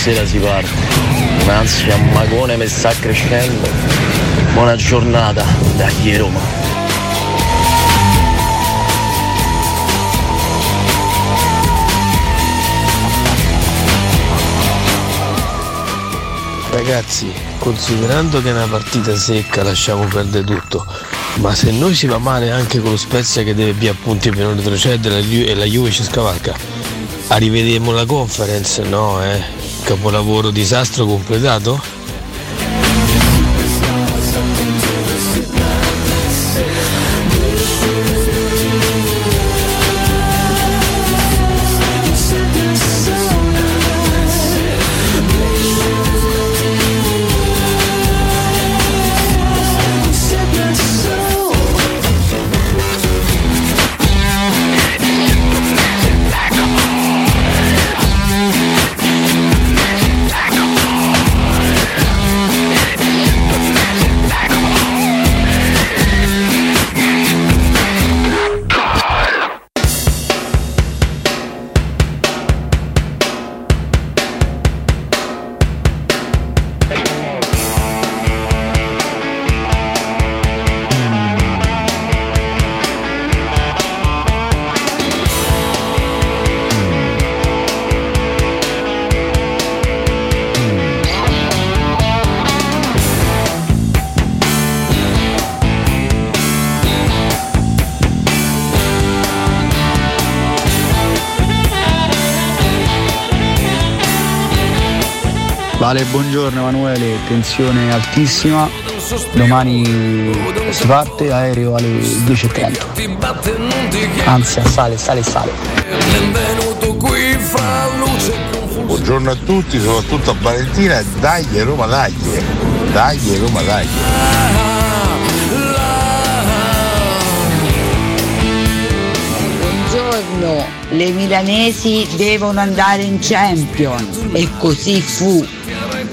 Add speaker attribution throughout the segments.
Speaker 1: sera si parte. Un'ansia, un magone mi sta crescendo. Buona giornata, dai Roma.
Speaker 2: Ragazzi, considerando che è una partita secca lasciamo perdere tutto, ma se noi si va male anche con lo Spezia che deve via punti per non retrocedere e la Juve ci scavalca, arrivedremo la conference, no eh? Capolavoro disastro completato?
Speaker 3: Vale, buongiorno Emanuele, tensione altissima. Domani si parte, aereo alle 10.30. Ansia, sale, sale, sale.
Speaker 4: Buongiorno a tutti, soprattutto a Valentina. Dai Roma, dai. Dai Roma, dai.
Speaker 5: Buongiorno, le milanesi devono andare in Champions e così fu.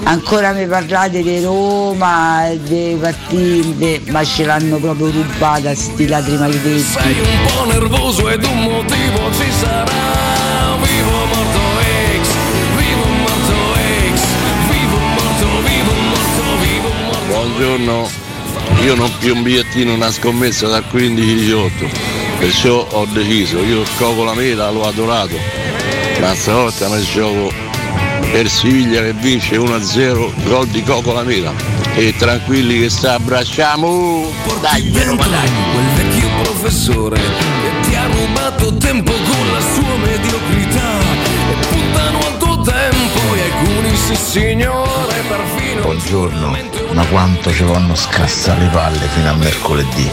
Speaker 5: Ancora mi parlate di Roma, dei partite, ma ce l'hanno proprio rubata sti ladri maledetti.
Speaker 6: Sei un po' nervoso ed un motivo ci sarà. Vivo morto ex, vivo morto ex, vivo morto, vivo morto, vivo morto.
Speaker 7: Buongiorno, io non più un bigliettino, una scommessa da 15-18, perciò ho deciso, io il Coco la mela l'ho adorato, ma stavolta mi gioco per Siviglia che vince 1-0, gol di Coco la mela. E tranquilli che sta abbracciamo, dai Roma dai!
Speaker 6: Quel vecchio professore che ti ha rubato tempo con la sua mediocrità e puntano al tuo tempo e alcuni sì signore perfino
Speaker 4: Buongiorno, ma quanto ci vanno scassare le palle fino a mercoledì.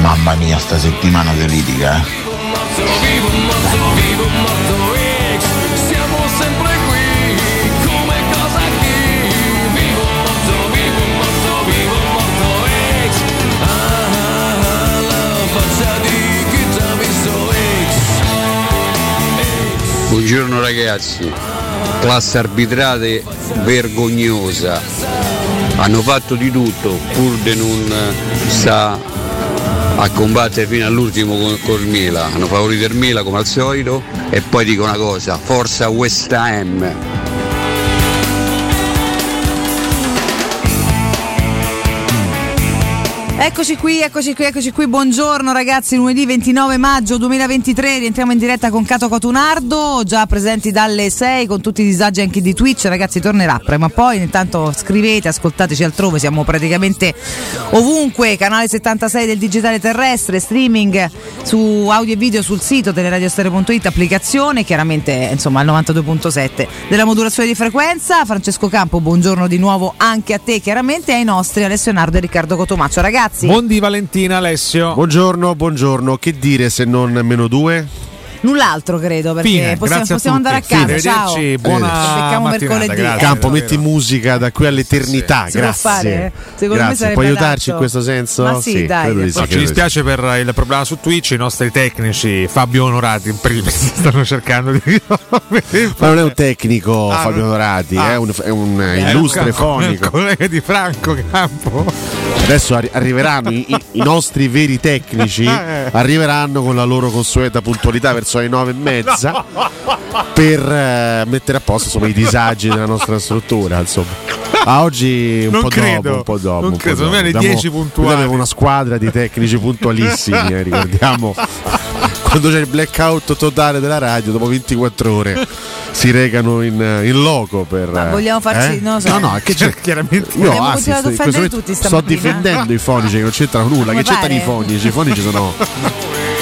Speaker 4: Mamma mia, sta settimana politica, eh.
Speaker 8: Buongiorno ragazzi, classe arbitrale vergognosa, hanno fatto di tutto pur di non sta a combattere fino all'ultimo con, col Milan, hanno favorito il Milan come al solito e poi dico una cosa, forza West Ham.
Speaker 9: Eccoci qui, eccoci qui, eccoci qui. Buongiorno ragazzi, lunedì 29 maggio 2023 rientriamo in diretta con Cato Cotunardo, già presenti dalle 6 con tutti i disagi anche di Twitch. Ragazzi, tornerà prima o poi. Intanto scrivete, ascoltateci altrove, siamo praticamente ovunque. Canale 76 del digitale terrestre, streaming su audio e video sul sito teleradiostereo.it, applicazione, chiaramente insomma al 92.7 della modulazione di frequenza. Francesco Campo, buongiorno di nuovo anche a te, chiaramente, e ai nostri Alessio Nardo e Riccardo Cotomaccio. Ragazzi,
Speaker 10: Buondì Valentina Alessio.
Speaker 11: Buongiorno, buongiorno. Che dire se non meno due?
Speaker 9: Null'altro credo perché
Speaker 10: Fine,
Speaker 9: possiamo,
Speaker 10: a
Speaker 9: possiamo
Speaker 10: tutti.
Speaker 9: andare a casa.
Speaker 10: Fine,
Speaker 9: Ciao.
Speaker 10: buona
Speaker 9: mercoledì.
Speaker 10: grazie.
Speaker 11: Campo,
Speaker 9: Eh,
Speaker 11: metti musica da qui all'eternità.
Speaker 9: Può
Speaker 11: Grazie.
Speaker 9: me
Speaker 11: Grazie.
Speaker 9: sarebbe
Speaker 11: Puoi aiutarci
Speaker 9: adatto.
Speaker 11: in questo senso?
Speaker 9: Ma sì, dai,
Speaker 11: sì,
Speaker 10: No, ci
Speaker 11: sì.
Speaker 10: dispiace per il problema su Twitch, i nostri tecnici Fabio Onorati in primis stanno cercando di
Speaker 11: Ma non è un tecnico
Speaker 10: Ah,
Speaker 11: Fabio
Speaker 10: no.
Speaker 11: Onorati,
Speaker 10: Ah.
Speaker 11: è un, è un
Speaker 10: È
Speaker 11: illustre fonico.
Speaker 10: collega di Franco Campo.
Speaker 11: Adesso arri- arriveranno i, i- i nostri veri tecnici,
Speaker 10: Eh.
Speaker 11: arriveranno con la loro consueta puntualità verso le nove e mezza per eh, mettere a posto insomma, i disagi della nostra struttura. Insomma. A oggi un
Speaker 10: Non
Speaker 11: po'
Speaker 10: credo,
Speaker 11: dopo, un po' dopo.
Speaker 10: non
Speaker 11: un
Speaker 10: credo, secondo me
Speaker 11: dopo.
Speaker 10: alle
Speaker 11: Abbiamo-
Speaker 10: 10 puntuali.
Speaker 11: noi Abbiamo una squadra di tecnici puntualissimi, eh, ricordiamo. Quando c'è il blackout totale della radio, dopo 24 ore si recano in, in loco per.
Speaker 9: Ma vogliamo farci-
Speaker 11: eh?
Speaker 9: non lo so.
Speaker 11: No, no, che c'è?
Speaker 10: Chiaramente.
Speaker 11: Io
Speaker 9: offendere
Speaker 11: in questo
Speaker 9: tutti
Speaker 11: sto difendendo i fonici che non c'entrano nulla.
Speaker 9: Come
Speaker 11: che c'entrano i fonici? I fonici sono,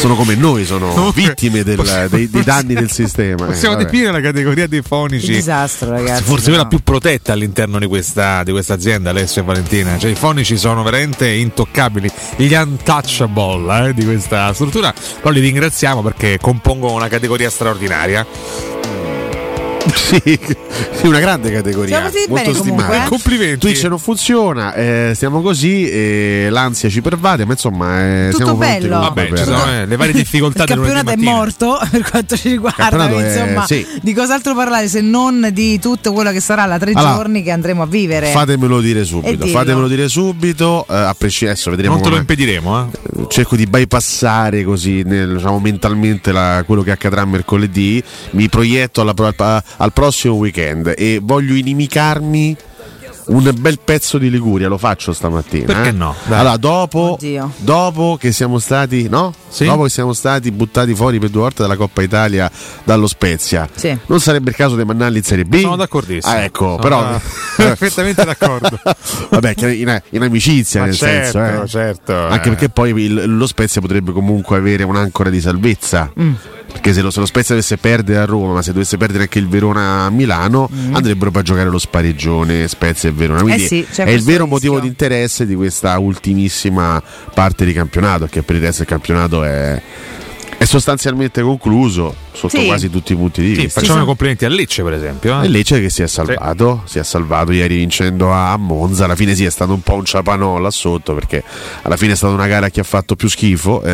Speaker 11: sono come noi, sono vittime del- dei, dei danni del sistema. eh,
Speaker 10: Possiamo
Speaker 11: vabbè.
Speaker 10: definire la categoria dei fonici.
Speaker 9: disastro, ragazzi.
Speaker 10: Forse
Speaker 9: no.
Speaker 10: quella più protetta all'interno di questa, di questa azienda, Alessio e Valentina. Cioè, i fonici sono veramente intoccabili, gli untouchable eh, di questa struttura. Però li ringraziamo perché compongono una categoria straordinaria.
Speaker 11: Sì, sì, una grande categoria.
Speaker 9: Siamo partiti
Speaker 11: molto
Speaker 9: bene comunque,
Speaker 11: stimata.
Speaker 9: eh?
Speaker 10: Complimenti.
Speaker 11: Twitch non funziona, eh, stiamo così, eh, l'ansia ci pervade, ma insomma eh,
Speaker 9: Tutto
Speaker 11: siamo
Speaker 9: bello.
Speaker 11: comunque
Speaker 10: Vabbè,
Speaker 11: per-
Speaker 10: sono eh, le varie difficoltà del
Speaker 9: campionato è morto per quanto ci riguarda,
Speaker 11: campionato è-
Speaker 9: insomma,
Speaker 11: sì.
Speaker 9: di cos'altro parlare se non di tutto quello che sarà la tre
Speaker 11: Allora,
Speaker 9: giorni che andremo a vivere.
Speaker 11: Fatemelo dire subito, fatemelo dire subito, eh, a prescindere, adesso vedremo
Speaker 10: Non te lo impediremo, eh.
Speaker 11: cerco di bypassare così nel- diciamo, mentalmente la- quello che accadrà mercoledì, mi proietto alla pro- a- al prossimo weekend e voglio inimicarmi un bel pezzo di Liguria, lo faccio stamattina.
Speaker 10: Perché
Speaker 11: eh.
Speaker 10: no? Dai.
Speaker 11: Allora, dopo,
Speaker 9: Oddio.
Speaker 11: dopo che siamo stati, no?
Speaker 10: Sì.
Speaker 11: Dopo che siamo stati buttati fuori per due volte dalla Coppa Italia dallo Spezia,
Speaker 9: Sì.
Speaker 11: non sarebbe il caso di mandarli in Serie B?
Speaker 10: Sono d'accordissimo.
Speaker 11: Ah, ecco,
Speaker 10: Sono
Speaker 11: però.
Speaker 10: da- perfettamente d'accordo.
Speaker 11: Vabbè, in, in amicizia,
Speaker 10: Ma
Speaker 11: nel
Speaker 10: certo,
Speaker 11: senso, eh.
Speaker 10: certo,
Speaker 11: Anche
Speaker 10: eh.
Speaker 11: perché poi il- lo Spezia potrebbe comunque avere un'ancora di salvezza.
Speaker 9: Mm.
Speaker 11: Perché se lo, se lo Spezia dovesse perdere a Roma, ma se dovesse perdere anche il Verona a Milano, andrebbero poi a giocare lo spareggione Spezia e Verona. Quindi
Speaker 9: Mm. Eh sì,
Speaker 11: è il vero
Speaker 9: rischio.
Speaker 11: motivo di interesse di questa ultimissima parte di campionato, che per il resto il campionato è, è sostanzialmente concluso sotto
Speaker 9: Sì.
Speaker 11: quasi tutti i punti di
Speaker 10: Sì,
Speaker 11: vista.
Speaker 10: facciamo i complimenti a Lecce, per esempio. eh.
Speaker 11: E Lecce che si è salvato, si è salvato ieri vincendo a Monza. Alla fine sì, è stato un po' un ciapanò là sotto perché alla fine è stata una gara che ha fatto più schifo. eh,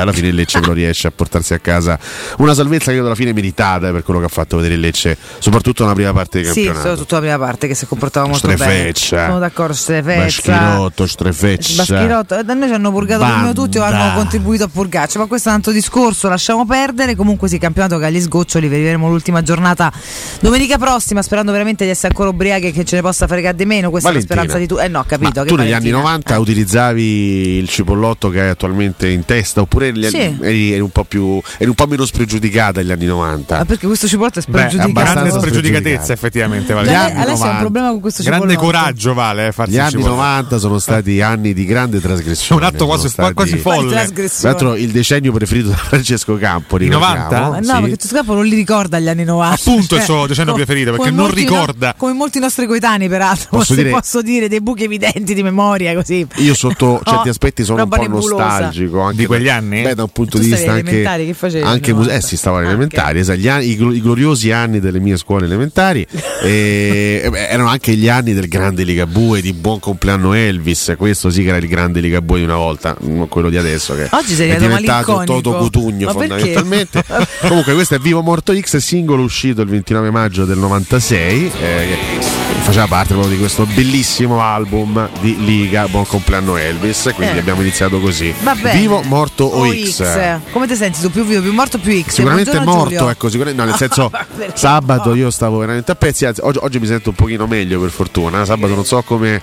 Speaker 11: alla fine il Lecce però riesce a portarsi a casa una salvezza che credo alla fine meritata eh, per quello che ha fatto vedere il Lecce, soprattutto nella prima parte di
Speaker 9: Sì,
Speaker 11: campionato.
Speaker 9: soprattutto la prima parte che si è comportata molto bene.
Speaker 11: Strefeccia.
Speaker 9: Sono d'accordo, Strefeccia.
Speaker 11: Baschirotto, Strefeccia.
Speaker 9: Baschirotto, eh, da noi ci hanno purgato tutti o hanno contribuito a purgarci, ma questo è un altro discorso, lasciamo perdere. Comunque sì, campionato che agli sgoccioli, vedremo l'ultima giornata domenica prossima, sperando veramente di essere ancora ubriachi e che ce ne possa fregare di meno. Questa
Speaker 11: Valentina.
Speaker 9: è la speranza di tu. Eh no, capito.
Speaker 11: Ma
Speaker 9: che
Speaker 11: tu negli anni
Speaker 9: Valentina.
Speaker 11: 90 utilizzavi il cipollotto che hai attualmente in testa oppure negli
Speaker 9: Sì.
Speaker 11: anni- eri, eri un po' più, eri un po' meno spregiudicata negli anni 90?
Speaker 9: Ah, perché questo cipollotto è
Speaker 10: Beh,
Speaker 9: spregiudicato.
Speaker 10: grande
Speaker 11: abbastanza
Speaker 10: spregiudicatezza, effettivamente. Vale.
Speaker 11: Anni
Speaker 9: Alessio ha un
Speaker 11: 90.
Speaker 9: problema con questo
Speaker 10: Grande
Speaker 9: cipollotto.
Speaker 10: coraggio, vale. eh, farsi
Speaker 11: Gli anni
Speaker 10: cipollotto.
Speaker 11: 90 sono stati anni di grande trasgressione.
Speaker 10: Un atto quasi-
Speaker 11: stati-
Speaker 10: quasi folle.
Speaker 11: Tra l'altro il decennio preferito da Francesco Campo,
Speaker 10: I
Speaker 11: ricordiamo.
Speaker 10: 90?
Speaker 9: Ma no,
Speaker 11: Sì.
Speaker 9: perché tu scappo non li ricorda gli anni 90.
Speaker 10: Appunto, il
Speaker 9: Cioè,
Speaker 10: suo decennio preferito, perché non
Speaker 9: molti no-
Speaker 10: ricorda.
Speaker 9: come molti nostri coetanei, peraltro.
Speaker 11: Posso
Speaker 9: se
Speaker 11: dire-
Speaker 9: posso dire dei buchi evidenti di memoria così.
Speaker 11: Io sotto certi aspetti sono un po'
Speaker 9: nebulosa.
Speaker 11: nostalgico anche
Speaker 10: Di quegli anni?
Speaker 11: Beh, da un punto
Speaker 9: Tu
Speaker 11: di vista anche,
Speaker 9: elementari, che facevi?
Speaker 11: anche
Speaker 9: No,
Speaker 11: muse- eh sì, stavo alle elementari, esatto, gli anni- i, glo- i gloriosi anni delle mie scuole elementari e, beh, erano anche gli anni del grande Ligabue di buon compleanno Elvis, questo sì che era il grande Ligabue di una volta, non quello di adesso che
Speaker 9: Oggi sei
Speaker 11: è
Speaker 9: diventato.
Speaker 11: Toto Cutugno
Speaker 9: Ma perché?
Speaker 11: fondamentalmente. Comunque questo è Vivo Morto X, singolo uscito il 29 maggio del 96 eh, faceva parte proprio di questo bellissimo album di Liga Buon compleanno Elvis, quindi
Speaker 9: Eh.
Speaker 11: abbiamo iniziato così. Vivo Morto o,
Speaker 9: O
Speaker 11: X.
Speaker 9: Come ti senti tu? Più vivo, più morto, più X?
Speaker 11: Sicuramente morto,
Speaker 9: Giulio.
Speaker 11: ecco, sicuramente, no, nel senso sabato io stavo veramente a pezzi, anzi oggi, oggi mi sento un pochino meglio per fortuna, sabato non so come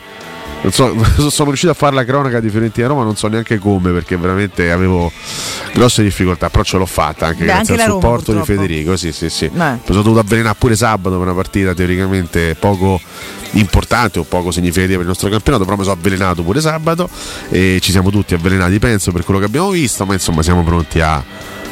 Speaker 11: non so, sono riuscito a fare la cronaca di Fiorentina Roma, non so neanche come perché veramente avevo grosse difficoltà, però ce l'ho fatta anche
Speaker 9: Beh,
Speaker 11: grazie
Speaker 9: anche
Speaker 11: al
Speaker 9: Roma,
Speaker 11: supporto di
Speaker 9: purtroppo.
Speaker 11: Federico. Sì, sì, sì.
Speaker 9: Eh.
Speaker 11: Mi sono dovuto avvelenare pure sabato per una partita teoricamente poco importante o poco significativa per il nostro campionato, però mi sono avvelenato pure sabato e ci siamo tutti avvelenati, penso, per quello che abbiamo visto, ma insomma siamo pronti a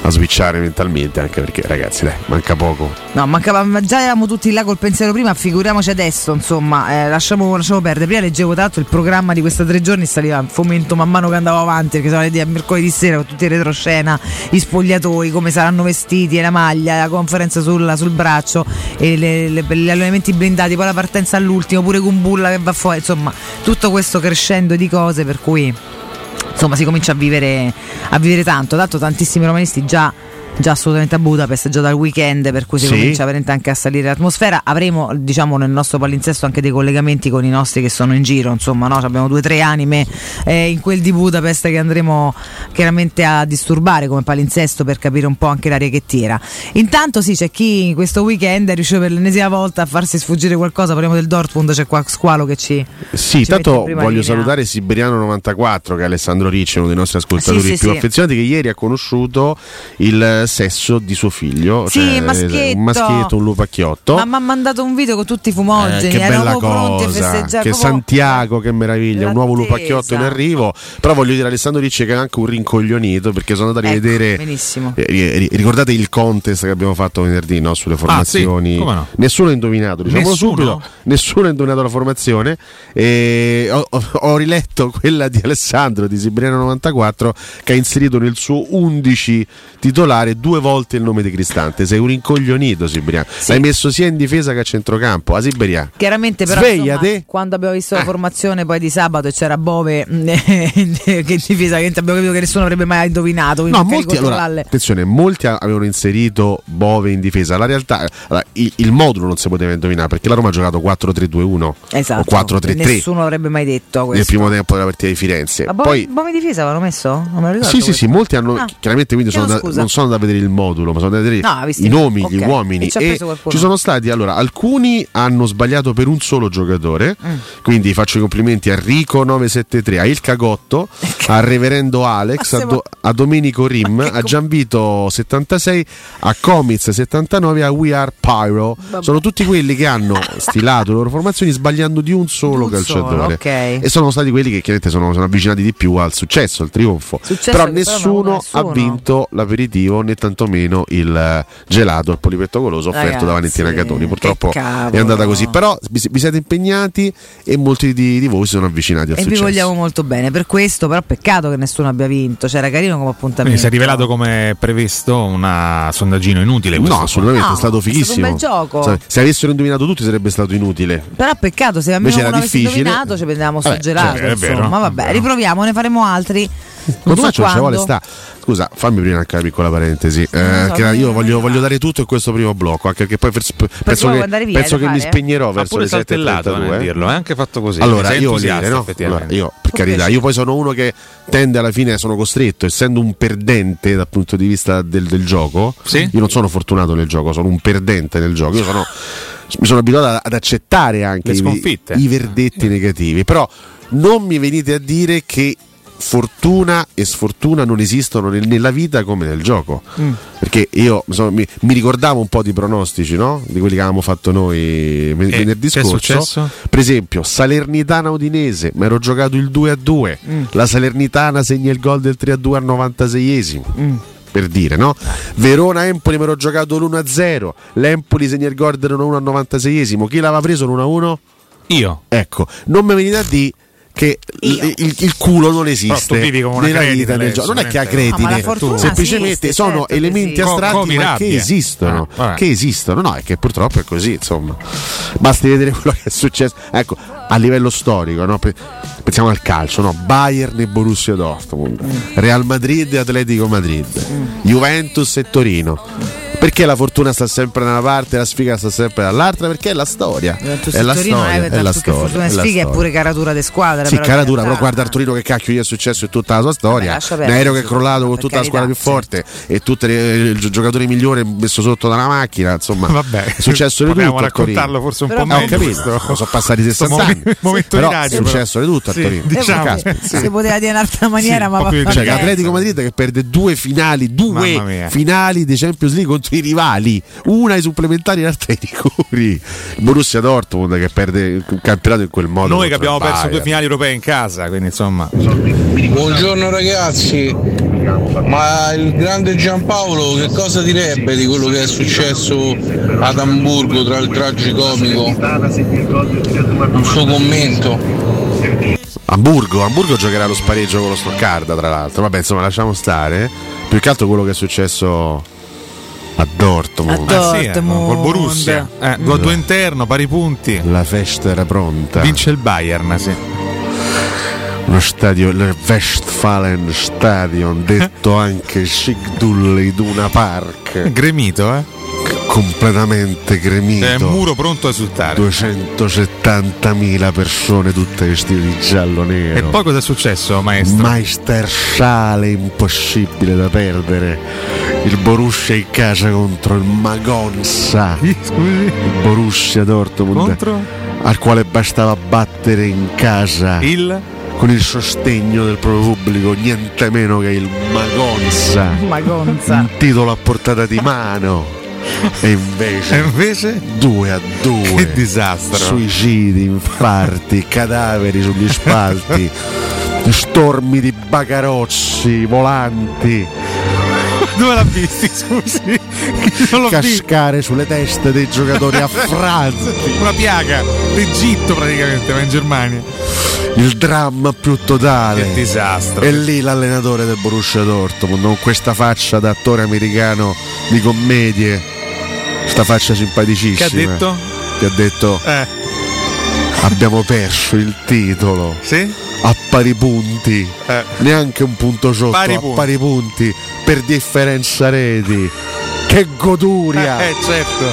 Speaker 11: a switchare mentalmente, anche perché ragazzi, dai, manca poco.
Speaker 9: No, mancava, ma già eravamo tutti là col pensiero prima, figuriamoci adesso, insomma, eh, lasciamo, lasciamo perdere. Prima leggevo tanto il programma di questi tre giorni, saliva in fomento man mano che andavo avanti, perché sono le mercoledì sera con tutti i retroscena, i spogliatoi, come saranno vestiti, e la maglia, la conferenza sul, sul braccio, le- le- gli allenamenti blindati, poi la partenza all'ultimo, pure con Bulla che va fuori, insomma, tutto questo crescendo di cose per cui insomma si comincia a vivere, a vivere tanto. Tanto tantissimi romanisti già, già assolutamente a Budapest, già dal weekend, per cui si
Speaker 11: Sì.
Speaker 9: comincia veramente anche a salire l'atmosfera. Avremo, diciamo, nel nostro palinsesto anche dei collegamenti con i nostri che sono in giro, insomma, no? abbiamo due o tre anime eh, in quel di Budapest che andremo chiaramente a disturbare come palinsesto per capire un po' anche l'aria che tira. Intanto sì, c'è chi questo weekend è riuscito per l'ennesima volta a farsi sfuggire qualcosa, parliamo del Dortmund, c'è qua Squalo che ci...
Speaker 11: Sì,
Speaker 9: ci mette in
Speaker 11: tanto
Speaker 9: prima
Speaker 11: voglio
Speaker 9: linea.
Speaker 11: salutare Siberiano 94 che è Alessandro Ricci, uno dei nostri ascoltatori
Speaker 9: Sì, sì,
Speaker 11: più affezionati, che ieri ha conosciuto il sesso di suo figlio.
Speaker 9: Sì,
Speaker 11: cioè,
Speaker 9: maschietto.
Speaker 11: un maschietto, un lupacchiotto.
Speaker 9: Ma mi ha mandato un video con tutti i
Speaker 11: Eh,
Speaker 9: fumogeni,
Speaker 11: che bella cosa, che Santiago, che meraviglia, un nuovo lupacchiotto in arrivo. Però voglio dire Alessandro Ricci che è anche un rincoglionito perché sono andato a
Speaker 9: Ecco,
Speaker 11: rivedere.
Speaker 9: benissimo.
Speaker 11: eh, ri- ri- ricordate il contest che abbiamo fatto venerdì no? sulle formazioni?
Speaker 10: Ah, come no?
Speaker 11: Nessuno ha indovinato, diciamolo
Speaker 10: Nessuno?
Speaker 11: subito. Nessuno ha indovinato la formazione. E ho, ho- ho riletto quella di Alessandro di Siberiano 94 che ha inserito nel suo 11 titolare due volte il nome di Cristante. Sei un rincoglionito, Siberiano. L'hai messo sia in difesa che a centrocampo. A Siberiano.
Speaker 9: Chiaramente però insomma, quando abbiamo visto
Speaker 11: Eh.
Speaker 9: la formazione poi di sabato e c'era Bove che in difesa che abbiamo capito che nessuno avrebbe mai indovinato
Speaker 11: No, molti, allora, attenzione, molti avevano inserito Bove in difesa. La realtà, allora, il, il modulo non si poteva indovinare perché la Roma ha giocato 4-3-2-1
Speaker 9: esatto,
Speaker 11: o 4-3-3
Speaker 9: nessuno avrebbe mai detto
Speaker 11: nel
Speaker 9: questo
Speaker 11: primo tempo della partita di Firenze.
Speaker 9: ma Bove,
Speaker 11: Poi,
Speaker 9: Bove in difesa avevano messo? non me lo ricordo
Speaker 11: sì, sì,
Speaker 9: questo.
Speaker 11: sì, molti hanno.
Speaker 9: Ah,
Speaker 11: chiaramente quindi sono da- non sono da vedere il modulo, ma sono da vedere
Speaker 9: No,
Speaker 11: i nomi,
Speaker 9: ok.
Speaker 11: gli uomini.
Speaker 9: E ci
Speaker 11: sono stati, allora, alcuni hanno sbagliato per un solo giocatore.
Speaker 9: Mm.
Speaker 11: Quindi faccio i complimenti a Rico 973, a Il Cagotto, al Reverendo Alex, a, Do- a Domenico Rim, a Gianvito 76, a Comiz 79 e a We Are Pyro.
Speaker 9: Vabbè.
Speaker 11: Sono tutti quelli che hanno stilato le loro formazioni sbagliando di un solo
Speaker 9: un
Speaker 11: calciatore.
Speaker 9: solo, ok.
Speaker 11: E sono stati quelli che chiaramente sono, sono avvicinati di più al successo, al trionfo.
Speaker 9: Successo
Speaker 11: però
Speaker 9: non
Speaker 11: nessuno
Speaker 9: ha nessuno.
Speaker 11: vinto l'aperitivo né tantomeno il eh, gelato, il polipetto goloso offerto
Speaker 9: Ragazzi,
Speaker 11: da Valentina Catoni. Purtroppo è andata così. Però vi, vi siete impegnati e molti di, di voi si sono avvicinati al
Speaker 9: e vi vogliamo molto bene per questo però peccato che nessuno abbia vinto cioè era carino come appuntamento
Speaker 10: Quindi si è rivelato come previsto un sondaggino inutile.
Speaker 11: No, assolutamente,
Speaker 9: No,
Speaker 11: è stato
Speaker 9: è stato un
Speaker 11: fighissimo.
Speaker 9: bel gioco.
Speaker 11: Se- Se avessero indovinato tutti sarebbe stato inutile.
Speaker 9: Però peccato, se almeno
Speaker 11: Invece era
Speaker 9: uno avesse
Speaker 11: difficile.
Speaker 9: indovinato ci prendevamo sul gelato.
Speaker 10: cioè, è vero,
Speaker 9: insomma,
Speaker 10: è
Speaker 9: vabbè, riproviamo, ne faremo altri. Non
Speaker 11: Quando
Speaker 9: so
Speaker 11: faccio non ci vuole sta. Scusa, fammi prima anche una piccola parentesi. Eh,
Speaker 9: so,
Speaker 11: io voglio, voglio dare tutto in questo primo blocco, anche perché poi per- penso
Speaker 9: poi
Speaker 11: che,
Speaker 9: via,
Speaker 11: penso che mi
Speaker 9: fare?
Speaker 11: spegnerò verso le
Speaker 10: saltellato
Speaker 11: 7.32.
Speaker 10: nel
Speaker 11: eh.
Speaker 10: dirlo, è anche fatto così.
Speaker 11: Allora, io voglio dire, no? Allora, io, per carità, io poi sono uno che tende alla fine, sono costretto, essendo un perdente dal punto di vista del, del gioco.
Speaker 10: Sì?
Speaker 11: Io non sono fortunato nel gioco, sono un perdente nel gioco. Io sono, mi sono abituato ad- accettare anche
Speaker 10: Le
Speaker 11: i,
Speaker 10: sconfitte.
Speaker 11: i verdetti negativi. Però non mi venite a dire che fortuna e sfortuna non esistono nel- nella vita come nel gioco.
Speaker 9: Mm.
Speaker 11: Perché io insomma, mi, mi ricordavo un po' di pronostici, no? Di quelli che avevamo fatto noi ven- venerdì
Speaker 10: che è
Speaker 11: scorso. Per esempio, Salernitana Udinese, mi ero giocato il 2 a 2.
Speaker 9: Mm.
Speaker 11: La Salernitana segna il gol del 3 a 2 al 96esimo.
Speaker 9: Mm.
Speaker 11: Per dire, no? Verona Empoli mi ero giocato l'1 a 0. L'Empoli segna il gol del 1 a 1 al 96esimo. Chi l'aveva preso l'1 a 1?
Speaker 10: Io.
Speaker 11: Ecco, non mi venite a dire che il, il- culo non esiste nella vita
Speaker 10: lei,
Speaker 11: gioco. Non è che ha
Speaker 10: sicuramente.
Speaker 9: No,
Speaker 11: semplicemente
Speaker 9: esiste,
Speaker 11: sono
Speaker 9: certo
Speaker 11: elementi astratti
Speaker 10: Co-
Speaker 11: che
Speaker 10: rabbia.
Speaker 11: esistono.
Speaker 10: Ah,
Speaker 11: che esistono, no, è che purtroppo è così, insomma. Basti vedere quello che è successo. Ecco, a livello storico, no? Pe- pensiamo al calcio, no? Bayern e Borussia Dortmund, Real Madrid e Atletico Madrid, Juventus e Torino. Perché la fortuna sta sempre da una parte e la sfiga sta sempre dall'altra? Perché è la storia.
Speaker 9: Juventus
Speaker 11: È la
Speaker 9: Torino non
Speaker 11: storia,
Speaker 9: è
Speaker 11: è la storia.
Speaker 9: fortuna e sfiga, è pure caratura di squadra.
Speaker 11: Sì,
Speaker 9: però
Speaker 11: caratura,
Speaker 9: realtà-
Speaker 11: però guarda il Torino che cacchio gli è successo in tutta la sua storia.
Speaker 9: lascia
Speaker 11: Un aereo che è crollato con tutta la squadra più forte e tutti il gi- giocatori migliori messo sotto da una macchina. Insomma,
Speaker 10: Vabbè,
Speaker 11: è successo di tutto. Torino.
Speaker 10: raccontarlo forse un
Speaker 9: Però-
Speaker 10: po'
Speaker 11: Eh, ho
Speaker 10: meglio.
Speaker 11: capito, sono passati
Speaker 10: questo
Speaker 11: 60 anni.
Speaker 10: momen- momento
Speaker 11: però
Speaker 10: di
Speaker 11: è successo di tutto a
Speaker 10: Sì,
Speaker 11: Torino.
Speaker 10: diciamo.
Speaker 9: Eh, Si poteva dire in un'altra maniera,
Speaker 10: Sì,
Speaker 9: ma
Speaker 10: un
Speaker 9: va
Speaker 11: Cioè,
Speaker 10: Ragazzi.
Speaker 11: l'Atletico Madrid che perde due finali, due finali di Champions League contro i rivali, una ai supplementari e l'altra ai rigori. Borussia Dortmund che perde il campionato in quel modo.
Speaker 10: Noi che abbiamo perso due finali europee in casa, quindi insomma.
Speaker 12: Buongiorno ragazzi, ma il grande Giampaolo che cosa direbbe di quello che è successo ad Amburgo tra il tragicomico? Un suo commento.
Speaker 11: Hamburgo, Hamburgo giocherà lo spareggio con lo Stoccarda, tra l'altro. Vabbè, insomma, lasciamo stare. Più che altro quello che è successo a Dortmund.
Speaker 9: A
Speaker 10: Eh sì, eh, col Borussia. Eh, 2 a 2 interno, pari punti.
Speaker 11: La festa era pronta.
Speaker 10: Vince il Bayern, sì.
Speaker 11: Uno stadio, il Westfalen Stadion, detto anche Sigdul Iduna Park.
Speaker 10: Gremito, eh?
Speaker 11: Completamente gremito.
Speaker 10: È un muro pronto a esultare.
Speaker 11: 270.000 persone tutte vestite di giallo nero.
Speaker 10: E poi cosa è successo, maestro?
Speaker 11: Meistersale impossibile da perdere. Il Borussia in casa contro il Magonza. Il Borussia Dortmund.
Speaker 10: Contro?
Speaker 11: Al quale bastava battere in casa.
Speaker 10: Il?
Speaker 11: Con il sostegno del proprio pubblico, niente meno che il Magonza.
Speaker 9: Magonza.
Speaker 11: Un titolo a portata di mano. E invece,
Speaker 10: E invece?
Speaker 11: 2 a 2
Speaker 10: Che disastro.
Speaker 11: Suicidi, infarti, cadaveri sugli spalti, stormi di bagarozzi, volanti,
Speaker 10: Dove l'ha visti, scusi? L'ho visto.
Speaker 11: cascare sulle teste dei giocatori affranti.
Speaker 10: Una piaga d'Egitto praticamente, ma in Germania.
Speaker 11: Il dramma più totale.
Speaker 10: Che disastro.
Speaker 11: E lì l'allenatore del Borussia Dortmund con questa faccia da attore americano di commedie, questa faccia simpaticissima.
Speaker 10: Che ha detto?
Speaker 11: Che ha detto
Speaker 10: Eh,
Speaker 11: abbiamo perso il titolo.
Speaker 10: sì?
Speaker 11: a pari punti,
Speaker 10: Eh.
Speaker 11: neanche un punto sotto,
Speaker 10: Pari
Speaker 11: a
Speaker 10: punti.
Speaker 11: pari punti per differenza reti. Che goduria!
Speaker 10: Eh, certo.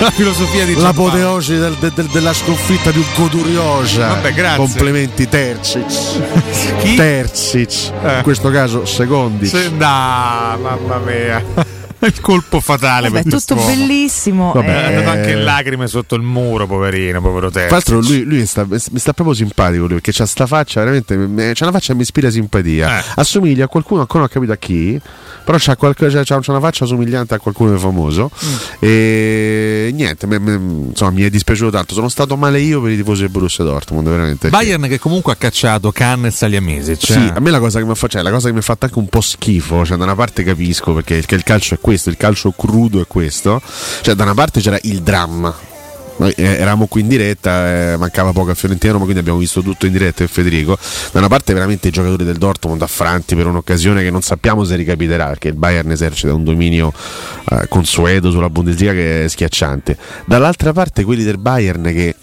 Speaker 10: La filosofia di.
Speaker 11: L'apoteosi del- del- del- della sconfitta un goduriosa.
Speaker 10: Vabbè, grazie.
Speaker 11: Complimenti Terzic.
Speaker 10: Chi?
Speaker 11: Terzic.
Speaker 10: Eh.
Speaker 11: In questo caso secondi.
Speaker 10: Se- no, mamma mia. Il colpo fatale
Speaker 9: Vabbè,
Speaker 10: per
Speaker 9: tutto
Speaker 10: quest'uomo.
Speaker 9: bellissimo.
Speaker 11: Vabbè,
Speaker 10: È
Speaker 9: eh,
Speaker 10: andato
Speaker 11: Eh.
Speaker 10: anche in lacrime sotto il muro, poverino, povero te.
Speaker 11: Tra l'altro lui, lui sta- mi sta proprio simpatico lui, perché c'ha sta faccia, veramente, c'ha una faccia che mi ispira simpatia.
Speaker 10: Eh.
Speaker 11: Assomiglia a qualcuno, ancora non ho capito a chi, però c'ha, qualche- c'ha- c'ha una faccia somigliante a qualcuno di famoso.
Speaker 10: Mm.
Speaker 11: E niente, me- me- insomma, mi è dispiaciuto tanto. Sono stato male io per i tifosi del Borussia Dortmund, veramente.
Speaker 10: Bayern che comunque ha cacciato Cannes e Saliamesic.
Speaker 11: Sì, a me la cosa che mi fa, cioè, la cosa che mi ha fatto anche un po' schifo, cioè da una parte capisco perché il, che il calcio è questo, il calcio crudo è questo, cioè da una parte c'era il dramma. Noi eh, eravamo qui in diretta, eh, mancava poco a Fiorentina, ma quindi abbiamo visto tutto in diretta e Federico. Da una parte veramente i giocatori del Dortmund affranti per un'occasione che non sappiamo se ricapiterà, perché il Bayern esercita un dominio eh, consueto sulla Bundesliga che è schiacciante. Dall'altra parte quelli del Bayern che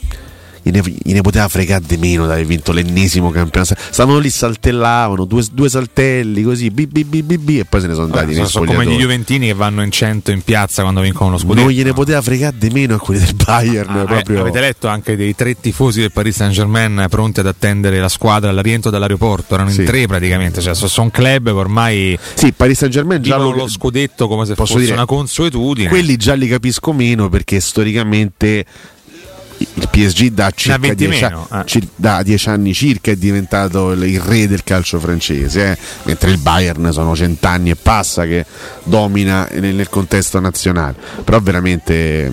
Speaker 11: gliene, gliene poteva fregare di meno di aver vinto l'ennesimo campionato. Stavano lì, saltellavano, due, due saltelli così, bi, bi, bi, bi, e poi se ne sono andati nei
Speaker 10: sono, come gli. Juventini che vanno in 100 in piazza quando vincono lo scudetto.
Speaker 11: Non gliene poteva fregare di meno a quelli del Bayern.
Speaker 10: Ah,
Speaker 11: proprio.
Speaker 10: eh, avete letto anche dei tre tifosi del Paris Saint Germain pronti ad attendere la squadra al rientro dall'aeroporto? Erano
Speaker 11: Sì.
Speaker 10: in tre praticamente, cioè so- sono club che ormai
Speaker 11: Sì, Paris Saint Germain già lo,
Speaker 10: lo scudetto come se fosse
Speaker 11: dire,
Speaker 10: una consuetudine.
Speaker 11: quelli già li capisco meno perché storicamente il PSG da circa
Speaker 10: 20
Speaker 11: 10
Speaker 10: meno,
Speaker 11: anni,
Speaker 10: eh.
Speaker 11: cir- da 10 anni circa è diventato il, il re del calcio francese, eh, mentre il Bayern sono cent'anni e passa che domina nel, nel contesto nazionale. Però veramente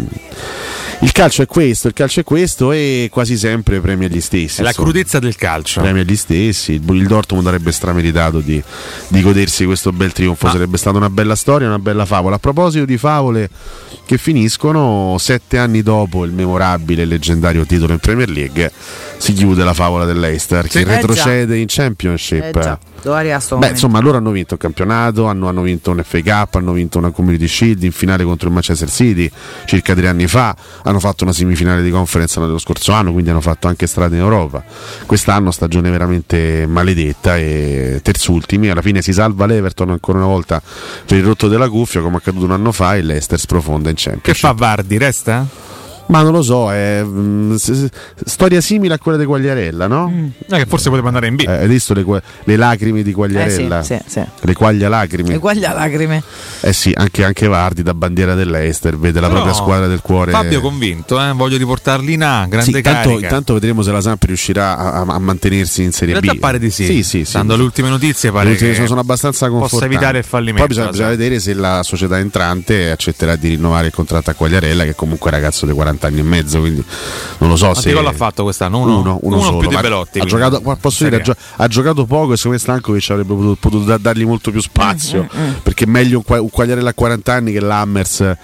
Speaker 11: il calcio è questo, il calcio è questo e quasi sempre premia gli stessi.
Speaker 10: È la crudezza del calcio.
Speaker 11: Premia gli stessi, il Dortmund avrebbe strameritato di, di godersi questo bel trionfo,
Speaker 10: Ah.
Speaker 11: sarebbe stata una bella storia, una bella favola. A proposito di favole che finiscono, sette anni dopo il memorabile e leggendario titolo in Premier League, si chiude la favola dell'Eister che
Speaker 9: Sì. Eh già.
Speaker 11: retrocede in Championship.
Speaker 9: eh già, dove arriva sto
Speaker 11: Beh,
Speaker 9: momento?
Speaker 11: insomma, loro hanno vinto il campionato, hanno, hanno vinto un FA Cup, hanno vinto una Community Shield in finale contro il Manchester City circa tre anni fa, hanno fatto una semifinale di conference dello scorso anno, quindi hanno fatto anche strade in Europa. Quest'anno stagione veramente maledetta e terzultimi, alla fine si salva l'Everton ancora una volta per il rotto della cuffia come accaduto un anno fa e l'Ester sprofonda in
Speaker 10: Che
Speaker 11: Championship.
Speaker 10: fa Vardi? Resta?
Speaker 11: Ma non lo so, è mm, storia simile a quella di Quagliarella, no?
Speaker 10: Eh, che forse poteva andare in B.
Speaker 11: Eh, hai visto le, le lacrime di Quagliarella?
Speaker 9: Eh sì, sì, sì.
Speaker 11: Le quaglia lacrime.
Speaker 9: Uguagli a lacrime.
Speaker 11: Eh sì, anche, anche Vardi da bandiera dell'Ester vede la
Speaker 10: Però
Speaker 11: propria squadra del cuore.
Speaker 10: Fabio convinto, eh, voglio riportarli in A, grande
Speaker 11: Sì, intanto,
Speaker 10: carica.
Speaker 11: intanto vedremo se la Samp riuscirà a, a- mantenersi in Serie
Speaker 10: in
Speaker 11: B.
Speaker 10: realtà pare di sì.
Speaker 11: Sì, sì, sì.
Speaker 10: Stando alle ultime notizie pare
Speaker 11: Le ultime
Speaker 10: che
Speaker 11: sono, abbastanza
Speaker 10: possa evitare il fallimento.
Speaker 11: Poi bisogna,
Speaker 10: la
Speaker 11: bisogna vedere se la società entrante accetterà di rinnovare il contratto a Quagliarella, che comunque è un ragazzo di 40 40 anni e mezzo, quindi non lo so
Speaker 10: Quanti
Speaker 11: se
Speaker 10: gol ha fatto quest'anno? Uno,
Speaker 11: uno, uno
Speaker 10: Uno
Speaker 11: solo,
Speaker 10: più di Belotti.
Speaker 11: Ha giocato, posso dire, ha, giocato poco e secondo me Stankovic avrebbe potuto, potuto da- dargli molto più spazio perché è meglio un, qua- un Quagliarella a 40 anni che l'Hammers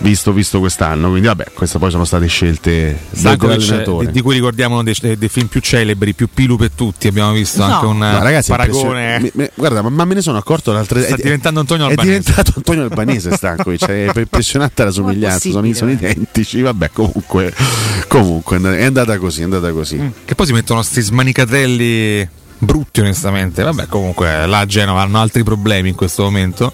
Speaker 11: visto, visto quest'anno. Quindi vabbè, queste poi sono state scelte
Speaker 10: di, di cui ricordiamo uno dei, dei film più celebri, più pilu per tutti. Abbiamo visto
Speaker 9: No.
Speaker 10: anche un
Speaker 11: No, ragazzi, è
Speaker 10: paragone.
Speaker 11: mi- mi- guarda, ma, ma me ne sono accorto l'altra
Speaker 10: Sta
Speaker 11: è-
Speaker 10: diventando Antonio
Speaker 11: È
Speaker 10: Albanese.
Speaker 11: diventato Antonio Albanese Stankovic, è impressionante la somiglianza, sono, sono identici, vabbè comunque, comunque è andata così, è andata così.
Speaker 10: Che poi si mettono sti smanicatelli brutti onestamente. Vabbè, comunque la Genova hanno altri problemi in questo momento.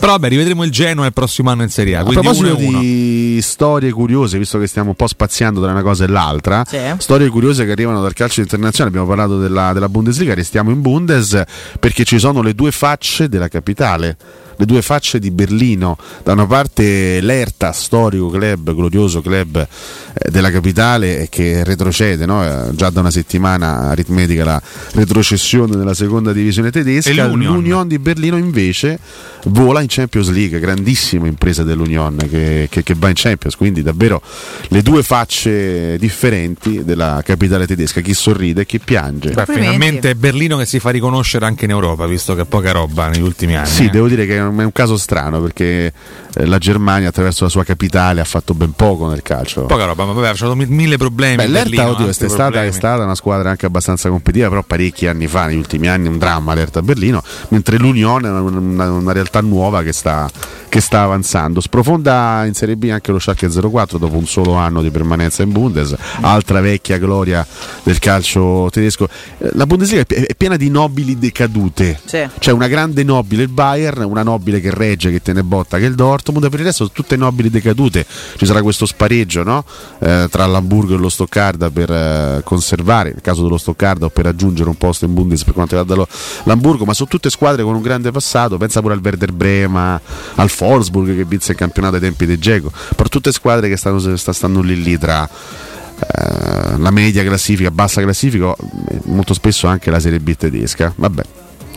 Speaker 10: Però vabbè, rivedremo il Genoa il prossimo anno in Serie A.
Speaker 11: A
Speaker 10: Quindi
Speaker 11: proposito
Speaker 10: 1 1.
Speaker 11: di storie curiose, visto che stiamo un po' spaziando tra una cosa e l'altra,
Speaker 9: Sì.
Speaker 11: storie curiose che arrivano dal calcio internazionale, abbiamo parlato della, della Bundesliga, restiamo in Bundes perché ci sono le due facce della capitale. Le due facce di Berlino, da una parte l'Erta, storico club, glorioso club eh, della capitale eh, che retrocede, no? Eh, già da una settimana aritmetica la retrocessione nella seconda divisione tedesca.
Speaker 10: E l'Union.
Speaker 11: L'Union di Berlino invece vola in Champions League, grandissima impresa dell'Union che, che- che va in Champions, quindi davvero le due facce differenti della capitale tedesca, chi sorride e chi piange.
Speaker 10: Beh, finalmente è Berlino che si fa riconoscere anche in Europa, visto che è poca roba negli ultimi anni.
Speaker 11: Sì,
Speaker 10: eh.
Speaker 11: devo dire che è un è un caso strano perché eh, la Germania attraverso la sua capitale ha fatto ben poco nel calcio.
Speaker 10: Poca roba, ma vabbè, ha avuto mi- mille problemi.
Speaker 11: Beh, l'Erta, oddio, è stata, è stata una squadra anche abbastanza competitiva, però parecchi anni fa, negli ultimi anni, un dramma l'Erta a Berlino, mentre l'Unione è una, una- una realtà nuova che sta, che sta avanzando. Sprofonda in Serie B anche lo Schalke 04 dopo un solo anno di permanenza in Bundes, altra vecchia gloria del calcio tedesco. Eh, La Bundesliga è pi- è piena di nobili decadute.
Speaker 9: Sì.
Speaker 11: C'è una grande nobile il Bayern, una nobile che regge, che tiene botta che è il Dortmund, per il resto sono tutte nobili decadute. Ci sarà questo spareggio no? Eh, tra l'Hamburgo e lo Stoccarda per eh, conservare, nel caso dello Stoccarda, o per raggiungere un posto in Bundes per quanto riguarda lo- l'Hamburgo, ma sono tutte squadre con un grande passato. Pensa pure al Werder Brema, al Wolfsburg che vinse il campionato ai tempi di Geco, però tutte squadre che stanno, sta- stanno lì lì tra eh, la media classifica, bassa classifica, eh, molto spesso anche la Serie B tedesca. Vabbè,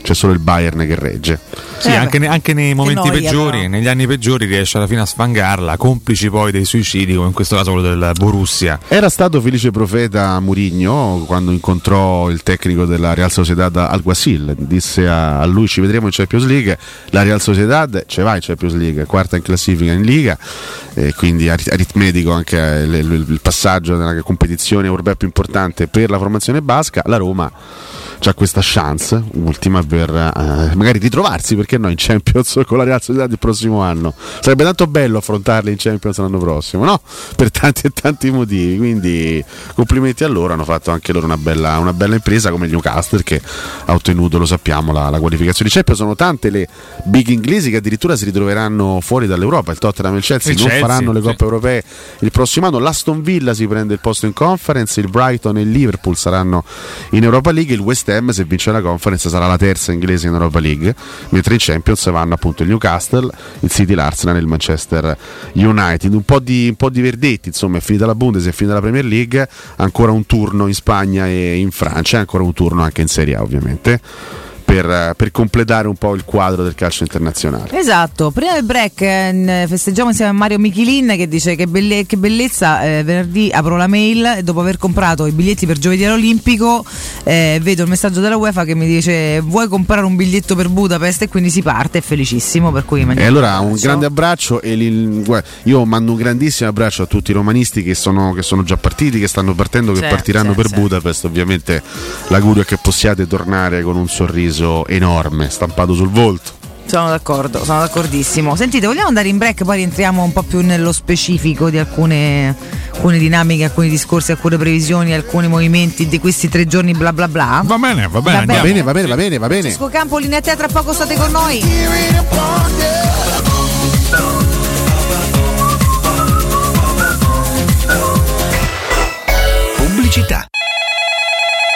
Speaker 11: c'è solo il Bayern che regge.
Speaker 10: Sì, anche, ne- anche nei momenti
Speaker 9: noia,
Speaker 10: peggiori,
Speaker 9: però.
Speaker 10: negli anni peggiori riesce alla fine a sfangarla, complici poi dei suicidi, come in questo caso quello del Borussia.
Speaker 11: Era stato felice profeta Murigno quando incontrò il tecnico della Real Sociedad al Guasil, disse a, a lui ci vedremo in Champions League, la Real Sociedad ce va in Champions League, quarta in classifica in Liga, e quindi arit- aritmetico anche il, il- il passaggio nella competizione europea più importante per la formazione basca, la Roma ha questa chance, ultima per eh, magari ritrovarsi, perché no, in Champions con la Real Sociedad il prossimo anno. Sarebbe tanto bello affrontarli in Champions l'anno prossimo, no? Per tanti e tanti motivi. Quindi complimenti a loro, hanno fatto anche loro una bella, una bella impresa come il Newcastle che ha ottenuto, lo sappiamo, la, la qualificazione di Champions. Sono tante le big inglesi che addirittura si ritroveranno fuori dall'Europa. Il Tottenham e il Chelsea
Speaker 10: Il
Speaker 11: non
Speaker 10: Chelsea,
Speaker 11: faranno le
Speaker 10: sì.
Speaker 11: coppe europee il prossimo anno. L'Aston Villa si prende il posto in conference, il Brighton e il Liverpool saranno in Europa League, il West Ham se vince la conference sarà la terza inglese in Europa League, mentre in Champions vanno appunto il Newcastle, il City, l'Arsenal e il Manchester United. Un po' di, un po' di verdetti, insomma è finita la Bundes, è finita la Premier League, ancora un turno in Spagna e in Francia, ancora un turno anche in Serie A ovviamente. Per, per completare un po' il quadro del calcio internazionale.
Speaker 9: Esatto, prima del break eh, festeggiamo insieme a Mario Michelin che dice che, belle- che bellezza, eh, venerdì apro la mail e dopo aver comprato i biglietti per giovedì all'Olimpico eh, vedo il messaggio della UEFA che mi dice vuoi comprare un biglietto per Budapest e quindi si parte, è felicissimo per cui
Speaker 11: E allora un
Speaker 9: abbraccio.
Speaker 11: grande abbraccio e li- guarda, io mando un grandissimo abbraccio a tutti i romanisti che sono, che sono già partiti, che stanno partendo, che
Speaker 9: Certo,
Speaker 11: partiranno
Speaker 9: certo,
Speaker 11: per
Speaker 9: certo.
Speaker 11: Budapest. Ovviamente l'augurio è che possiate tornare con un sorriso enorme stampato sul volto.
Speaker 9: Sono d'accordo, sono d'accordissimo. Sentite, vogliamo andare in break, poi rientriamo un po' più nello specifico di alcune, alcune dinamiche, alcuni discorsi, alcune previsioni, alcuni movimenti di questi tre giorni bla bla bla.
Speaker 10: Va bene, va bene,
Speaker 9: Va
Speaker 11: bene, va bene, va bene, va bene.
Speaker 9: Francesco Campo, linea a te, tra poco state con noi.
Speaker 13: Pubblicità.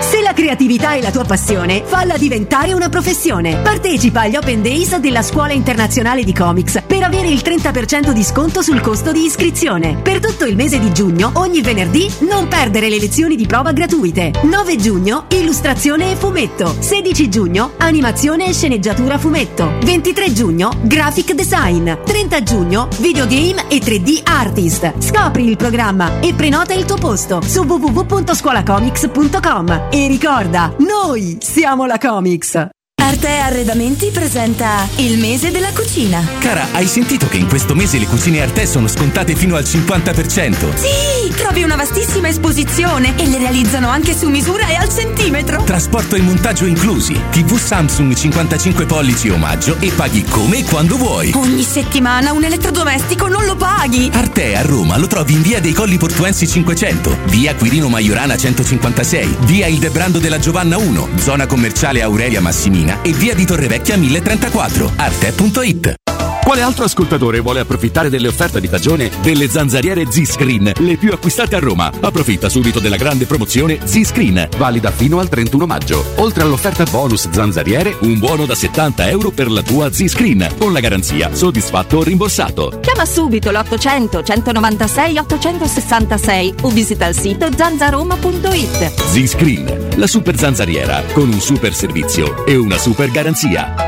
Speaker 14: Se la creatività è la tua passione, falla diventare una professione. Partecipa agli Open Days della Scuola Internazionale di Comics per avere il 30% di sconto sul costo di iscrizione. Per tutto il mese di giugno, ogni venerdì, non perdere le lezioni di prova gratuite. 9 giugno, illustrazione e fumetto. 16 giugno, animazione e sceneggiatura fumetto. 23 giugno, graphic design. 30 giugno, videogame e 3D artist. Scopri il programma e prenota il tuo posto su www.scuolacomics.com. E ricorda, noi siamo la Comics.
Speaker 13: Arte Arredamenti presenta il mese della cucina.
Speaker 15: Cara, hai sentito che in questo mese le cucine Arte sono scontate fino al 50%?
Speaker 13: Sì, trovi una vastissima esposizione e le realizzano anche su misura e al centimetro.
Speaker 15: Trasporto e montaggio inclusi. TV Samsung 55 pollici omaggio e paghi come e quando vuoi.
Speaker 13: Ogni settimana un elettrodomestico non lo paghi.
Speaker 15: Arte a Roma lo trovi in via dei Colli Portuensi 500, via Quirino Maiorana 156, via Il Debrando della Giovanna 1, zona commerciale Aurelia Massimina e via di Torrevecchia 1034. Arte.it
Speaker 16: Quale altro ascoltatore vuole approfittare delle offerte di stagione delle zanzariere Z-Screen, le più acquistate a Roma? Approfitta subito della grande promozione Z-Screen, valida fino al 31 maggio. Oltre all'offerta bonus zanzariere, un buono da 70 euro per la tua Z-Screen, con la garanzia soddisfatto o rimborsato.
Speaker 17: Chiama subito l'800 196 866 o visita il sito zanzaroma.it.
Speaker 16: Z-Screen, la super zanzariera, con un super servizio e una super garanzia.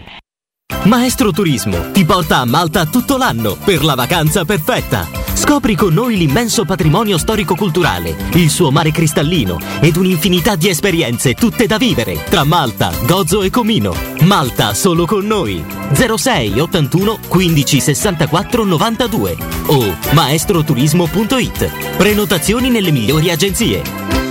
Speaker 18: Maestro Turismo ti porta a Malta tutto l'anno per la vacanza perfetta. Scopri con noi l'immenso patrimonio storico-culturale, il suo mare cristallino ed un'infinità di esperienze tutte da vivere tra Malta, Gozo e Comino. Malta solo con noi. 06 81 15 64 92 o maestroturismo.it. Prenotazioni nelle migliori agenzie.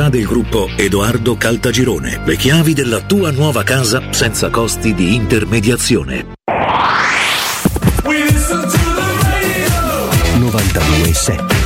Speaker 19: del gruppo Edoardo Caltagirone. Le chiavi della tua nuova casa senza costi di intermediazione.
Speaker 16: 92.7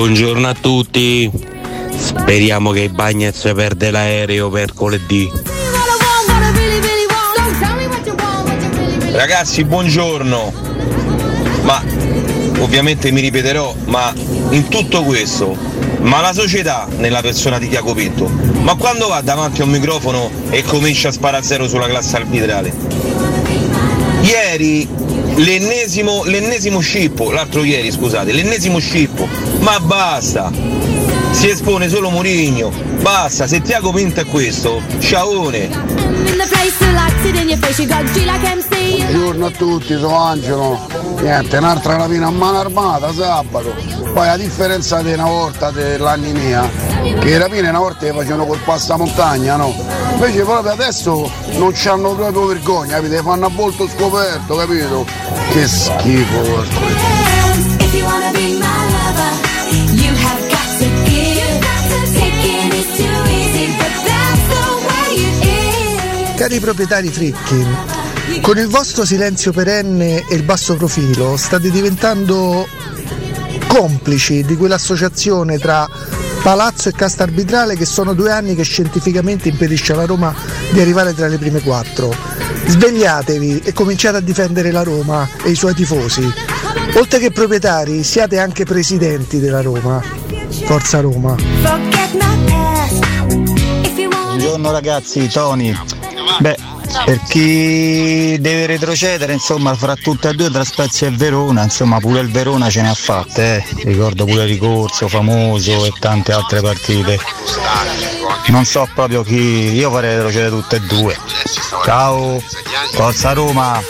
Speaker 20: Buongiorno a tutti. Speriamo che Bagnez perde l'aereo mercoledì.
Speaker 1: Ragazzi, buongiorno. Ma ovviamente mi ripeterò, ma in tutto questo, ma la società nella persona di Tiago Pinto, ma quando va davanti a un microfono e comincia a sparare a zero sulla classe arbitrale? Ieri l'ennesimo, l'ennesimo scippo, l'altro ieri scusate, l'ennesimo scippo, ma basta! Si espone solo Murigno, basta, se Tiago Pinto è questo, ciaone!
Speaker 21: Buongiorno a tutti, sono Angelo. Niente, un'altra rapina a mano armata sabato. Poi a differenza di una volta dell'anni mia, che le rapine una volta le facevano col passamontagna, no? Invece proprio adesso non c'hanno proprio vergogna, capite? Fanno a volto scoperto, capito? Che schifo, porco.
Speaker 22: Cari proprietari fricchi, con il vostro silenzio perenne e il basso profilo state diventando complici di quell'associazione tra Palazzo e casta arbitrale che sono due anni che scientificamente impedisce alla Roma di arrivare tra le prime quattro. Svegliatevi e cominciate a difendere la Roma e i suoi tifosi. Oltre che proprietari, siate anche presidenti della Roma. Forza Roma.
Speaker 23: Buongiorno ragazzi, Tony. Beh, per chi deve retrocedere, insomma, fra tutte e due tra Spezia e Verona, insomma, pure il Verona ce ne ha fatte, eh. Ricordo pure Ricorso, Famoso e tante altre partite. Non so proprio chi. Io farei retrocedere tutte e due. Ciao, Forza Roma!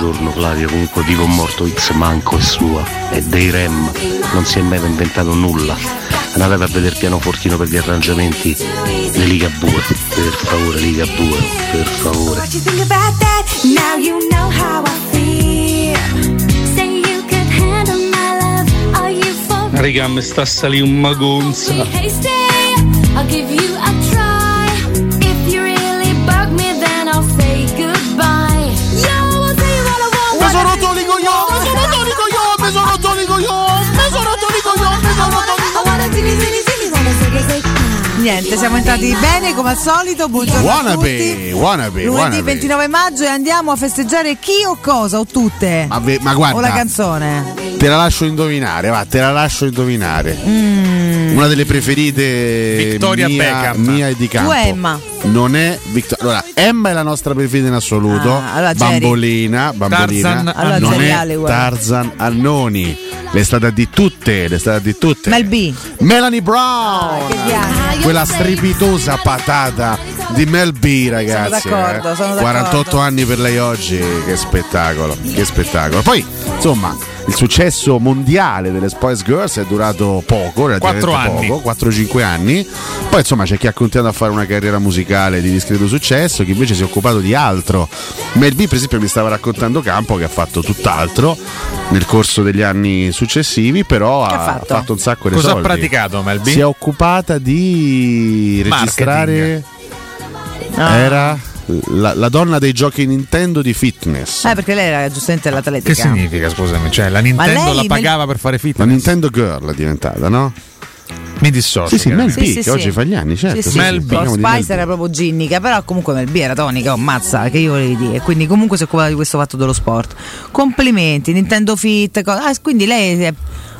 Speaker 20: Buongiorno Flavio, comunque vivo un morto X manco è sua. E dei Rem non si è mai inventato nulla. Andate a vedere il pianofortino per gli arrangiamenti di Liga Bue. Per favore, Liga Bue, per favore.
Speaker 24: What you think about that? Now you know how I feel. Say you could handle my love. Are you for
Speaker 16: Raga, mi sta a salire un magonza.
Speaker 9: Niente, siamo entrati bene come al solito. Buongiorno a
Speaker 11: Wannabe,
Speaker 9: tutti.
Speaker 11: wannabe,
Speaker 9: Lunedì
Speaker 11: wannabe.
Speaker 9: 29 maggio e andiamo a festeggiare chi o cosa o tutte?
Speaker 11: Ma, ve- ma guarda,
Speaker 9: o la canzone?
Speaker 11: te la lascio indovinare, va, te la lascio indovinare.
Speaker 9: Mm.
Speaker 11: Una delle preferite
Speaker 10: Victoria
Speaker 11: mia,
Speaker 10: Beckham.
Speaker 11: mia e di campo.
Speaker 9: Tu Emma.
Speaker 11: Non è Victoria. Allora, Emma è la nostra preferita in assoluto.
Speaker 9: Ah, allora
Speaker 11: bambolina, bambolina.
Speaker 9: Tarzan Allora
Speaker 11: non è. Tarzan Annoni. Le è stata di tutte, le è stata di tutte.
Speaker 9: Mel B.
Speaker 11: Melanie Brown. Quella strepitosa patata di Mel B, ragazzi.
Speaker 9: d'accordo,
Speaker 11: eh.
Speaker 9: sono d'accordo.
Speaker 11: 48 anni per lei oggi, che spettacolo, che spettacolo. Poi, insomma, il successo mondiale delle Spice Girls è durato poco, relativamente
Speaker 10: Quattro anni.
Speaker 11: poco, 4-5 anni. Poi, insomma, c'è chi ha continuato a fare una carriera musicale di discreto successo, chi invece si è occupato di altro. Mel B, per esempio, mi stava raccontando Campo che ha fatto tutt'altro nel corso degli anni successivi, però ha
Speaker 10: ha
Speaker 11: fatto?
Speaker 10: fatto?
Speaker 11: un sacco di
Speaker 10: Cosa ha
Speaker 11: soldi.
Speaker 10: praticato Mel B?
Speaker 11: Si è occupata di registrare.
Speaker 9: Ah.
Speaker 11: Era la, la donna dei giochi Nintendo di fitness.
Speaker 9: Eh, perché lei era giustamente l'atletica.
Speaker 10: Che significa, scusami? Cioè, la Nintendo la
Speaker 9: Mel-
Speaker 10: pagava per fare
Speaker 11: La
Speaker 10: fitness?
Speaker 11: Nintendo Girl è diventata, no?
Speaker 10: Mi dissocio.
Speaker 11: Sì, sì, Mel B.
Speaker 9: Sì,
Speaker 11: che
Speaker 9: sì,
Speaker 11: oggi
Speaker 9: sì.
Speaker 11: fa gli anni, certo.
Speaker 9: Sì,
Speaker 11: sì,
Speaker 9: Lo
Speaker 11: parliamo di Mel
Speaker 9: Spice
Speaker 11: B.
Speaker 9: era proprio ginnica, però comunque Mel B era tonica, oh, mazza, che io volevi dire. Quindi comunque si occupava di questo fatto dello sport. Complimenti, Nintendo Fit, co- ah, quindi lei è-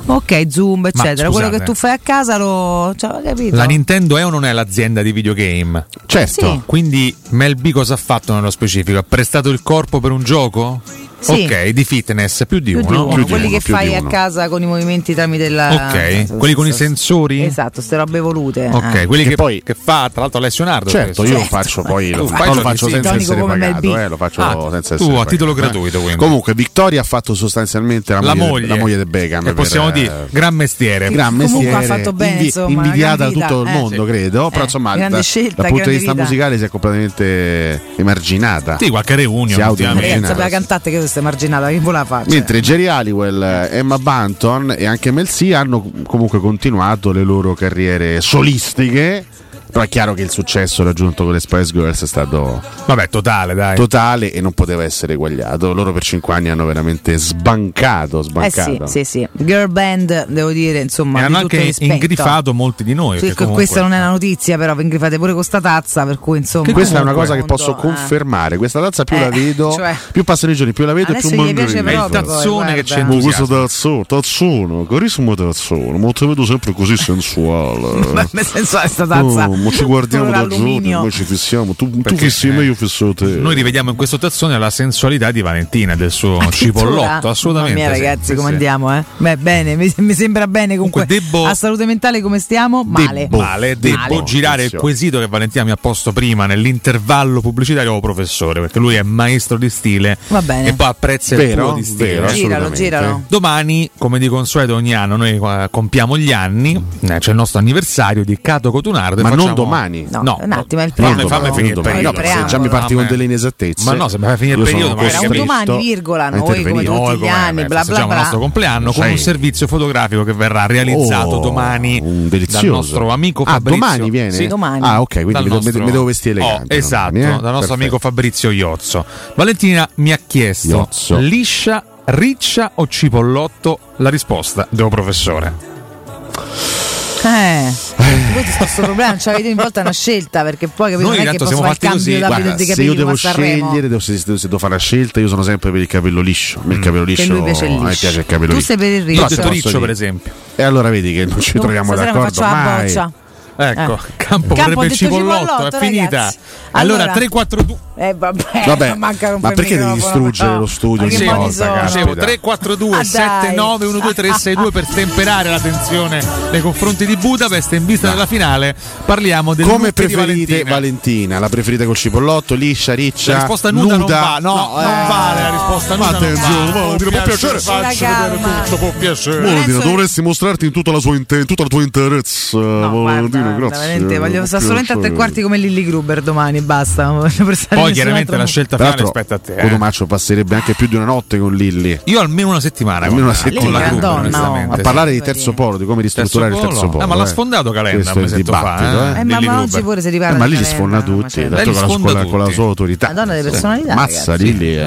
Speaker 9: Ok, Zoom, eccetera. Quello
Speaker 10: scusate.
Speaker 9: che tu fai a casa lo. Cioè, capito?
Speaker 10: La Nintendo è o non è l'azienda di videogame?
Speaker 11: Certo.
Speaker 9: Sì.
Speaker 10: Quindi Mel B cosa ha fatto nello specifico? Ha prestato il corpo per un gioco?
Speaker 9: Sì.
Speaker 10: Ok, di fitness, più di
Speaker 9: più di
Speaker 10: uno.
Speaker 9: uno,
Speaker 10: Più di
Speaker 9: quelli
Speaker 10: uno,
Speaker 9: che
Speaker 10: più di
Speaker 9: fai a
Speaker 10: uno.
Speaker 9: casa con i movimenti tramite la.
Speaker 10: Ok, quelli con i sensori?
Speaker 9: Esatto, ste robe volute.
Speaker 10: Ok,
Speaker 9: Ah.
Speaker 10: quelli che, che fa tra l'altro Alessio Nardo.
Speaker 11: Certo,
Speaker 10: questo.
Speaker 11: io faccio poi lo,
Speaker 10: Tu
Speaker 11: non
Speaker 10: fai
Speaker 11: lo faccio
Speaker 10: sì.
Speaker 11: senza essere pagato, eh, lo faccio
Speaker 10: Ah,
Speaker 11: senza
Speaker 10: tu
Speaker 11: essere
Speaker 10: a titolo
Speaker 11: pagato, eh.
Speaker 10: gratuito, quindi.
Speaker 11: Comunque Vittoria ha fatto sostanzialmente la,
Speaker 10: La
Speaker 11: moglie, la moglie di Beckham.
Speaker 10: Che possiamo
Speaker 11: per,
Speaker 10: dire, gran mestiere.
Speaker 11: Gran
Speaker 9: Comunque
Speaker 11: mestiere,
Speaker 9: ha fatto bene, insomma,
Speaker 11: invidiata da tutto il
Speaker 9: eh.
Speaker 11: mondo, credo. Però
Speaker 9: Eh,
Speaker 11: insomma, dal punto di vista musicale si è completamente emarginata.
Speaker 10: Sì, qualche reunion.
Speaker 11: Auto-emarginata.
Speaker 9: sapeva cantante che questa marginata, che vuole la faccia?
Speaker 11: Mentre Jerry Halliwell, Emma Banton e anche Mel C hanno comunque continuato le loro carriere solistiche però è chiaro che il successo raggiunto con le Spice Girls è stato.
Speaker 10: Vabbè, totale, dai.
Speaker 11: Totale e non poteva essere eguagliato. Loro per cinque anni hanno veramente sbancato. sbancato.
Speaker 9: Eh sì, sì, sì. Girl band, devo dire, insomma.
Speaker 10: E hanno anche ingrifato molti di noi.
Speaker 9: Sì,
Speaker 10: comunque...
Speaker 9: Questa non è la notizia, però vi ingrifate pure con questa tazza. Per cui, insomma.
Speaker 11: Che questa è una cosa che posso
Speaker 9: eh.
Speaker 11: confermare. Questa tazza più
Speaker 9: eh,
Speaker 11: la vedo,
Speaker 9: cioè...
Speaker 11: più passano i giorni, più la vedo,
Speaker 9: Adesso
Speaker 11: più mangio.
Speaker 9: È
Speaker 10: il tazzone che c'è
Speaker 11: in Questo tazzone, tazzone, carissimo tazzone. Ma te vedo sempre così sensuale.
Speaker 9: sensuale questa tazza.
Speaker 11: Oh, ma ci guardiamo da giorni, noi ci fissiamo. Tu, tu fissi me, io fisso te.
Speaker 10: Noi rivediamo in questa stazione la sensualità di Valentina, del suo cipollotto, assolutamente.
Speaker 9: Mamma mia, ragazzi, come andiamo? Eh? Beh, bene, mi, mi, sembra bene comunque. comunque debbo, a salute mentale come stiamo? Male.
Speaker 10: Debbo, male, debbo
Speaker 9: male.
Speaker 10: girare il quesito che Valentina mi ha posto prima nell'intervallo pubblicitario professore, perché lui è maestro di stile
Speaker 9: Va bene.
Speaker 10: e poi apprezza il
Speaker 11: vero,
Speaker 10: di stile.
Speaker 11: Vero,
Speaker 9: giralo, giralo.
Speaker 10: Domani, come di consueto ogni anno, noi eh, compiamo gli anni, eh, c'è il nostro anniversario di Cato Cotunardo.
Speaker 11: Ma non
Speaker 10: non
Speaker 11: domani.
Speaker 9: No,
Speaker 10: no,
Speaker 9: un attimo, è il preambolo.
Speaker 10: Non fammi finire il periodo.
Speaker 11: No, se già mi parti con delle inesattezze.
Speaker 10: Ma no, se mi fai finire il periodo,
Speaker 9: ma un domani, virgola, noi come tutti gli anni, bla bla bla.
Speaker 10: il nostro compleanno con un servizio fotografico che verrà realizzato
Speaker 11: oh,
Speaker 10: domani dal nostro amico
Speaker 11: ah,
Speaker 10: Fabrizio.
Speaker 11: domani viene?
Speaker 10: Sì,
Speaker 9: domani.
Speaker 11: Ah, ok, quindi mi devo vestire
Speaker 10: oh,
Speaker 11: elegante.
Speaker 10: Esatto,
Speaker 11: eh?
Speaker 10: dal nostro amico Fabrizio Iozzo. Valentina mi ha chiesto
Speaker 11: Iozzo.
Speaker 10: liscia, riccia o cipollotto? La risposta, devo professore.
Speaker 9: Eh. eh. Voi questo problema, non avete in volta una scelta perché poi capito,
Speaker 10: Noi,
Speaker 9: non è che posso fare il cambio
Speaker 11: guarda, di
Speaker 9: capelli se
Speaker 11: io devo scegliere, devo, se, se, devo fare una scelta, io sono sempre per il capello liscio. Mm. Il capello liscio, che
Speaker 9: lui piace il liscio.
Speaker 11: A piace il capello
Speaker 9: tu
Speaker 11: liscio.
Speaker 9: sei per il riccio.
Speaker 11: Io
Speaker 10: riccio, per esempio.
Speaker 11: E allora vedi che non ci
Speaker 9: no,
Speaker 11: troviamo d'accordo mai.
Speaker 9: Faccio la boccia.
Speaker 10: Ecco,
Speaker 9: eh.
Speaker 10: campo,
Speaker 9: campo detto
Speaker 10: cipollotto, è finita. Allora,
Speaker 9: allora
Speaker 10: 342
Speaker 9: eh, vabbè,
Speaker 11: vabbè ma perché devi distruggere no. lo studio ogni volta?
Speaker 10: Dicevo 342
Speaker 9: ah,
Speaker 10: 791232 per temperare la tensione nei confronti di Budapest in vista no. della finale. Parliamo del
Speaker 11: Come preferite
Speaker 10: Valentina.
Speaker 11: Valentina. La preferite col cipollotto, liscia, riccia?
Speaker 10: La risposta nuda, nuda. non va. No, eh. non vale la risposta nuda.
Speaker 11: Attenzione, può piacere,
Speaker 10: faccio vedere tutto, può piacere.
Speaker 11: Lorenzo dovresti mostrarti in tutta la tua interezza, Valentina
Speaker 9: veramente, voglio stare solamente a tre quarti come Lilli Gruber domani, basta.
Speaker 10: Poi chiaramente la scelta finale rispetto a te. Eh.
Speaker 11: Codomaccio passerebbe anche più di una notte con Lilli.
Speaker 10: Io almeno una settimana.
Speaker 11: Almeno una settimana.
Speaker 10: Lilli, con la Gruber, no.
Speaker 11: A parlare di terzo polo, di come ristrutturare il
Speaker 10: terzo polo. Ah, ma l'ha
Speaker 11: eh.
Speaker 10: sfondato Calenda un mesetto eh.
Speaker 11: Eh.
Speaker 9: ma, oggi pure si ripara.
Speaker 11: Ma lì li sfonda tutti, con la sua autorità.
Speaker 9: Madonna di personalità.
Speaker 11: Mazza Lilly.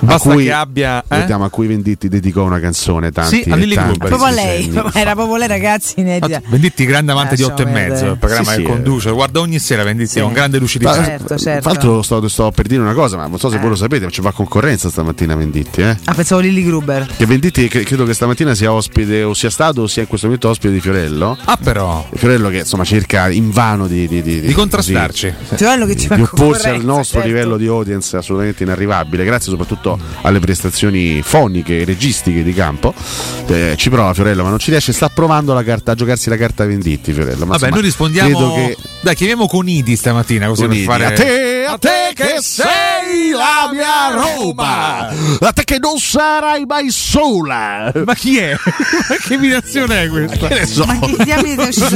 Speaker 10: Basta
Speaker 11: a cui,
Speaker 10: che abbia. Eh?
Speaker 11: Vediamo, a cui Venditti dedicò una canzone. Tanti,
Speaker 10: sì, a Lily
Speaker 11: tanti
Speaker 9: proprio lei, era proprio lei, ragazzi. Ne...
Speaker 10: Venditti, grande amante ah, di 8 e mezzo. Il programma
Speaker 11: sì,
Speaker 10: che
Speaker 11: sì,
Speaker 10: conduce, guarda ogni sera Venditti, sì. un grande lucidità.
Speaker 9: Certo, certo.
Speaker 11: Tra certo. l'altro, sto, sto, per dire una cosa, ma non so se eh. voi lo sapete, ma ci fa concorrenza stamattina Venditti. Eh?
Speaker 9: Ah, pensavo Lily Gruber.
Speaker 11: Che Venditti, credo che stamattina sia ospite, o sia stato, o sia in questo momento ospite di Fiorello.
Speaker 10: Ah, però.
Speaker 11: Fiorello che insomma cerca invano di, di, di,
Speaker 10: di contrastarci.
Speaker 9: Fiorello che ci fa concorrenza.
Speaker 11: Di opporsi al nostro
Speaker 9: certo.
Speaker 11: livello di audience assolutamente inarrivabile. Grazie soprattutto soprattutto alle prestazioni foniche e registiche di campo. Eh, ci prova Fiorello, ma non ci riesce. Sta provando carta, a giocarsi la carta Venditti. Fiorello. Ma
Speaker 10: Vabbè,
Speaker 11: insomma,
Speaker 10: noi rispondiamo.
Speaker 11: Che...
Speaker 10: Dai, chiamiamo Conidi stamattina. Così
Speaker 11: Conidi.
Speaker 10: Fare...
Speaker 11: A te, a te che sei la mia Roma, da te che non sarai mai sola.
Speaker 10: Ma chi è? Che imitazione è questa?
Speaker 11: Che so.
Speaker 9: Ma che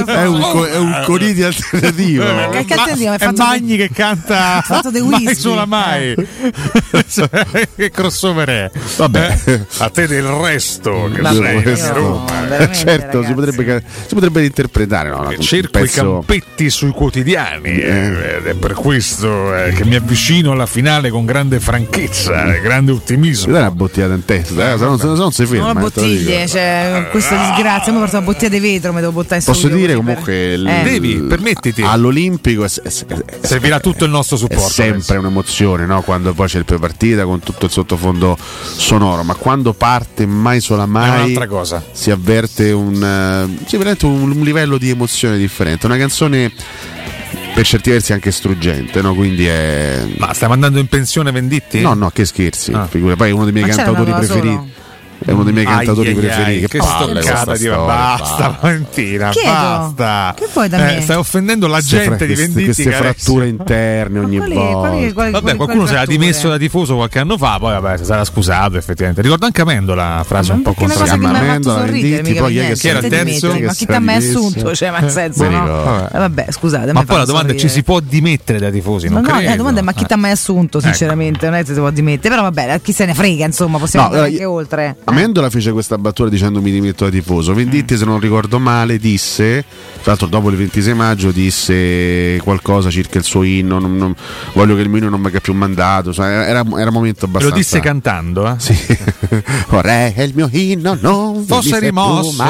Speaker 9: è
Speaker 11: un, co- è un coridi alternativo.
Speaker 9: Ma che alternativo?
Speaker 10: È,
Speaker 9: è
Speaker 10: Magni che canta
Speaker 9: fatto The
Speaker 10: Mai sola mai. che crossover è?
Speaker 11: Vabbè.
Speaker 10: Eh, a te del resto che
Speaker 9: Vabbè,
Speaker 10: sei la eh,
Speaker 9: mia
Speaker 11: certo, si potrebbe, si potrebbe interpretare. No, no,
Speaker 10: Cerco
Speaker 11: pezzo...
Speaker 10: i campetti sui quotidiani eh, ed è per questo eh, che mi avvicino alla finale finale con grande franchezza, mm. grande ottimismo.
Speaker 11: Dai una bottiglia in testa, eh, se non, se non si ferma.
Speaker 9: Non
Speaker 11: eh,
Speaker 9: bottiglie, cioè, questa disgrazia, mi porto una bottiglia di vetro, mi devo buttare in
Speaker 11: Posso dire comunque, l-
Speaker 9: eh.
Speaker 10: devi, permettiti.
Speaker 11: All'Olimpico è, è, è,
Speaker 10: servirà tutto il nostro supporto.
Speaker 11: È sempre adesso. un'emozione, no? Quando poi c'è il pre-partita con tutto il sottofondo sonoro, ma quando parte mai sola mai si avverte un, uh, si un, un livello di emozione differente. Una canzone per certi versi anche struggente, no? Quindi è.
Speaker 10: Ma stiamo andando in pensione Venditti?
Speaker 11: No, no, che scherzi.
Speaker 10: Ah.
Speaker 11: Poi è uno dei miei
Speaker 9: Ma
Speaker 11: cantautori preferiti.
Speaker 9: Solo?
Speaker 11: è uno dei miei cantatori
Speaker 10: ai,
Speaker 11: preferiti.
Speaker 10: Ai, che
Speaker 11: palle questa
Speaker 10: Basta, Valentina, basta.
Speaker 9: Che vuoi da eh, me?
Speaker 10: Eh, stai offendendo la
Speaker 11: queste
Speaker 10: gente fra,
Speaker 11: di
Speaker 10: Venditti.
Speaker 11: Queste fratture interne ogni
Speaker 9: quali,
Speaker 11: volta.
Speaker 9: Quali, quali,
Speaker 10: vabbè, qualcuno si era dimesso da tifoso qualche anno fa, poi vabbè, si sarà scusato effettivamente. Ricordo anche Amendola, frase un po' contraria.
Speaker 11: Amendola, Venditti, poi chi
Speaker 10: era terzo?
Speaker 9: Ma chi ti ha mai assunto? Cioè, ma nel eh,
Speaker 11: senso,
Speaker 9: no? Eh, vabbè, scusate.
Speaker 10: Ma poi la domanda è ci si può dimettere da tifosi? Non credo.
Speaker 9: La domanda è ma chi ti ha mai assunto, ecco. sinceramente? Non è che si può dimettere, però vabbè, chi se ne frega, insomma, possiamo andare anche oltre.
Speaker 11: Amendola fece questa battuta dicendo mi dimetto da tifoso. Venditti, se non ricordo male, disse, tra l'altro dopo il 26 maggio, disse qualcosa circa il suo inno. Non, non- voglio che il mio inno non abbia più mandato. Cioè, era, era un momento
Speaker 10: Lo
Speaker 11: abbastanza.
Speaker 10: disse cantando, eh?
Speaker 11: Sì. Vorrei che il mio inno non
Speaker 10: Fosse rimosso.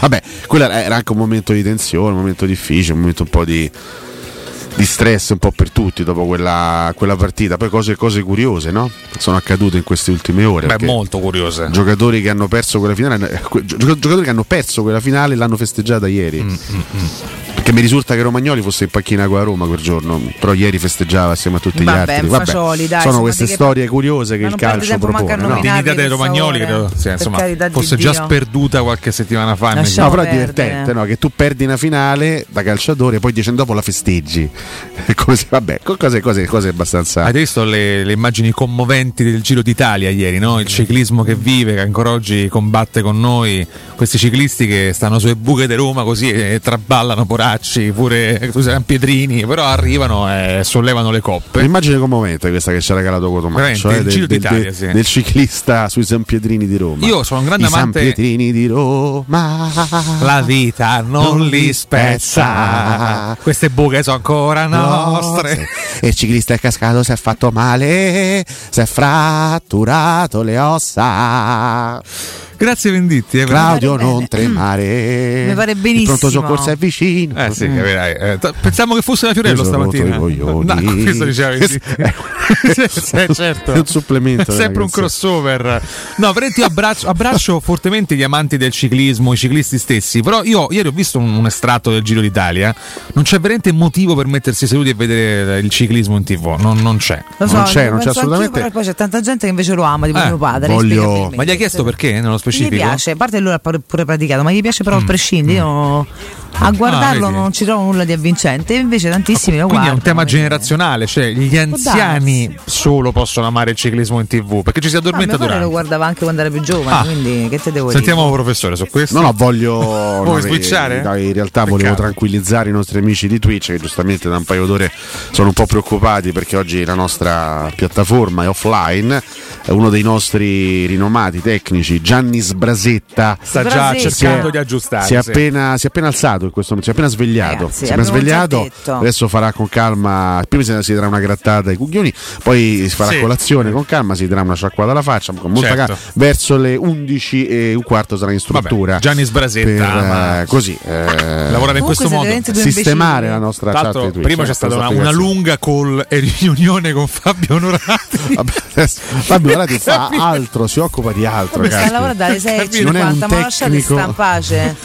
Speaker 11: Vabbè, quello era anche un momento di tensione, un momento difficile, un momento un po' di, di stress un po' per tutti dopo quella, quella partita. Poi cose, cose curiose, no? Sono accadute in queste ultime ore.
Speaker 10: Beh, molto curiose.
Speaker 11: Giocatori che hanno perso quella finale, eh, giocatori che hanno perso quella finale l'hanno festeggiata ieri.
Speaker 10: Mm,
Speaker 11: Perché mi risulta che Romagnoli fosse in panchina con la Roma quel giorno, però ieri festeggiava assieme a tutti gli
Speaker 9: Vabbè,
Speaker 11: altri.
Speaker 9: Fagioli, dai,
Speaker 11: sono queste storie curiose che il calcio propone. no?
Speaker 9: nominarli,
Speaker 10: Dignità dei Romagnoli credo sì,
Speaker 9: Per
Speaker 10: insomma,
Speaker 9: carità di
Speaker 10: fosse già
Speaker 9: Dio.
Speaker 10: sperduta qualche settimana fa.
Speaker 11: No, però è divertente no? che tu perdi una finale da calciatore e poi dieci anni dopo la festeggi. Se- vabbè, co- cose, cose, cose abbastanza.
Speaker 10: Avete visto le, le immagini commoventi del Giro d'Italia ieri, no? il ciclismo che vive, che ancora oggi combatte con noi, questi ciclisti che stanno sulle buche di Roma così e traballano poracci, pure scusa, Piedrini, però arrivano e sollevano le coppe.
Speaker 11: Un'immagine commovente questa che ci ha regalato Cotomaccio, eh, del, del- del-
Speaker 10: sì.
Speaker 11: del ciclista sui San Pietrini di Roma.
Speaker 10: Io sono un grande
Speaker 11: I San
Speaker 10: amante-
Speaker 11: Pietrini di Roma.
Speaker 10: La vita non, li spezza, queste buche sono ancora nostre.
Speaker 11: E il ciclista è cascato, si è fatto male, si è fratturato le ossa.
Speaker 10: Grazie Venditti. Eh,
Speaker 11: Claudio,
Speaker 9: bene.
Speaker 11: non tremare.
Speaker 9: Mi pare
Speaker 11: Il
Speaker 9: benissimo.
Speaker 11: pronto soccorso è vicino.
Speaker 10: Eh sì, capirai. Eh, t- pensavo che fosse la Fiorello
Speaker 11: Io
Speaker 10: stamattina. No, questo diceva Venditti. Sì, sì, certo.
Speaker 11: È un supplemento.
Speaker 10: È sempre un crossover. No, veramente io abbraccio, abbraccio fortemente gli amanti del ciclismo, i ciclisti stessi. Però io ieri ho visto un, un estratto del Giro d'Italia. Non c'è veramente motivo per mettersi seduti e vedere il ciclismo in tv. Non, non c'è.
Speaker 9: Lo so,
Speaker 11: Non c'è, non c'è assolutamente.
Speaker 9: però poi c'è tanta gente che invece lo ama, tipo
Speaker 10: Eh,
Speaker 9: mio padre.
Speaker 11: voglio-.
Speaker 10: Ma gli hai chiesto perché nello
Speaker 9: Gli
Speaker 10: specifico?
Speaker 9: piace, a parte lui l'ha pure praticato, ma gli piace però a prescindere. Io a guardarlo
Speaker 10: Ah,
Speaker 9: non ci trovo nulla di avvincente, invece tantissimi lo
Speaker 10: Quindi è un
Speaker 9: guardano.
Speaker 10: tema generazionale, cioè gli anziani solo possono amare il ciclismo in tv perché ci si
Speaker 9: Ah,
Speaker 10: addormenta
Speaker 9: mio padre lo
Speaker 10: durante.
Speaker 9: guardava anche quando era più giovane,
Speaker 10: Ah.
Speaker 9: quindi che te devo
Speaker 10: Sentiamo professore su questo.
Speaker 11: No, no, voglio.
Speaker 10: Vuoi
Speaker 11: no,
Speaker 10: switchare?
Speaker 11: dai, in realtà volevo
Speaker 10: Peccato.
Speaker 11: tranquillizzare i nostri amici di Twitch che giustamente da un paio d'ore sono un po' preoccupati perché oggi la nostra piattaforma è offline. È uno dei nostri rinomati tecnici, Gianni Sbrasetta.
Speaker 10: Sta già cercando di aggiustare.
Speaker 11: Si è,
Speaker 10: sì.
Speaker 11: appena, si è appena alzato in questo momento, si è appena svegliato.
Speaker 9: Ragazzi,
Speaker 11: si è appena svegliato. Adesso farà con calma. Prima si, si darà una grattata ai cuglioni, poi si farà
Speaker 10: Sì.
Speaker 11: colazione con calma, si darà una sciacquata alla faccia. Con molta
Speaker 10: Certo.
Speaker 11: calma. Verso le 11 e un quarto sarà in struttura.
Speaker 10: Vabbè, Gianni Sbrasetta,
Speaker 11: per,
Speaker 10: ma-
Speaker 11: eh, così eh,
Speaker 10: Lavorare in questo modo.
Speaker 11: sistemare la nostra
Speaker 10: Tra
Speaker 11: chat
Speaker 10: prima c'è
Speaker 11: eh,
Speaker 10: stata una, una lunga call e riunione con Fabio Onorati.
Speaker 11: Vabbè, adesso Fabio Orati fa altro, si occupa di altro.
Speaker 9: Sta a
Speaker 11: caspita.
Speaker 9: lavorare dalle 6.50,
Speaker 11: Non è un
Speaker 9: ma lasciate
Speaker 11: tecnico.
Speaker 9: sta in pace.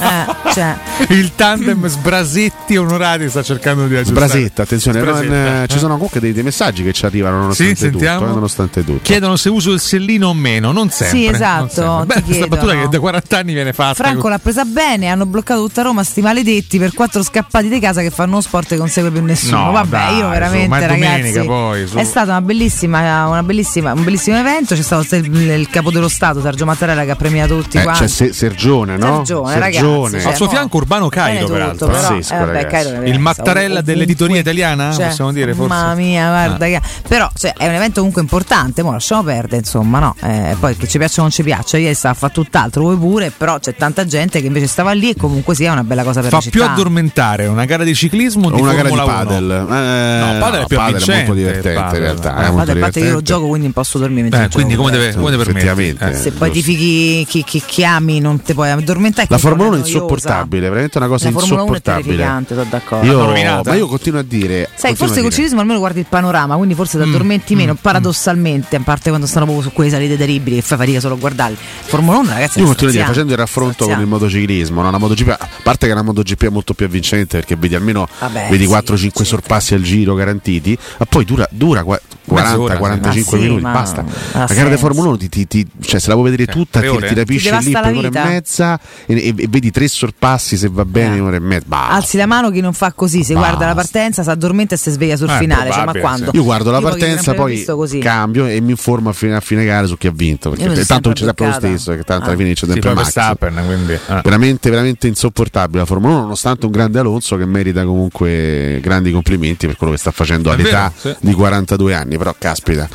Speaker 9: Eh, cioè,
Speaker 10: Il tandem Sbrasetti Onorati sta cercando di aggiustare.
Speaker 11: Sbrasetta, attenzione, non-
Speaker 10: Sbrasetta.
Speaker 11: eh, ci sono comunque dei, dei messaggi che ci arrivano nonostante
Speaker 10: Sì,
Speaker 11: tutto. eh, nonostante tutto.
Speaker 10: Chiedono se uso il sellino o meno, non sempre.
Speaker 9: Sì, esatto,
Speaker 10: Beh, questa battuta che da 40 anni viene fatta.
Speaker 9: Franco l'ha presa bene, hanno bloccato tutta Roma sti maledetti per quattro scappati di casa che fanno uno sport che non segue più nessuno.
Speaker 10: No,
Speaker 9: Vabbè,
Speaker 10: dai,
Speaker 9: io
Speaker 10: su,
Speaker 9: veramente
Speaker 10: ma è domenica
Speaker 9: ragazzi,
Speaker 10: poi, su.
Speaker 9: è stato una bellissima, una bellissima, un bellissimo evento, c'è stato il, il capo dello Stato Sergio Mattarella che ha premiato tutti
Speaker 11: Eh,
Speaker 9: quanti.
Speaker 11: c'è Se- Sergione, no?
Speaker 9: Sergione, ragazzi, cioè,
Speaker 10: Al suo fianco Urbano Cairo, peraltro.
Speaker 9: però,
Speaker 11: Pazzesco,
Speaker 9: eh, vabbè. Cairo è
Speaker 10: Il Mattarella dell'editoria italiana,
Speaker 9: Cioè,
Speaker 10: possiamo dire forse.
Speaker 9: Mamma mia, guarda
Speaker 10: Ah.
Speaker 9: che- Però cioè, è un evento comunque importante, mo lasciamo perdere, insomma, no? Eh, poi che ci piaccia o non ci piaccia, ieri stava a fare tutt'altro, voi pure, però c'è tanta gente che invece stava lì e comunque sia una bella cosa per
Speaker 10: Fa
Speaker 9: la
Speaker 10: più
Speaker 9: città.
Speaker 10: addormentare una gara di ciclismo o di
Speaker 11: una gara di
Speaker 10: Formula 1?
Speaker 11: padel. Eh,
Speaker 10: No, padel è più
Speaker 11: padel
Speaker 10: avvincente,
Speaker 11: molto divertente
Speaker 10: padel.
Speaker 11: in realtà.
Speaker 10: Eh,
Speaker 11: è molto
Speaker 9: parte che io lo
Speaker 11: divertente.
Speaker 9: gioco, quindi non posso dormire mentre
Speaker 10: Eh, quindi come deve,
Speaker 9: certo.
Speaker 10: come deve permettere?
Speaker 9: Se poi ti fichi chi, chi- chi ami, non ti puoi addormentare.
Speaker 11: La Formula 1 è insopportabile, veramente una cosa
Speaker 9: La Formula 1 è
Speaker 11: insopportabile.
Speaker 9: terrificante, sono d'accordo.
Speaker 11: Io, ma io continuo a dire.
Speaker 9: Sai, forse col ciclismo almeno guardi il panorama, quindi forse ti addormenti meno, paradossalmente, a parte quando stanno proprio su quelle salite terribili che fai fatica solo a guardarli. Formula 1, ragazzi,
Speaker 11: Io continuo a dire, facendo il raffronto con il MotoCiclismo, no? la MotoGP, a parte che la MotoGP è molto più avvincente perché vedi almeno
Speaker 9: Vabbè,
Speaker 11: vedi
Speaker 9: sì,
Speaker 11: 4-5 sorpassi al giro garantiti, ma poi dura, dura 40-45
Speaker 9: sì. Ma sì,
Speaker 11: minuti,
Speaker 9: ma
Speaker 11: basta. La gara di. Formula 1 ti, ti- ti- cioè, se la vuoi vedere tutta ti, ti rapisce
Speaker 9: Ti
Speaker 11: lì per un'ora e mezza e, e- e vedi tre sorpassi se va bene in un'ora e mezza. Basta.
Speaker 9: Alzi la mano chi non fa così, si
Speaker 11: Basta.
Speaker 9: guarda la partenza, si addormenta e si sveglia sul
Speaker 10: Eh,
Speaker 9: finale. Cioè, ma quando?
Speaker 10: sì.
Speaker 11: Io guardo la partenza, poi cambio e mi informo a fine, a fine gara su chi ha vinto. Perché tanto
Speaker 9: sempre
Speaker 11: vince sempre lo stesso, che tanto alla
Speaker 9: Ah.
Speaker 11: fine c'è sempre Max.
Speaker 10: Eh.
Speaker 11: veramente, veramente insopportabile la Formula 1, nonostante un grande Alonso che merita comunque grandi complimenti per quello che sta facendo all'età di 42 anni, però caspita.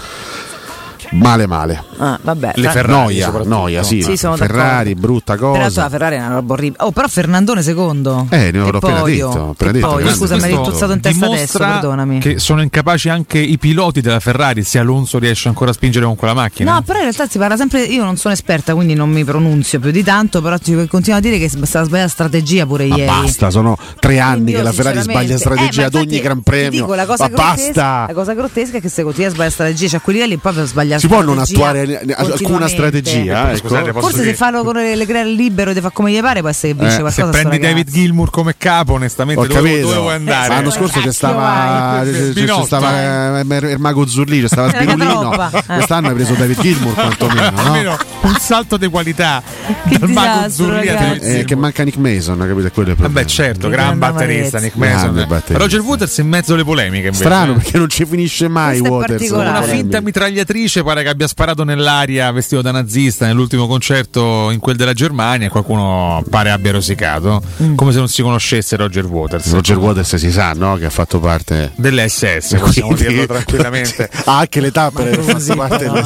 Speaker 11: Male male.
Speaker 9: Ah, vabbè.
Speaker 11: Le Ferrari, noia, noia, sì.
Speaker 9: Sì, sono
Speaker 11: Ferrari,
Speaker 9: d'accordo.
Speaker 11: brutta
Speaker 9: Peraltro
Speaker 11: cosa.
Speaker 9: la Ferrari è una roba orribile. Oh, però Fernandone secondo.
Speaker 11: Eh, ne ho
Speaker 9: Che
Speaker 11: appena detto, appena detto, grande.
Speaker 9: Scusa, mi hai rituzzato in testa adesso, perdonami.
Speaker 10: Che sono incapaci anche i piloti della Ferrari, se Alonso riesce ancora a spingere con quella macchina.
Speaker 9: No, però in realtà si parla sempre. Io non sono esperta, quindi non mi pronunzio più di tanto. Però ci continua a dire che sta sbagliando strategia pure
Speaker 11: Ma
Speaker 9: ieri.
Speaker 11: basta, sono tre anni
Speaker 9: Quindi
Speaker 11: che
Speaker 9: io
Speaker 11: la Ferrari sbaglia strategia
Speaker 9: Eh,
Speaker 11: ad ogni Gran
Speaker 9: ti
Speaker 11: Premio.
Speaker 9: Dico, la cosa
Speaker 11: ma
Speaker 9: grottesca,
Speaker 11: basta!
Speaker 9: La cosa grottesca è che se continui a sbagliare strategia, cioè a quei livelli proprio sbagliare
Speaker 11: Si può non attuare alcuna strategia? ecco.
Speaker 10: Scusate,
Speaker 9: Forse se farlo con le Leclerc libero e ti fa come gli pare, può essere che vince
Speaker 10: Eh,
Speaker 9: qualcosa.
Speaker 10: se prendi. David Gilmour come capo, onestamente,
Speaker 11: Ho
Speaker 10: dove,
Speaker 11: capito.
Speaker 10: dove vuoi andare?
Speaker 11: L'anno scorso c'è stava,
Speaker 10: Binotto.
Speaker 11: stava eh, il mago Zurli, c'è stava Spirulino.
Speaker 9: Eh.
Speaker 11: Quest'anno hai preso David Gilmour quantomeno, no?
Speaker 10: Salto di qualità
Speaker 9: Che
Speaker 10: dal mago
Speaker 9: disastro,
Speaker 10: Zurli a
Speaker 9: ragazzi.
Speaker 10: David
Speaker 11: Eh,
Speaker 10: Gilmour.
Speaker 11: che manca Nick Mason, capito? Quello è il problema.
Speaker 10: Vabbè, certo, gran batterista. Nick Mason.
Speaker 11: Batterista.
Speaker 10: Roger Waters in mezzo alle polemiche. Invece.
Speaker 11: Strano perché non ci finisce mai
Speaker 9: Questo è
Speaker 11: Waters.
Speaker 9: particolare.
Speaker 10: Una finta mitragliatrice pare che abbia sparato nell'aria vestito da nazista nell'ultimo concerto in quel della Germania e qualcuno pare abbia rosicato
Speaker 9: Mm.
Speaker 10: come se non si conoscesse Roger Waters
Speaker 11: Roger Waters si sa, no? Che ha fatto parte
Speaker 10: delle SS possiamo
Speaker 11: Quindi-
Speaker 10: dirlo tranquillamente
Speaker 11: ha anche le tappe per
Speaker 9: Così, no,
Speaker 11: delle
Speaker 9: no,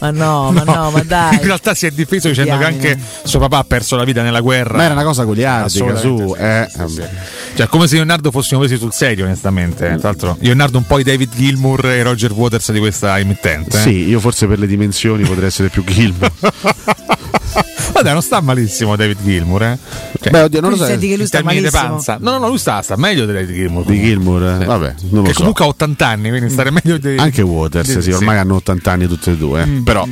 Speaker 9: ma no, ma no, ma dai.
Speaker 10: In realtà si è difeso dicendo che anche suo papà ha perso la vita nella guerra
Speaker 11: Ma era una cosa goliardica su,
Speaker 10: Assolutamente
Speaker 11: eh.
Speaker 10: sì, sì, sì. Cioè, come se Leonardo fossimo presi sul serio, onestamente. Tra l'altro, Leonardo un po' i David Gilmour e Roger Waters di questa emittente. eh.
Speaker 11: Sì, io forse per le dimensioni potrei essere più Gilmour.
Speaker 10: Vabbè, non sta malissimo David Gilmour, eh. Cioè,
Speaker 11: Beh, oddio, non lo so.
Speaker 9: senti che lui
Speaker 10: in
Speaker 9: sta
Speaker 10: di
Speaker 9: malissimo.
Speaker 10: panza. No, no, no, lui sta, sta meglio di David Gilmour.
Speaker 11: Di Gilmour, eh?
Speaker 10: Sì.
Speaker 11: vabbè, non lo
Speaker 10: che
Speaker 11: so.
Speaker 10: comunque ha 80 anni, quindi stare meglio di.
Speaker 11: Anche Waters, sì, ormai hanno 80 anni tutti e due. eh. Però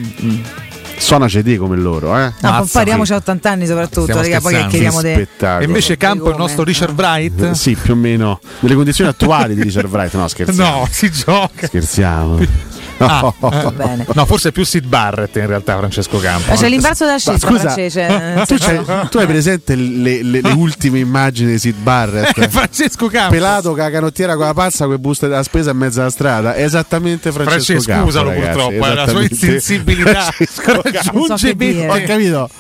Speaker 11: suona CD come loro, eh.
Speaker 9: No, poi
Speaker 10: Mazza,
Speaker 9: pariamoci a 80 anni soprattutto, raga, poi che chiediamo
Speaker 11: Che
Speaker 9: de...
Speaker 11: spettacolo.
Speaker 10: E invece Campo il
Speaker 9: Come?
Speaker 10: nostro Richard Wright.
Speaker 11: Eh, Sì, più o meno nelle condizioni attuali di Richard Wright. No, scherziamo.
Speaker 10: No, si gioca.
Speaker 11: Scherziamo.
Speaker 10: Ah,
Speaker 11: No.
Speaker 10: eh,
Speaker 9: bene.
Speaker 10: no, forse è più Sid Barrett in realtà, Francesco Campo.
Speaker 9: Ma c'è l'imbarazzo della scelta
Speaker 11: Scusa,
Speaker 9: eh,
Speaker 11: tu, tu hai presente le, le- le ultime immagini di Sid Barrett?
Speaker 10: Francesco Campo.
Speaker 11: Pelato con la canottiera con la pazza con le buste della spesa in mezzo alla strada. È esattamente Francesco
Speaker 10: Francesco,
Speaker 11: Campo.
Speaker 10: scusalo
Speaker 11: ragazzi,
Speaker 10: purtroppo, eh, la sua insensibilità
Speaker 11: Francesco Campo. Ho capito.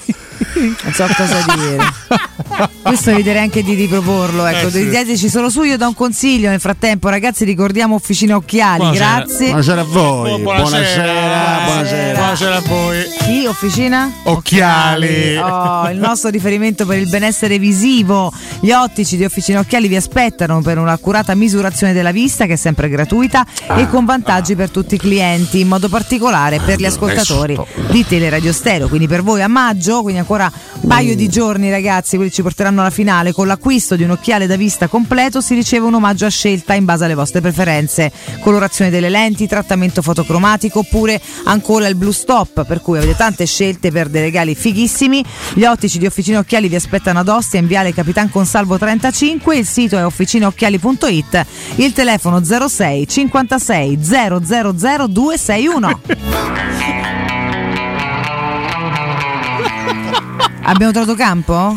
Speaker 9: Non so cosa dire. Questo eviterei anche di riproporlo. Ecco,
Speaker 10: Eh, sì.
Speaker 9: dieteci solo su. Io do un consiglio nel frattempo, ragazzi. Ricordiamo Officina Occhiali.
Speaker 10: Buonasera.
Speaker 9: Grazie.
Speaker 11: Buonasera a voi.
Speaker 10: Oh,
Speaker 11: buonasera. Buonasera.
Speaker 10: Buonasera a voi.
Speaker 9: Chi? Officina?
Speaker 10: Occhiali.
Speaker 9: Oh, il nostro riferimento per il benessere visivo. Gli ottici di Officina Occhiali vi aspettano per un'accurata misurazione della vista che è sempre gratuita e con vantaggi per tutti i clienti, in modo particolare per gli ascoltatori di Teleradio Stereo. Quindi per voi a maggio, quindi ancora un paio di giorni ragazzi, quelli ci porteranno alla finale. Con l'acquisto di un occhiale da vista completo si riceve un omaggio a scelta in base alle vostre preferenze. Colorazione delle lenti, trattamento fotocromatico oppure ancora il blue stop, per cui avete tante scelte per dei regali fighissimi. Gli ottici di Officina Occhiali vi aspettano ad Ostia in Viale Capitan Consalvo 35, il sito è officinaocchiali.it, il telefono 06 56 000 261. Abbiamo trovato campo?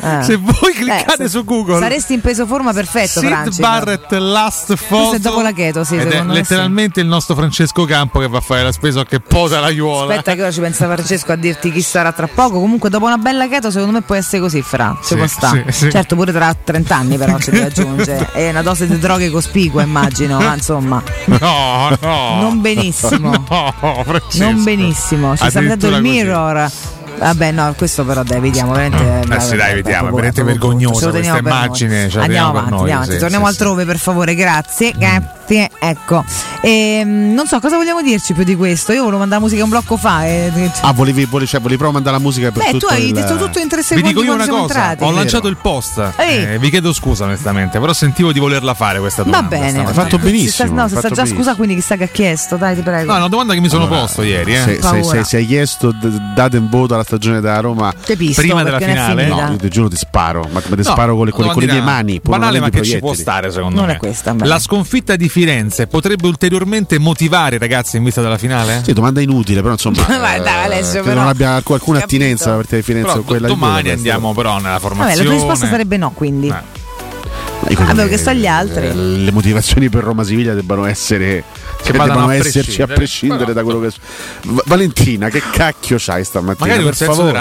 Speaker 9: Ah.
Speaker 10: Se voi cliccate
Speaker 9: Eh, se-
Speaker 10: su Google,
Speaker 9: Saresti in peso forma perfetto,
Speaker 10: Sid
Speaker 9: Franci.
Speaker 10: Barrett last photo.
Speaker 9: è dopo la keto, sì,
Speaker 10: Ed è
Speaker 9: secondo me
Speaker 10: letteralmente il nostro Francesco Campo che va a fare la spesa che posa l'aiuola.
Speaker 9: Aspetta che ora ci pensa Francesco a dirti chi sarà tra poco. Comunque dopo una bella keto secondo me può essere così, Fra. Ci
Speaker 10: Sì,
Speaker 9: può sta.
Speaker 10: sì, sì.
Speaker 9: Certo pure tra 30 anni però ci deve aggiungere. È una dose di droghe cospicua immagino, ma insomma.
Speaker 10: No, no.
Speaker 9: Non benissimo.
Speaker 10: No.
Speaker 9: Non benissimo. Ci sta vedendo il
Speaker 10: Addirittura così.
Speaker 9: Vabbè, no, questo però dai, vediamo veramente.
Speaker 10: Eh sì, dai, vediamo, è veramente vergognosa questa immagine. la
Speaker 9: Andiamo avanti,
Speaker 10: noi,
Speaker 9: andiamo avanti.
Speaker 10: sì,
Speaker 9: torniamo
Speaker 10: sì,
Speaker 9: altrove per favore, grazie. Grazie, ecco. Ehm, non so cosa vogliamo dirci più di questo. Io volevo mandare la musica un blocco fa. E...
Speaker 11: Ah, volevi, volevi, cioè, volevi proprio mandare la musica per
Speaker 9: Beh,
Speaker 11: tutto
Speaker 9: tu hai
Speaker 11: il...
Speaker 9: detto tutto in tre
Speaker 10: Vi
Speaker 9: secondi.
Speaker 10: dico io una cosa,
Speaker 9: entrati.
Speaker 10: ho lanciato il post. Eh, vi chiedo scusa onestamente, però sentivo di volerla fare questa
Speaker 9: Va
Speaker 10: domanda.
Speaker 9: bene.
Speaker 10: stamattina.
Speaker 11: Hai fatto
Speaker 9: Si
Speaker 11: benissimo,
Speaker 9: sta- no, si sta già scusa quindi chissà che ha chiesto. Dai, ti prego.
Speaker 10: No, è una domanda che mi sono posto ieri. Eh.
Speaker 11: Se, hai chiesto date un voto alla stagione della Roma
Speaker 9: Te pisto,
Speaker 10: prima della finale?
Speaker 11: no, io ti giuro ti sparo ma come ti
Speaker 10: No,
Speaker 11: sparo con le, con le- con le mie mani pure
Speaker 10: banale ma
Speaker 11: di
Speaker 10: che ci può stare secondo
Speaker 9: Non
Speaker 10: me
Speaker 9: è questa, beh.
Speaker 10: la sconfitta di Firenze potrebbe ulteriormente motivare i ragazzi in vista della finale?
Speaker 11: Sì, domanda inutile, però insomma.
Speaker 9: Ma dai,
Speaker 11: eh,
Speaker 9: Alessio,
Speaker 11: credo
Speaker 9: però.
Speaker 11: non abbia alc- alcuna
Speaker 9: Capito.
Speaker 11: attinenza la partita di Firenze
Speaker 10: Però
Speaker 11: con quella
Speaker 10: do-
Speaker 11: di
Speaker 10: domani
Speaker 11: Budapest.
Speaker 10: andiamo però nella
Speaker 9: Vabbè,
Speaker 10: formazione
Speaker 9: la tua risposta sarebbe no, quindi.
Speaker 10: Eh.
Speaker 9: Vabbè,
Speaker 11: che,
Speaker 9: che so gli altri.
Speaker 11: eh, Le motivazioni per Roma Siviglia debbano essere
Speaker 10: Che
Speaker 11: che
Speaker 10: vadano
Speaker 11: debbano
Speaker 10: a
Speaker 11: esserci a
Speaker 10: prescindere.
Speaker 11: da quello che. Va- Valentina, che cacchio c'hai stamattina?
Speaker 10: Magari
Speaker 11: per favore.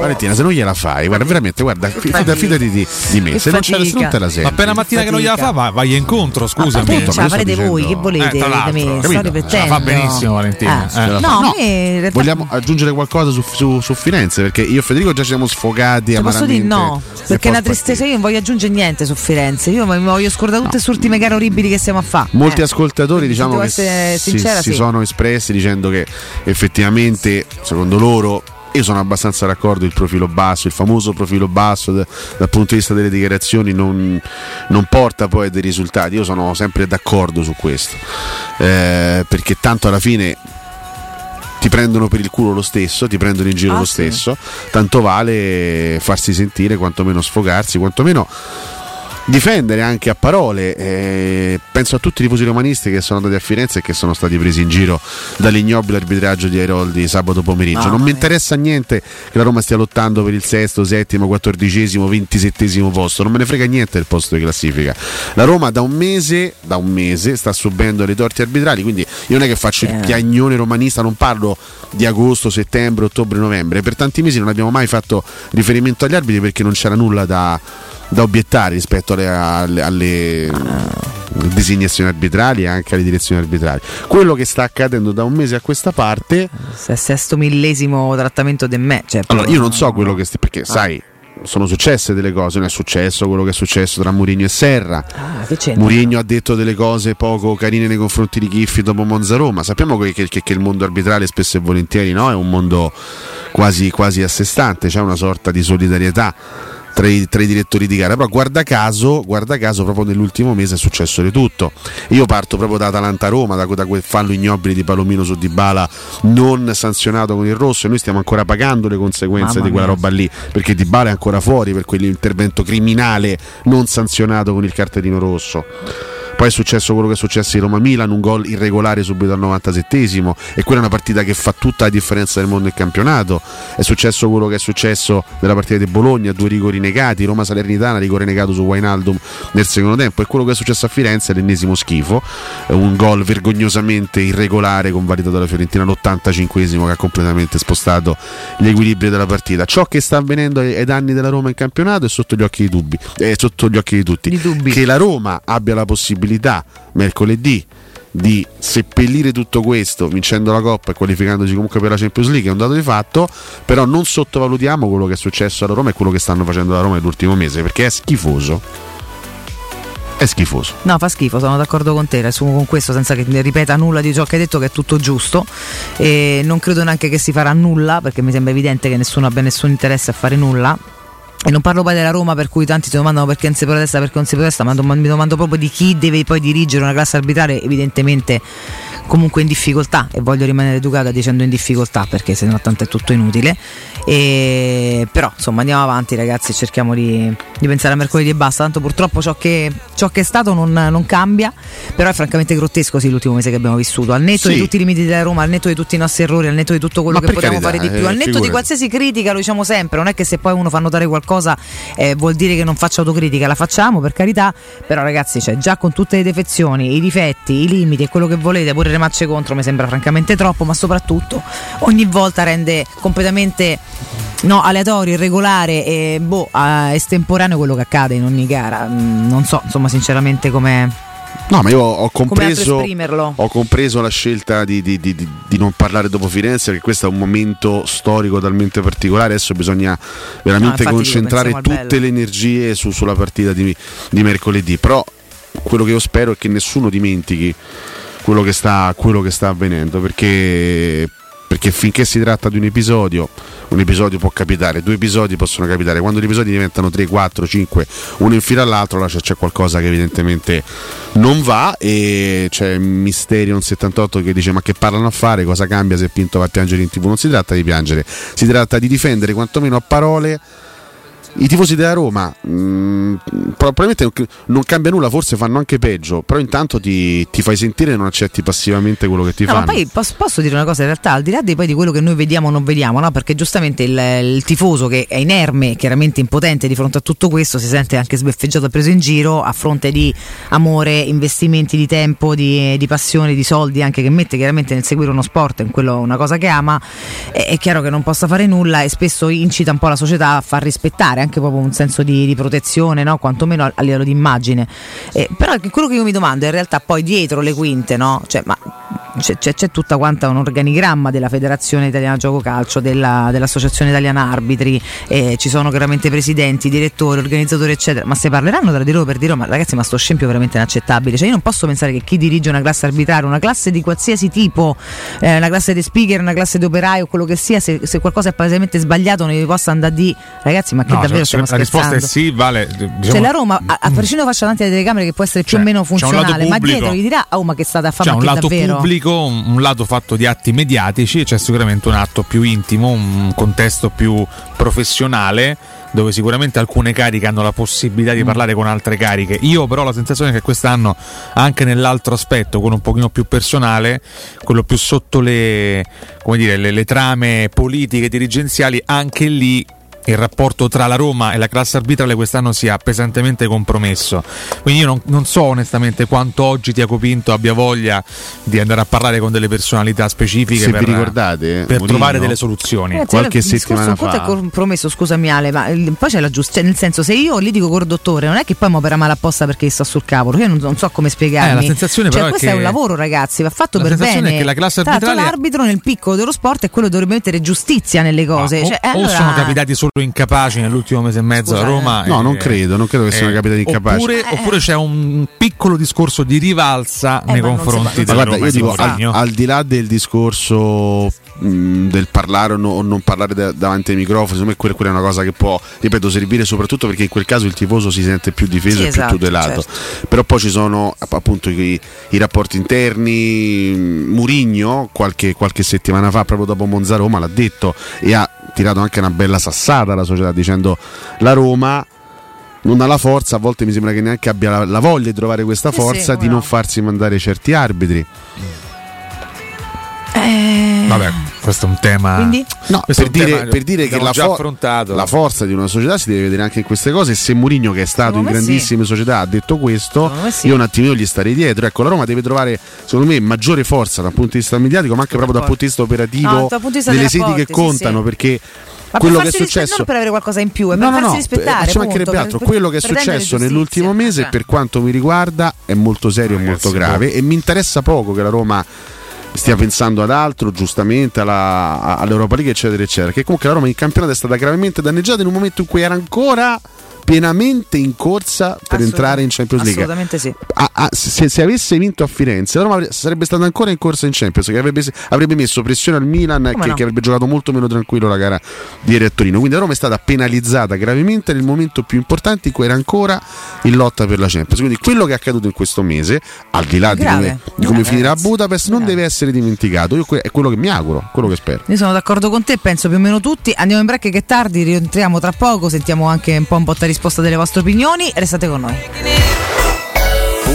Speaker 11: Valentina, se non gliela fai, guarda, veramente, guarda, fi- fida- fidati di, di me. Se non, c'è, se non te la senti.
Speaker 10: Ma appena mattina che non gliela fa, va- vai incontro, scusami.
Speaker 9: Appunto, ce la farete voi, che volete
Speaker 10: Eh,
Speaker 9: da
Speaker 10: l'altro,
Speaker 9: me? Sto
Speaker 10: fa benissimo Valentina.
Speaker 9: Ah,
Speaker 10: Eh.
Speaker 9: no, a
Speaker 11: Vogliamo aggiungere qualcosa su, su- su Firenze? Perché io e Federico già ci siamo sfogati
Speaker 9: Ti posso
Speaker 11: amaramente.
Speaker 9: dire no, perché è una tristezza. Io non voglio aggiungere niente su Firenze. Io mi voglio scordare tutte queste ultime gare orribili che stiamo a fare.
Speaker 11: Molti
Speaker 9: Eh.
Speaker 11: ascoltatori diciamo che
Speaker 9: essere
Speaker 11: si,
Speaker 9: sincera,
Speaker 11: si
Speaker 9: sì.
Speaker 11: sono espressi dicendo che effettivamente, secondo loro, io sono abbastanza d'accordo, il profilo basso, il famoso profilo basso d- dal punto di vista delle dichiarazioni non, non porta poi a dei risultati. Io sono sempre d'accordo su questo, eh, perché tanto alla fine ti prendono per il culo lo stesso, ti prendono in giro
Speaker 9: Ah,
Speaker 11: lo
Speaker 9: sì.
Speaker 11: stesso, tanto vale farsi sentire, quantomeno sfogarsi, quantomeno difendere anche a parole. eh, penso a tutti i tifosi romanisti che sono andati a Firenze e che sono stati presi in giro dall'ignobile arbitraggio di Airoldi sabato pomeriggio.
Speaker 9: Mamma
Speaker 11: non mi interessa niente che la Roma stia lottando per il sesto, settimo, quattordicesimo, ventisettesimo posto, non me ne frega niente del posto di classifica. La Roma da un mese, da un mese sta subendo le torti arbitrali, quindi io non è che faccio il
Speaker 9: Eh.
Speaker 11: piagnone romanista, non parlo di agosto, settembre, ottobre, novembre. Per tanti mesi non abbiamo mai fatto riferimento agli arbitri perché non c'era nulla da, da obiettare rispetto alle, alle- alle designazioni arbitrali e anche alle direzioni arbitrali. Quello che sta accadendo da un mese a questa parte,
Speaker 9: Se- Sesto millesimo trattamento di me. Cioè,
Speaker 11: allora io non so quello che sti- perché sai. Sono successe delle cose, non è successo quello che è successo tra Mourinho e Serra.
Speaker 9: Ah?
Speaker 11: Mourinho ha detto delle cose poco carine nei confronti di Chiffi dopo Monza Roma. Sappiamo che, che- che il mondo arbitrale spesso e volentieri no? è un mondo quasi, quasi a sé stante, c'è una sorta di solidarietà tra i, tra i direttori di gara. Però guarda caso, guarda caso, proprio nell'ultimo mese è successo di tutto. Io parto proprio da Atalanta-Roma, da, da quel fallo ignobile di Palomino su Dybala non sanzionato con il rosso e noi stiamo ancora pagando le conseguenze
Speaker 9: Mamma
Speaker 11: di quella
Speaker 9: mia.
Speaker 11: roba lì perché Dybala è ancora fuori per quell'intervento criminale non sanzionato con il cartellino rosso. Poi è successo quello che è successo in Roma-Milan, un gol irregolare subito al 97esimo e quella è una partita che fa tutta la differenza del mondo nel campionato. È successo quello che è successo nella partita di Bologna, due rigori negati, Roma-Salernitana, rigore negato su Wijnaldum nel secondo tempo e quello che è successo a Firenze è l'ennesimo schifo, un gol vergognosamente irregolare convalidato dalla Fiorentina all'85esimo che ha completamente spostato gli equilibri della partita. Ciò che sta avvenendo ai ai danni della Roma in campionato è sotto gli occhi di, dubbi, è sotto gli occhi di tutti. Che la Roma abbia la possibilità mercoledì di seppellire tutto questo vincendo la Coppa e qualificandosi comunque per la Champions League è un dato di fatto, però non sottovalutiamo quello che è successo alla Roma e quello che stanno facendo la Roma nell'ultimo mese perché è schifoso. È schifoso.
Speaker 9: No, fa schifo, sono d'accordo con te, riassumo con questo senza che ripeta nulla di ciò che hai detto che è tutto giusto e non credo neanche che si farà nulla perché mi sembra evidente che nessuno abbia nessun interesse a fare nulla. E non parlo poi della Roma per cui tanti si domandano perché non si protesta, perché non si protesta, ma mi domando proprio di chi deve poi dirigere una classe arbitrale evidentemente comunque in difficoltà e voglio rimanere educata dicendo in difficoltà perché se no tanto è tutto inutile. E, però insomma andiamo avanti ragazzi, cerchiamo di, di pensare a mercoledì e basta, tanto purtroppo ciò che, ciò che è stato non, non cambia, però è francamente grottesco sì, l'ultimo mese che abbiamo vissuto, al netto
Speaker 11: Sì.
Speaker 9: di tutti i limiti della Roma, al netto di tutti i nostri errori, al netto di tutto quello
Speaker 11: Ma
Speaker 9: che potevamo
Speaker 11: carità,
Speaker 9: fare di più,
Speaker 11: eh,
Speaker 9: al netto di
Speaker 11: figurati.
Speaker 9: qualsiasi critica, lo diciamo sempre, non è che se poi uno fa notare qualcosa eh, vuol dire che non faccia autocritica, la facciamo per carità, però ragazzi cioè, già con tutte le defezioni, i difetti, i limiti e quello che volete, pure le macce contro mi sembra francamente troppo, ma soprattutto ogni volta rende completamente no, aleatorio, irregolare e boh, estemporaneo quello che accade in ogni gara. Mm, non so, insomma, sinceramente come
Speaker 11: No, ma io ho compreso,
Speaker 9: esprimerlo.
Speaker 11: ho compreso la scelta di, di- di- di- non parlare dopo Firenze, perché questo è un momento storico talmente particolare. Adesso bisogna veramente
Speaker 9: No,
Speaker 11: concentrare tutte le energie su- sulla partita di, di mercoledì. Però quello che io spero è che nessuno dimentichi quello che sta, quello che sta avvenendo, perché, perché finché si tratta di un episodio, un episodio può capitare, due episodi possono capitare, quando gli episodi diventano 3, 4, 5, uno in fila all'altro, là c'è, c'è qualcosa che evidentemente non va e c'è Mysterion 78 che dice ma che parlano a fare, cosa cambia se Pinto va a piangere in tv? Non si tratta di piangere, si tratta di difendere quantomeno a parole i tifosi della Roma mh, probabilmente non- cambia nulla, forse fanno anche peggio, però intanto ti, ti fai sentire e non accetti passivamente quello che ti
Speaker 9: No, ma
Speaker 11: fanno.
Speaker 9: poi posso, posso dire una cosa, in realtà, al di là di, poi di quello che noi vediamo o non vediamo, no? perché giustamente il, il tifoso che è inerme, chiaramente impotente di fronte a tutto questo, si sente anche sbeffeggiato e preso in giro a fronte di amore, investimenti di tempo, di, di passione, di soldi, anche che mette chiaramente nel seguire uno sport, in quello una cosa che ama, è, è chiaro che non possa fare nulla e spesso incita un po' la società a far rispettare anche proprio un senso di, di protezione, no? quantomeno a, a livello di immagine. Eh, però quello che io mi domando è in realtà poi dietro le quinte, no? Cioè, ma c'è, c'è- c'è tutta quanta un organigramma della Federazione Italiana Gioco Calcio, della- dell'Associazione Italiana Arbitri, eh, ci sono chiaramente presidenti, direttori, organizzatori, eccetera. Ma se parleranno tra di loro per dire, "Oh, ma ragazzi, ma sto scempio è veramente inaccettabile. Cioè, io non posso pensare che chi dirige una classe arbitraria, una classe di qualsiasi tipo, eh, una classe di speaker, una classe di operaio, quello che sia, se, se qualcosa è palesemente sbagliato, non gli possa andare dire, ragazzi, ma che
Speaker 10: No,
Speaker 9: davvero
Speaker 10: cioè,
Speaker 9: stiamo
Speaker 10: la risposta è sì, vale. Diciamo,
Speaker 9: Cioè la Roma, a, a prescindere faccia davanti alle telecamere che può essere più o meno funzionale, ma dietro gli dirà, oh ma che state a fare,
Speaker 10: C'è un lato
Speaker 9: davvero?
Speaker 10: pubblico, un, un lato fatto di atti mediatici e c'è sicuramente un atto più intimo, un contesto più professionale dove sicuramente alcune cariche hanno la possibilità
Speaker 9: Mm.
Speaker 10: di parlare con altre cariche. Io però ho la sensazione che quest'anno, anche nell'altro aspetto, quello un pochino più personale, quello più sotto le, come dire, le, le trame politiche dirigenziali, anche lì il rapporto tra la Roma e la classe arbitrale quest'anno sia pesantemente compromesso. Quindi io non, non so onestamente quanto oggi Tiago Pinto abbia voglia di andare a parlare con delle personalità specifiche
Speaker 11: Se
Speaker 10: per,
Speaker 11: vi ricordate,
Speaker 10: per trovare delle soluzioni.
Speaker 9: Ragazzi,
Speaker 11: Qualche settimana fa-
Speaker 9: è compromesso, scusami Ale, ma poi c'è la giustizia, nel senso se io litigo col dottore non è che poi mi opera male apposta perché sto sul cavolo, io non, non so come spiegarmi.
Speaker 10: Eh, la sensazione
Speaker 9: cioè,
Speaker 10: però è
Speaker 9: questo
Speaker 10: che-
Speaker 9: è un lavoro ragazzi, va fatto
Speaker 10: La
Speaker 9: per
Speaker 10: sensazione
Speaker 9: bene.
Speaker 10: è che la classe
Speaker 9: Tra
Speaker 10: arbitrale-
Speaker 9: l'arbitro nel piccolo dello sport è quello che dovrebbe mettere giustizia nelle cose.
Speaker 10: o,
Speaker 9: Cioè, eh,
Speaker 10: o
Speaker 9: allora-
Speaker 10: sono capitati solo incapaci nell'ultimo mese e mezzo
Speaker 9: Scusa,
Speaker 10: a Roma.
Speaker 11: No,
Speaker 10: e-
Speaker 11: non credo, non credo che siano capitati incapaci.
Speaker 10: Oppure,
Speaker 9: Eh,
Speaker 10: oppure c'è un piccolo discorso di rivalsa nei
Speaker 9: si può-
Speaker 10: confronti della
Speaker 11: guarda,
Speaker 10: Roma
Speaker 11: io
Speaker 10: di
Speaker 11: dico, al, al di là del discorso mh, del parlare o, no- o non parlare da- davanti ai microfoni, secondo me quella, quella è una cosa che può, ripeto, servire soprattutto perché in quel caso il tifoso si sente più difeso
Speaker 9: Sì,
Speaker 11: e
Speaker 9: esatto,
Speaker 11: più tutelato.
Speaker 9: certo.
Speaker 11: Però poi ci sono app- appunto i, i rapporti interni. Murigno qualche, qualche settimana fa, proprio dopo Monza Roma, l'ha detto e ha tirato anche una bella sassata alla società dicendo la Roma non ha la forza, a volte mi sembra che neanche abbia la, la voglia di trovare questa
Speaker 9: Sì, sì,
Speaker 11: forza di
Speaker 9: no.
Speaker 11: non farsi mandare certi arbitri.
Speaker 9: Eh,
Speaker 10: Vabbè, questo è un tema.
Speaker 11: No, per
Speaker 10: è un
Speaker 11: dire,
Speaker 10: tema
Speaker 11: per dire che la,
Speaker 10: già
Speaker 11: fo-
Speaker 10: affrontato.
Speaker 11: la forza di una società si deve vedere anche in queste cose. E se Mourinho, che è stato
Speaker 9: Secondo
Speaker 11: in
Speaker 9: me
Speaker 11: grandissime società, ha detto questo,
Speaker 9: sì.
Speaker 11: io un attimino gli starei dietro. Ecco, la Roma deve trovare, secondo me, maggiore forza dal punto di vista mediatico, ma anche proprio dal punto di vista operativo,
Speaker 9: No, dal punto di vista
Speaker 11: delle sedi che
Speaker 9: sì,
Speaker 11: contano,
Speaker 9: sì.
Speaker 11: perché
Speaker 9: ma
Speaker 11: quello
Speaker 9: per
Speaker 11: che è successo.
Speaker 9: non per avere qualcosa in più, è
Speaker 11: No,
Speaker 9: per
Speaker 11: no,
Speaker 9: farsi
Speaker 11: no,
Speaker 9: rispettare.
Speaker 11: eh, ci mancherebbe altro.
Speaker 9: per-
Speaker 11: Quello che è successo nell'ultimo mese,
Speaker 9: Cioè.
Speaker 11: per quanto mi riguarda, è molto serio e molto grave. E mi interessa poco che la Roma stia pensando ad altro, giustamente alla- all'Europa League, eccetera, eccetera. Che comunque la Roma in campionato è stata gravemente danneggiata in un momento in cui era ancora pienamente in corsa per entrare in Champions League.
Speaker 9: Assolutamente sì.
Speaker 11: Ah, ah, se, se avesse vinto a Firenze, la Roma sarebbe stata ancora in corsa in Champions, che avrebbe, avrebbe messo pressione al Milan, che,
Speaker 9: no?
Speaker 11: che avrebbe giocato molto meno tranquillo la gara di ieri a Torino. Quindi la Roma è stata penalizzata gravemente nel momento più importante in cui era ancora in lotta per la Champions. Quindi quello che è accaduto in questo mese, al di là di
Speaker 9: Grave.
Speaker 11: come, di come
Speaker 9: Grave,
Speaker 11: finirà a. Budapest, non deve essere dimenticato. Io è quello che mi auguro, quello che spero.
Speaker 9: Io sono d'accordo con te, penso più o meno tutti. Andiamo in break che è tardi, rientriamo tra poco, sentiamo anche un po' un botta e risposta delle vostre opinioni. Restate con noi.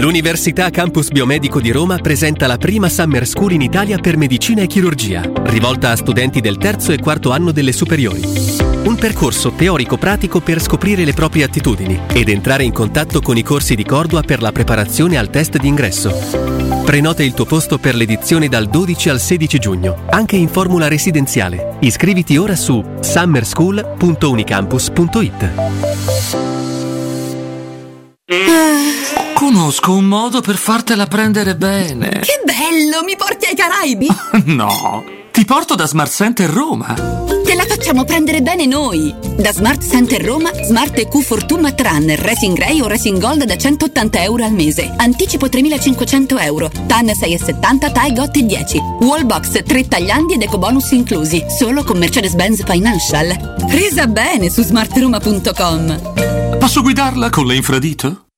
Speaker 25: L'Università Campus Biomedico di Roma presenta la prima Summer School in Italia per medicina e chirurgia, rivolta a studenti del terzo e quarto anno delle superiori. Un percorso teorico-pratico per scoprire le proprie attitudini ed entrare in contatto con i corsi di Cordua per la preparazione al test d'ingresso. Prenota il tuo posto per l'edizione dal 12 al 16 giugno, anche in formula residenziale. Iscriviti ora su summerschool.unicampus.it.
Speaker 26: Conosco un modo per fartela prendere bene.
Speaker 27: Che bello, mi porti ai Caraibi?
Speaker 26: No, ti porto da Smart Center Roma.
Speaker 27: Te la facciamo prendere bene noi. Da Smart Center Roma, Smart EQ Fortuna Trunner Racing Grey o Racing Gold da 180 euro al mese. Anticipo 3500 euro. TAN 6,70, TAI GOT 10. Wallbox 3 tagliandi ed ecobonus inclusi. Solo con Mercedes-Benz Financial. Presa bene su smartroma.com.
Speaker 26: Posso guidarla con le infradito?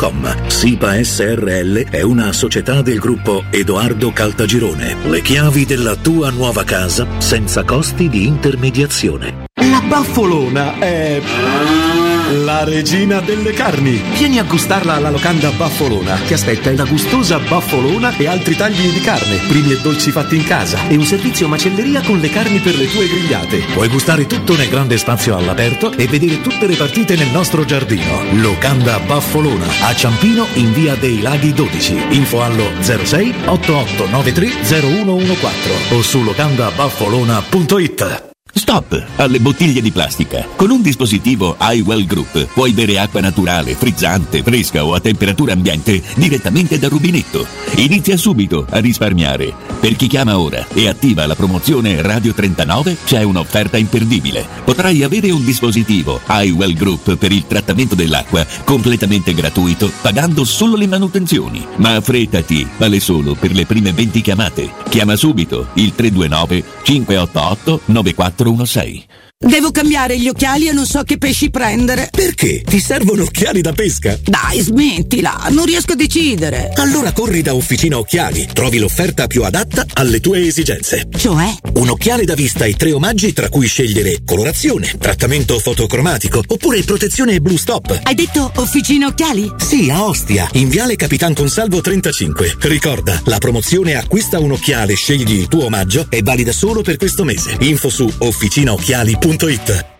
Speaker 19: www.keicalt.com. SIPA SRL è una società del gruppo Edoardo Caltagirone. Le chiavi della tua nuova casa senza costi di intermediazione.
Speaker 28: La baffolona è la regina delle carni. Vieni a gustarla alla locanda Baffolona. Ti aspetta la gustosa baffolona e altri tagli di carne, primi e dolci fatti in casa e un servizio macelleria con le carni per le tue grigliate.
Speaker 19: Puoi gustare tutto nel grande spazio all'aperto e vedere tutte le partite nel nostro giardino. Locanda Baffolona a Ciampino in via dei Laghi 12. Info allo 06 8893 0114 o su locandabaffolona.it.
Speaker 29: Stop alle bottiglie di plastica. Con un dispositivo iWell Group puoi bere acqua naturale, frizzante, fresca o a temperatura ambiente direttamente dal rubinetto. Inizia subito a risparmiare. Per chi chiama ora e attiva la promozione Radio 39 c'è un'offerta imperdibile. Potrai avere un dispositivo iWell Group per il trattamento dell'acqua completamente gratuito pagando solo le manutenzioni. Ma affrettati, vale solo per le prime 20 chiamate. Chiama subito il 329 588 416
Speaker 30: Devo cambiare gli occhiali e non so che pesci prendere.
Speaker 19: Perché? Ti servono occhiali da pesca?
Speaker 30: Dai, smettila, non riesco a decidere.
Speaker 19: Allora corri da Officina Occhiali, trovi l'offerta più adatta alle tue esigenze.
Speaker 30: Cioè?
Speaker 19: Un occhiale da vista e tre omaggi tra cui scegliere colorazione, trattamento fotocromatico oppure protezione Blue Stop.
Speaker 30: Hai detto Officina Occhiali?
Speaker 19: Sì, a Ostia, in Viale Capitan Consalvo 35. Ricorda, la promozione acquista un occhiale, scegli il tuo omaggio è valida solo per questo mese. Info su officinaocchiali.it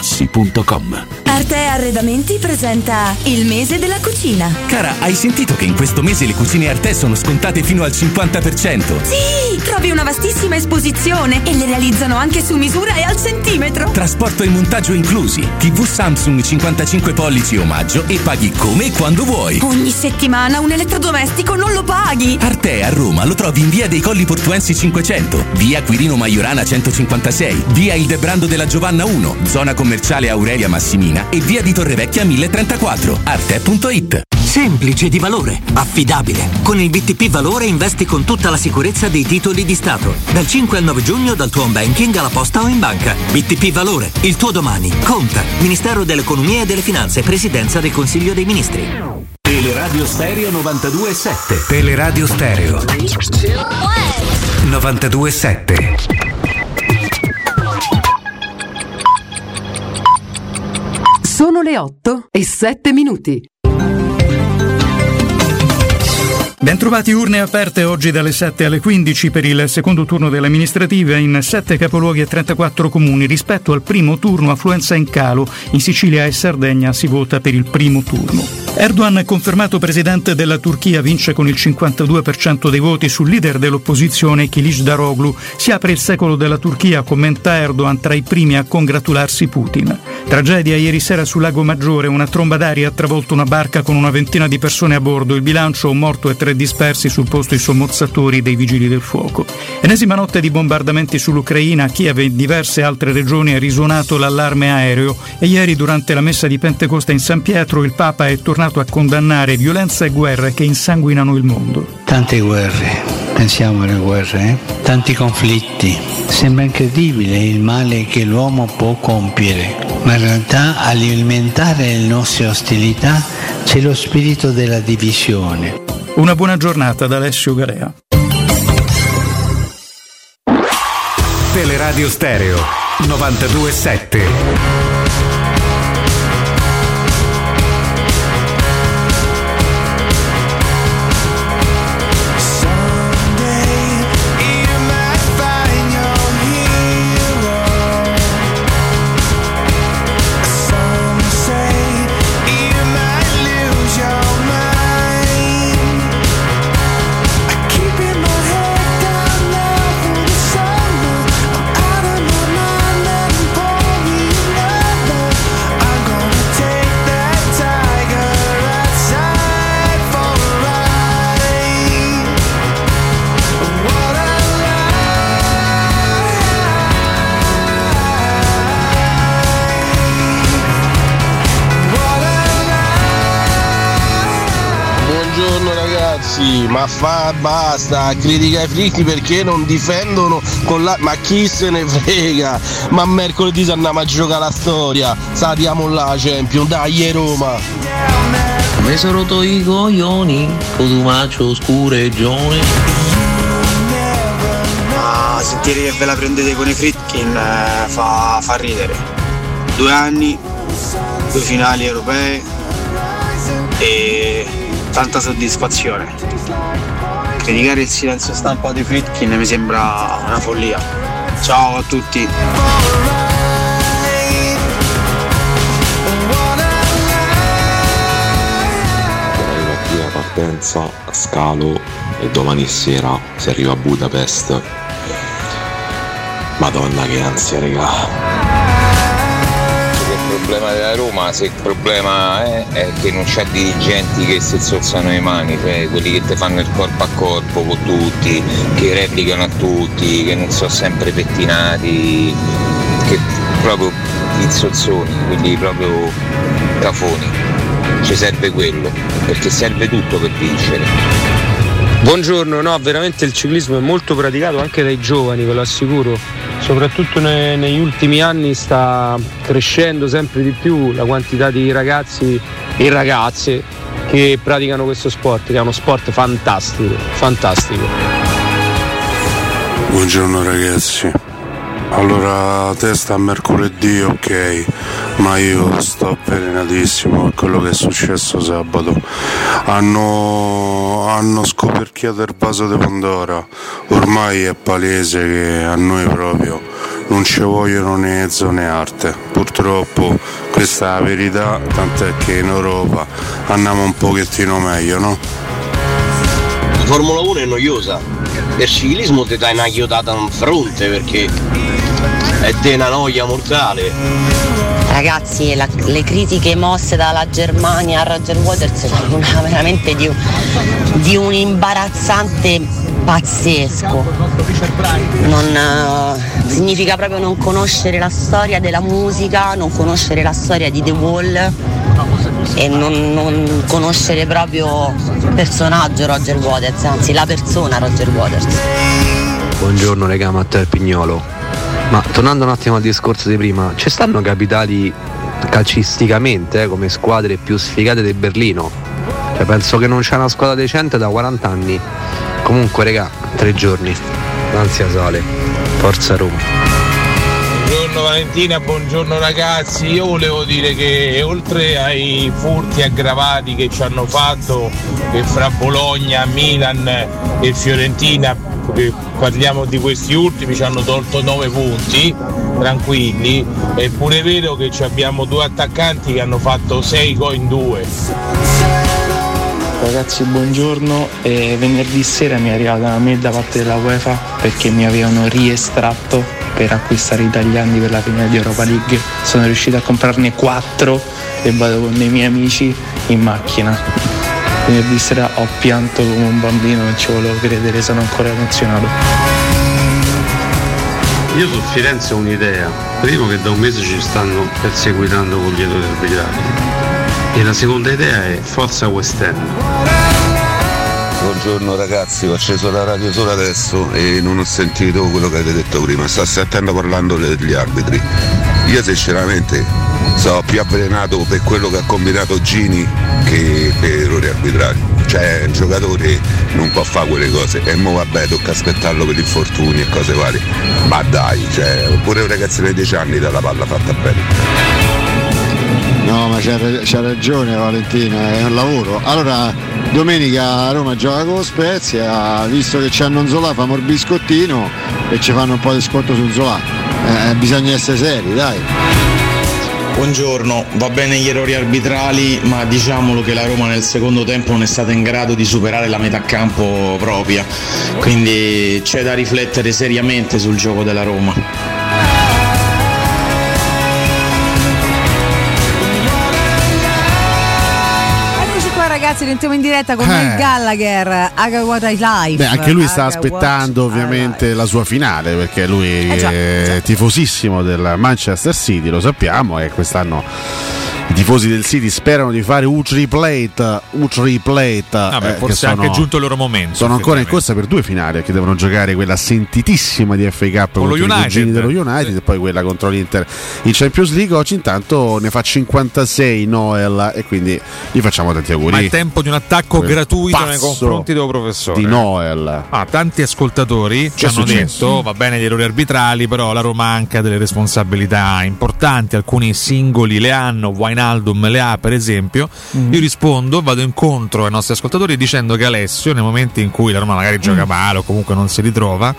Speaker 29: artigianamaterassi.com.
Speaker 31: Arte Arredamenti presenta il mese della cucina.
Speaker 15: Cara, hai sentito che in questo mese le cucine Arte sono scontate fino al 50%?
Speaker 31: Sì, trovi una vastissima esposizione e le realizzano anche su misura e al centimetro.
Speaker 15: Trasporto e montaggio inclusi. TV Samsung 55 pollici omaggio e paghi come e quando vuoi.
Speaker 31: Ogni settimana un elettrodomestico non lo paghi.
Speaker 15: Arte a Roma lo trovi in via dei Colli Portuensi 500, via Quirino Maiorana 156, via Il Debrando della Giovanna 1, zona commerciale Aurelia Massimina e via di Torrevecchia 1034. Arte.it.
Speaker 32: Semplice di valore, affidabile. Con il BTP Valore investi con tutta la sicurezza dei titoli di Stato. Dal 5 al 9 giugno dal tuo home banking alla posta o in banca. BTP Valore, il tuo domani. Conta. Ministero dell'Economia e delle Finanze, Presidenza del Consiglio dei Ministri.
Speaker 33: Teleradio Stereo 92.7 Teleradio Stereo 92.7
Speaker 34: Sono le 8 e 7 minuti.
Speaker 35: Bentrovati urne aperte oggi dalle 7 alle 15 per il secondo turno delle amministrative in 7 capoluoghi e 34 comuni. Rispetto al primo turno affluenza in calo, in Sicilia e Sardegna si vota per il primo turno. Erdogan, confermato presidente della Turchia, vince con il 52% dei voti sul leader dell'opposizione Kilic Daroglu. Si apre il secolo della Turchia, commenta Erdogan tra i primi a congratularsi Putin. Tragedia ieri sera sul Lago Maggiore, una tromba d'aria ha travolto una barca con una ventina di persone a bordo. Il bilancio morto e tre dispersi sul posto i sommozzatori dei vigili del fuoco. Enesima notte di bombardamenti sull'Ucraina, a Kiev e in diverse altre regioni è risuonato l'allarme aereo e ieri durante la messa di Pentecoste in San Pietro il Papa è tornato a condannare violenza e guerre che insanguinano il mondo.
Speaker 36: Tante guerre, pensiamo alle guerre, eh? tanti conflitti. Sembra incredibile il male che l'uomo può compiere, ma in realtà alimentare le nostre ostilità c'è lo spirito della divisione.
Speaker 35: Una buona giornata da Alessio Garea.
Speaker 6: Teleradio Stereo 927.
Speaker 37: Ma fa basta, critica i fritti perché non difendono con la. Ma chi se ne frega? Ma mercoledì se andiamo a giocare la storia, saliamo là Champion, dai Roma!
Speaker 38: Mi sono rotto i coglioni, cosumaccio scureggione.
Speaker 39: Ma sentire che ve la prendete con i Fritkin eh, fa, fa ridere. Due anni, due finali europee e tanta soddisfazione. Criticare il silenzio stampa di Fritkin mi sembra una follia. Ciao a tutti.
Speaker 1: Arriva a partenza Scalo e domani sera si arriva a Budapest. Madonna che ansia, regà.
Speaker 40: Problema della Roma, se il problema è, è che non c'è dirigenti che si zozzano le mani, cioè quelli che ti fanno il corpo a corpo con tutti, che replicano a tutti, che non sono sempre pettinati, che proprio i zozzoni, quelli proprio cafoni. Ci serve quello, perché serve tutto per vincere.
Speaker 41: Buongiorno, no, veramente il ciclismo è molto praticato anche dai giovani, ve lo assicuro. Soprattutto ne- negli ultimi anni sta crescendo sempre di più la quantità di ragazzi e ragazze che praticano questo sport, che è uno sport fantastico, fantastico.
Speaker 42: Buongiorno ragazzi. Allora, testa a mercoledì, ok, ma io sto avvelenatissimo per quello che è successo sabato. Hanno, hanno scoperchiato il vaso di Pandora. Ormai è palese che a noi proprio non ci vogliono né ezzo né arte. Purtroppo questa è la verità, tant'è che in Europa andiamo un pochettino meglio, no?
Speaker 37: La Formula 1 è noiosa, il ciclismo ti dai una chiodata in fronte perché è di una noia mortale.
Speaker 43: Ragazzi, la- le critiche mosse dalla Germania a Roger Waters sono veramente di di un imbarazzante pazzesco. Non, eh, significa proprio non conoscere la storia della musica, non conoscere la storia di The Wall e non, non conoscere proprio il personaggio Roger Waters, anzi la persona Roger Waters.
Speaker 44: Buongiorno regà Matteo Pignolo. Ma tornando un attimo al discorso di prima, ci stanno capitali calcisticamente eh, come squadre più sfigate di Berlino? Cioè, penso che non c'è una squadra decente da 40 anni. Comunque regà, tre giorni. L'ansia sale. Forza Roma.
Speaker 45: Buongiorno Valentina, buongiorno ragazzi. Io volevo dire che oltre ai furti aggravati che ci hanno fatto che fra Bologna, Milan e Fiorentina, che parliamo di questi ultimi, ci hanno tolto 9 punti, tranquilli, è pure vero che abbiamo due attaccanti che hanno fatto 6 gol in due.
Speaker 46: Ragazzi buongiorno, e venerdì sera mi è arrivata una mail da parte della UEFA perché mi avevano riestratto per acquistare italiani per la finale di Europa League. Sono riuscito a comprarne 4 e vado con dei miei amici in macchina. Venerdì sera ho pianto come un bambino, non ci volevo credere, sono ancora emozionato.
Speaker 47: Io su Firenze ho un'idea. Primo che da un mese ci stanno perseguitando con gli errori arbitrali. E la seconda idea è Forza West End.
Speaker 1: Buongiorno ragazzi, ho acceso la radio solo adesso e non ho sentito quello che avete detto prima. Sta sentendo parlando degli arbitri. Io sinceramente sono più avvelenato per quello che ha combinato Gini che per errori arbitrali. Cioè un giocatore non può fare quelle cose e mo vabbè tocca aspettarlo per infortuni e cose varie. Ma dai, cioè, pure un ragazzino di 10 anni dà la palla fatta bene.
Speaker 48: No, ma c'ha ragione Valentina, è un lavoro. Allora, domenica Roma gioca con Spezia, visto che c'hanno un Zola, famo il biscottino e ci fanno un po' di sconto sul Zola. Eh, bisogna essere seri, dai.
Speaker 23: Buongiorno, va bene gli errori arbitrali, ma diciamolo che la Roma nel secondo tempo non è stata in grado di superare la metà campo propria, quindi c'è da riflettere seriamente sul gioco della Roma.
Speaker 9: Ragazzi, rientriamo in diretta con
Speaker 11: Eh.
Speaker 9: Mike Gallagher, Aga What I Life.
Speaker 11: Beh, anche lui sta
Speaker 9: Aga
Speaker 11: aspettando ovviamente la sua finale perché lui
Speaker 9: Eh già,
Speaker 11: è tifosissimo del Manchester City, lo sappiamo, e quest'anno i tifosi del City sperano di fare Utri Plate, Utri Plate.
Speaker 10: Vabbè,
Speaker 11: eh,
Speaker 10: forse è anche
Speaker 11: sono-
Speaker 10: giunto il loro momento.
Speaker 11: Sono ancora in corsa per due finali che devono giocare quella sentitissima di FA Cup
Speaker 10: Con
Speaker 11: contro i
Speaker 10: United.
Speaker 11: cugini dello United e poi quella contro l'Inter in Champions League. Oggi intanto ne fa 56 Noel e quindi gli facciamo tanti auguri.
Speaker 10: Ma è tempo di un attacco
Speaker 11: Quel
Speaker 10: gratuito nei confronti del professore.
Speaker 11: di Noel.
Speaker 10: Ah, tanti ascoltatori ci hanno
Speaker 11: successo?
Speaker 10: detto va bene gli errori arbitrali, però la Roma ha anche delle responsabilità importanti, alcuni singoli le hanno, Wijnaldum le ha per esempio.
Speaker 9: Mm.
Speaker 10: Io rispondo, vado incontro ai nostri ascoltatori dicendo che Alessio nei momenti in cui la Roma magari
Speaker 9: Mm.
Speaker 10: gioca male o comunque non si ritrova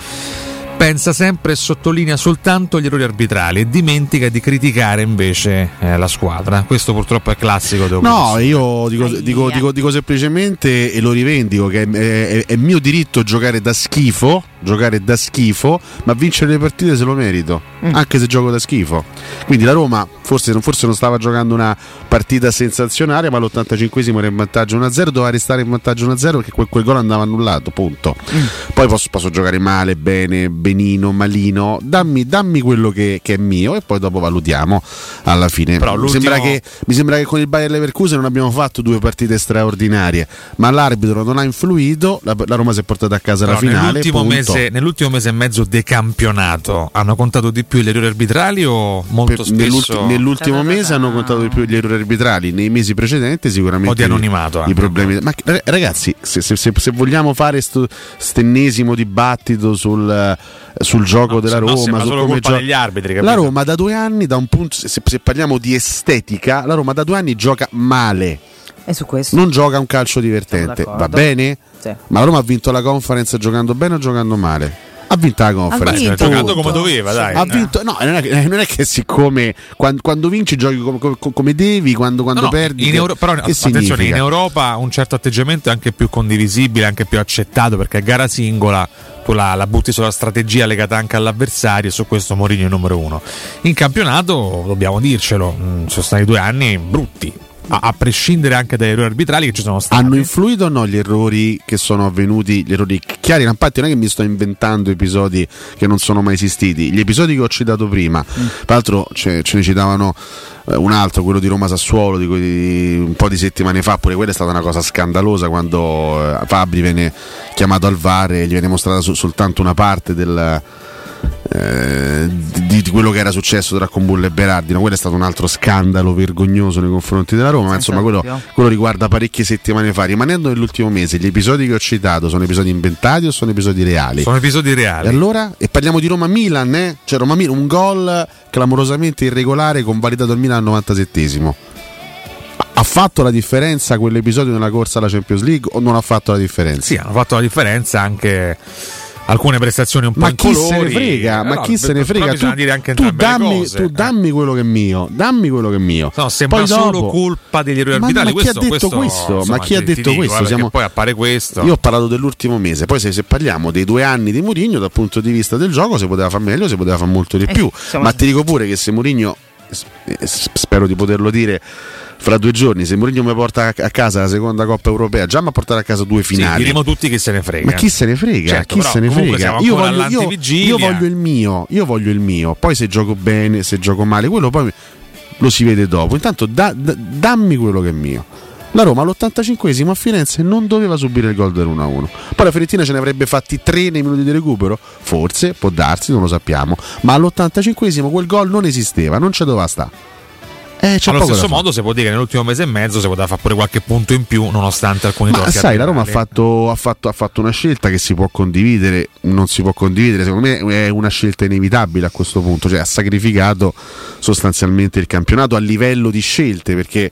Speaker 10: pensa sempre e sottolinea soltanto gli errori arbitrali e dimentica di criticare invece eh, la squadra. Questo purtroppo è classico
Speaker 11: No, io dico, dico- dico- dico semplicemente e lo rivendico che è, è- è mio diritto giocare da schifo, giocare da schifo, ma vincere le partite se lo merito,
Speaker 9: Mm.
Speaker 11: anche se gioco da schifo. Quindi la Roma forse, non- forse non stava giocando una partita sensazionale, ma l'85esimo era in vantaggio 1-0, doveva restare in vantaggio 1-0 perché quel, quel gol andava annullato, punto.
Speaker 9: Mm.
Speaker 11: Poi posso, posso giocare male, bene, benino, malino, dammi, dammi quello che, che è mio e poi dopo valutiamo alla fine.
Speaker 10: Però
Speaker 11: mi, sembra che, mi sembra che con il Bayer Leverkusen non abbiamo fatto due partite straordinarie, ma l'arbitro non ha influito, la, la Roma si è portata a casa la
Speaker 10: Però
Speaker 11: finale.
Speaker 10: nell'ultimo,
Speaker 11: punto.
Speaker 10: mese, nell'ultimo mese e mezzo di campionato hanno contato di più gli errori arbitrali o molto
Speaker 11: Per- nell'ulti-
Speaker 10: spesso
Speaker 11: nell'ultimo mese hanno contato di più gli errori arbitrali, nei mesi precedenti sicuramente
Speaker 10: O di anonimato
Speaker 11: i, i problemi. Ma ragazzi, se, se- se- se vogliamo fare sto ennesimo dibattito sul, sul gioco della
Speaker 10: se no
Speaker 11: Roma, su come
Speaker 10: colpa
Speaker 11: gio-
Speaker 10: degli arbitri,
Speaker 11: la? Roma da due anni, da un punto, se, se parliamo di estetica, la Roma da due anni gioca male.
Speaker 9: E su questo?
Speaker 11: Non gioca un calcio divertente, va bene?
Speaker 9: Sì.
Speaker 11: Ma la Roma ha vinto la conference giocando bene o giocando male? Ha vinto la conference.
Speaker 10: vinto, ha giocato come doveva, dai.
Speaker 11: Ha vinto, no, non è, che- non è che siccome quando, quando vinci giochi come, come- come devi, quando, quando
Speaker 10: No, no,
Speaker 11: perdi.
Speaker 10: in Euro- però attenzione,
Speaker 11: significa?
Speaker 10: in Europa un certo atteggiamento è anche più condivisibile, anche più accettato perché a gara singola tu la, la butti sulla strategia legata anche all'avversario e su questo Mourinho è numero uno. In campionato, dobbiamo dircelo, mh, sono stati due anni brutti, a, a prescindere anche dagli errori arbitrali che ci sono stati.
Speaker 11: Hanno influito o no gli errori che sono avvenuti, gli errori chiari? Infatti non è che mi sto inventando episodi che non sono mai esistiti. Gli episodi che ho citato prima,
Speaker 10: Mm.
Speaker 11: tra l'altro ce, ce ne citavano eh, un altro, quello di Roma Sassuolo, di, cui- un po' di settimane fa, pure quella è stata una cosa scandalosa quando eh, Fabri viene chiamato al VAR e gli viene mostrata su- soltanto una parte del, eh, di, di quello che era successo tra Combulla e Berardi. No? Quello è stato un altro scandalo vergognoso nei confronti della Roma, ma insomma quello, quello riguarda parecchie settimane fa. Rimanendo nell'ultimo mese, gli episodi che ho citato sono episodi inventati o sono episodi reali?
Speaker 10: Sono episodi reali.
Speaker 11: E allora? E parliamo di Roma-Milan, eh? Cioè Roma-Milan, un gol clamorosamente irregolare convalidato al Milan al 97esimo. Ha fatto la differenza quell'episodio nella corsa alla Champions League o non ha fatto la differenza?
Speaker 10: Sì, hanno fatto la differenza anche alcune prestazioni un po'
Speaker 11: ma
Speaker 10: in
Speaker 11: chi
Speaker 10: colori.
Speaker 11: se ne frega? Ma
Speaker 10: No,
Speaker 11: chi se ne frega? Tu,
Speaker 10: dire anche
Speaker 11: tu dammi, tu dammi quello che è mio, dammi quello che è mio.
Speaker 10: No, sembra
Speaker 11: Poi
Speaker 10: solo
Speaker 11: dopo-
Speaker 10: colpa degli errori
Speaker 11: Ma-
Speaker 10: arbitrali.
Speaker 11: ma chi ha detto questo?
Speaker 10: insomma,
Speaker 11: Ma chi ha detto
Speaker 10: dico,
Speaker 11: questo?
Speaker 10: eh,
Speaker 11: Siamo-
Speaker 10: poi appare questo.
Speaker 11: Io ho parlato dell'ultimo mese, poi se, se parliamo dei due anni di Mourinho dal punto di vista del gioco si poteva fare meglio, si poteva fare molto di
Speaker 9: Eh,
Speaker 11: più.
Speaker 9: siamo-
Speaker 11: Ma ti dico pure che se Mourinho, eh, spero di poterlo dire fra due giorni, se Mourinho mi porta a casa la seconda Coppa Europea, già mi ha portato a casa due
Speaker 10: Sì,
Speaker 11: finali.
Speaker 10: diremo tutti che se ne frega.
Speaker 11: Ma chi se ne frega?
Speaker 10: Certo,
Speaker 11: chi se ne frega? Io voglio, io, io voglio il mio, io voglio il mio. Poi se gioco bene, se gioco male, quello poi lo si vede dopo. Intanto da- da- dammi quello che è mio. La Roma all'85esimo a Firenze non doveva subire il gol dell'1-1. Poi la Fiorentina ce ne avrebbe fatti tre nei minuti di recupero? Forse, può darsi, non lo sappiamo. Ma all'85esimo quel gol non esisteva, non c'è doveva stare. Eh,
Speaker 10: Allo stesso modo, si può dire che nell'ultimo mese e mezzo si poteva fare pure qualche punto in più, nonostante alcuni
Speaker 11: Ma sai, la Roma ha fatto, ha, fatto, ha fatto una scelta che si può condividere, non si può condividere, secondo me è una scelta inevitabile a questo punto, cioè ha sacrificato sostanzialmente il campionato a livello di scelte perché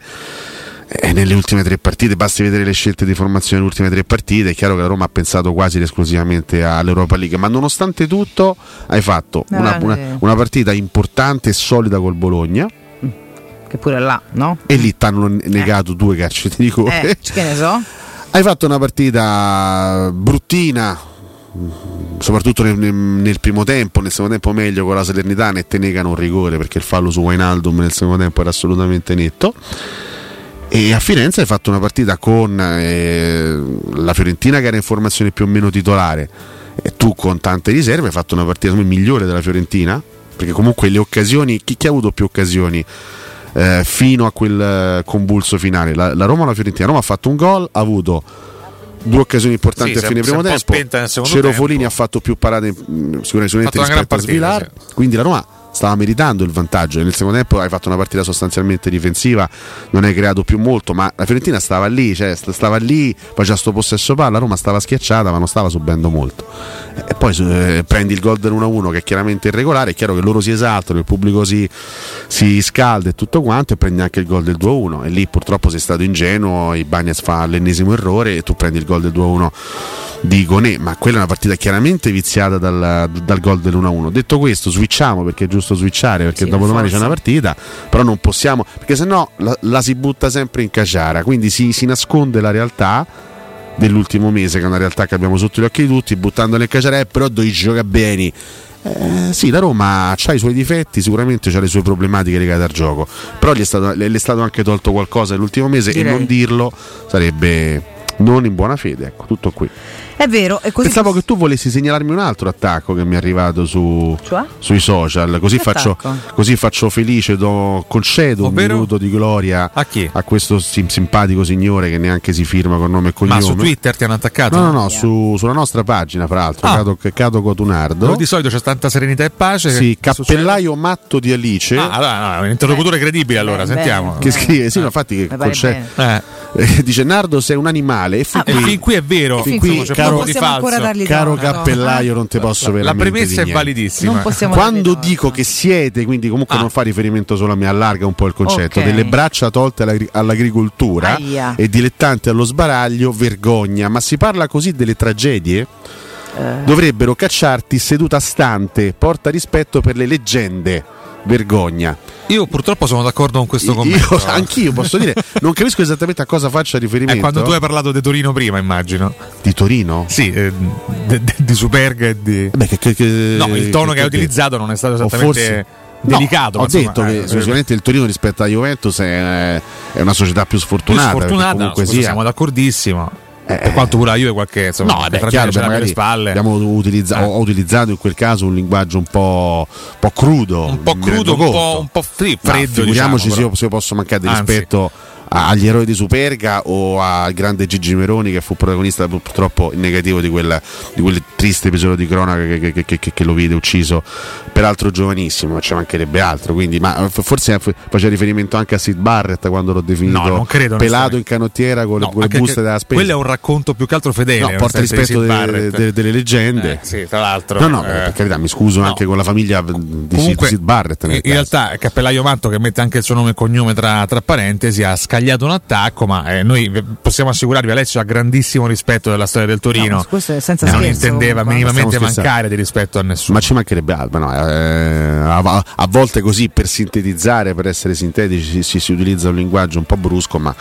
Speaker 11: eh, nelle ultime tre partite, basti vedere le scelte di formazione nelle ultime tre partite, è chiaro che la Roma ha pensato quasi ed esclusivamente all'Europa League, ma nonostante tutto hai fatto una, una- una partita importante e solida col Bologna
Speaker 9: Che pure là, no?
Speaker 11: e lì ti hanno negato due calci di rigore.
Speaker 9: Eh, che ne so?
Speaker 11: Hai fatto una partita bruttina, soprattutto nel, nel- primo tempo, nel secondo tempo meglio con la Salernitana e te negano un rigore perché il fallo su Wijnaldum nel secondo tempo era assolutamente netto. E a Firenze hai fatto una partita con eh, la Fiorentina che era in formazione più o meno titolare e tu con tante riserve hai fatto una partita migliore della Fiorentina perché comunque le occasioni, chi, chi ha avuto più occasioni eh, fino a quel eh, convulso finale? La, la Roma o la Fiorentina? Roma ha fatto un gol, ha avuto due occasioni importanti
Speaker 10: Sì,
Speaker 11: a fine primo tempo. Cerofolini
Speaker 10: tempo.
Speaker 11: ha fatto più parate mh, sicuramente,
Speaker 10: una gran
Speaker 11: rispetto a Svilar. Quindi la Roma stava meritando il vantaggio nel secondo tempo hai fatto una partita sostanzialmente difensiva, non hai creato più molto, ma la Fiorentina stava lì, cioè, st- stava lì, faceva sto possesso palla, la Roma stava schiacciata ma non stava subendo molto. E poi eh, prendi il gol del 1-1 che è chiaramente irregolare, è chiaro che loro si esaltano, il pubblico si, si scalda e tutto quanto e prendi anche il gol del 2-1 e lì purtroppo sei stato ingenuo, i Bagnets fa l'ennesimo errore e tu prendi il gol del 2-1 di Gonè, ma quella è una partita chiaramente viziata dal, dal gol dell'1-1. Detto questo, switchiamo perché è giusto switchare perché
Speaker 9: Sì,
Speaker 11: dopodomani
Speaker 9: forza.
Speaker 11: c'è una partita, però non possiamo, perché sennò la, la si butta sempre in caciara, quindi si, si nasconde la realtà dell'ultimo mese, che è una realtà che abbiamo sotto gli occhi di tutti, buttandola in caciara, eh, però devi giocare bene. Eh, sì, la Roma ha i suoi difetti, sicuramente ha le sue problematiche legate al gioco, però gli è stato, le è stato anche tolto qualcosa nell'ultimo mese
Speaker 9: Direi.
Speaker 11: e non dirlo sarebbe non in buona fede. Ecco, tutto qui.
Speaker 9: È vero, e così
Speaker 11: Pensavo che tu volessi segnalarmi un altro attacco che mi è arrivato su,
Speaker 9: Cioè?
Speaker 11: sui social, così faccio, così faccio felice, do, concedo
Speaker 10: Ovvero?
Speaker 11: un minuto di gloria
Speaker 10: A chi?
Speaker 11: questo sim- simpatico signore che neanche si firma con nome e cognome.
Speaker 10: Ma su Twitter ti hanno attaccato?
Speaker 11: No, no, no, su- sulla nostra pagina, fra l'altro,
Speaker 10: Ah.
Speaker 11: Cato, Cato Cotunardo.
Speaker 10: Dove di solito c'è tanta serenità e pace.
Speaker 11: Sì,
Speaker 10: che succede?
Speaker 11: cappellaio matto di Alice.
Speaker 10: Ah, allora, no, è un interlocutore credibile allora,
Speaker 9: bene,
Speaker 10: sentiamo.
Speaker 11: che scrive, sì, no, infatti che conce-
Speaker 9: bene.
Speaker 10: Eh,
Speaker 11: eh, dice Nardo sei un animale e fin
Speaker 10: e
Speaker 11: qui,
Speaker 10: fin qui è vero,
Speaker 11: fin
Speaker 10: insomma,
Speaker 11: qui, caro-
Speaker 10: di
Speaker 9: possiamo ancora dargli
Speaker 11: caro
Speaker 9: torto.
Speaker 11: cappellaio non ti posso
Speaker 10: La
Speaker 11: veramente
Speaker 10: premessa è validissima.
Speaker 9: Non possiamo
Speaker 11: Quando dico che siete, quindi comunque
Speaker 10: Ah.
Speaker 11: non fa riferimento solo a me, allarga un po' il concetto,
Speaker 9: Ok.
Speaker 11: delle braccia tolte all'agri- all'agricoltura
Speaker 9: Aia.
Speaker 11: e dilettanti allo sbaraglio, vergogna, ma si parla così delle tragedie?
Speaker 9: Eh.
Speaker 11: Dovrebbero cacciarti seduta stante, porta rispetto per le leggende, vergogna.
Speaker 10: Io purtroppo sono d'accordo con questo commento.
Speaker 11: Io, anch'io posso dire, non capisco esattamente a cosa faccia riferimento.
Speaker 10: È quando tu hai parlato di Torino prima, immagino.
Speaker 11: Di Torino?
Speaker 10: Sì, eh, di Superga e di...
Speaker 11: Beh, che- che- che-
Speaker 10: No, il tono che, hai utilizzato non è stato esattamente
Speaker 11: forse-
Speaker 10: delicato.
Speaker 11: No, ho
Speaker 10: ma insomma,
Speaker 11: detto
Speaker 10: eh,
Speaker 11: che sicuramente il Torino rispetto alla Juventus è, è una società più
Speaker 10: più
Speaker 11: sfortunata. perché
Speaker 10: sfortunata, no,
Speaker 11: comunque sia.
Speaker 10: siamo d'accordissimo.
Speaker 11: Eh,
Speaker 10: per quanto pure la Juve qualche insomma,
Speaker 11: No, beh, chiaro, beh, magari
Speaker 10: spalle.
Speaker 11: abbiamo utilizza-
Speaker 10: Eh.
Speaker 11: ho utilizzato in quel caso un linguaggio un po', un po' crudo.
Speaker 10: un po' crudo, un po', un po' freddo.
Speaker 11: figuriamoci
Speaker 10: diciamo,
Speaker 11: se, io, se io posso mancare di
Speaker 10: Anzi.
Speaker 11: rispetto agli eroi di Superga o al grande Gigi Meroni che fu protagonista purtroppo in negativo di quel, di quel triste episodio di cronaca che, che- che- che- lo vide ucciso peraltro giovanissimo ma ci mancherebbe altro quindi ma forse faceva riferimento anche a Sid Barrett quando l'ho definito
Speaker 10: No, credo,
Speaker 11: pelato in canottiera con le, con le buste della spesa
Speaker 10: Quello è un racconto più che altro fedele.
Speaker 11: No, porta rispetto de- de- delle leggende.
Speaker 10: Eh, sì, tra l'altro.
Speaker 11: No, no,
Speaker 10: eh,
Speaker 11: per carità, mi scuso anche con la famiglia di Sid,
Speaker 10: Comunque,
Speaker 11: Sid Barrett.
Speaker 10: in
Speaker 11: caso.
Speaker 10: realtà Cappellaio Matto che mette anche il suo nome e cognome tra, tra parentesi ha scagliato un attacco ma eh, noi possiamo assicurarvi Alessio ha grandissimo rispetto della storia del Torino.
Speaker 9: No, questo è senza
Speaker 10: e non intendeva minimamente mancare di rispetto a nessuno.
Speaker 11: Ma ci mancherebbe altro, no, eh, a, a volte così per sintetizzare, per essere sintetici, si, si utilizza un linguaggio un po' brusco, ma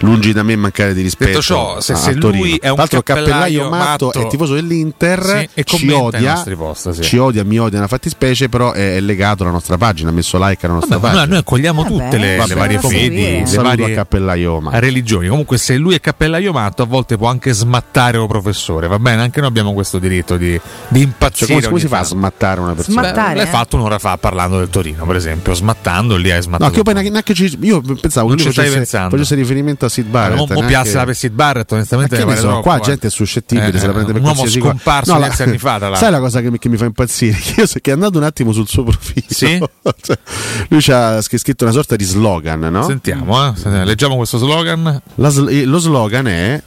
Speaker 11: lungi da me mancare di rispetto.
Speaker 10: Detto ciò, se-
Speaker 11: a-
Speaker 10: se
Speaker 11: a Torino.
Speaker 10: lui è un
Speaker 11: l'altro,
Speaker 10: cappellaio
Speaker 11: Matto,
Speaker 10: matto-
Speaker 11: è tifoso dell'Inter,
Speaker 10: Sì, e
Speaker 11: ci odia,
Speaker 10: post, sì.
Speaker 11: ci odia, mi odia nella fattispecie, però è, è legato alla nostra pagina, ha messo like alla nostra
Speaker 10: Vabbè,
Speaker 11: pagina.
Speaker 10: noi, noi accogliamo tutte le,
Speaker 11: Vabbè,
Speaker 10: le varie fedi, le varie
Speaker 11: a Cappellaio Matto.
Speaker 10: religioni. Comunque, se lui è cappellaio matto, a volte può anche smattare un professore. Va bene, anche noi abbiamo questo diritto di, di
Speaker 11: Cioè,
Speaker 10: impazzire.
Speaker 11: come, come
Speaker 10: ogni
Speaker 11: si fa a smattare una persona?
Speaker 9: Smattare,
Speaker 10: Beh, l'hai
Speaker 9: eh?
Speaker 10: fatto un'ora fa parlando del Torino, per esempio, smattando lì hai
Speaker 11: No,
Speaker 10: smattato.
Speaker 11: che io poi neanche, ci, io pensavo
Speaker 10: Non
Speaker 11: che
Speaker 10: ci
Speaker 11: lui facesse, facesse riferimento a Sid Barrett.
Speaker 10: Mo
Speaker 11: neanche-
Speaker 10: piazzala per Sid Barrett, onestamente
Speaker 11: che ne so, qua
Speaker 10: eh.
Speaker 11: gente è suscettibile,
Speaker 10: Eh,
Speaker 11: se la prende per
Speaker 10: un uomo scomparso
Speaker 11: No, la-
Speaker 10: anni fa, tra.
Speaker 11: Sai la cosa che mi, che mi fa impazzire? Che, io, che è andato un attimo sul suo profilo.
Speaker 10: Sì?
Speaker 11: Cioè, lui ci ha sch- scritto una sorta di slogan, no?
Speaker 10: Sentiamo, eh. Leggiamo questo slogan.
Speaker 11: La eh, lo slogan è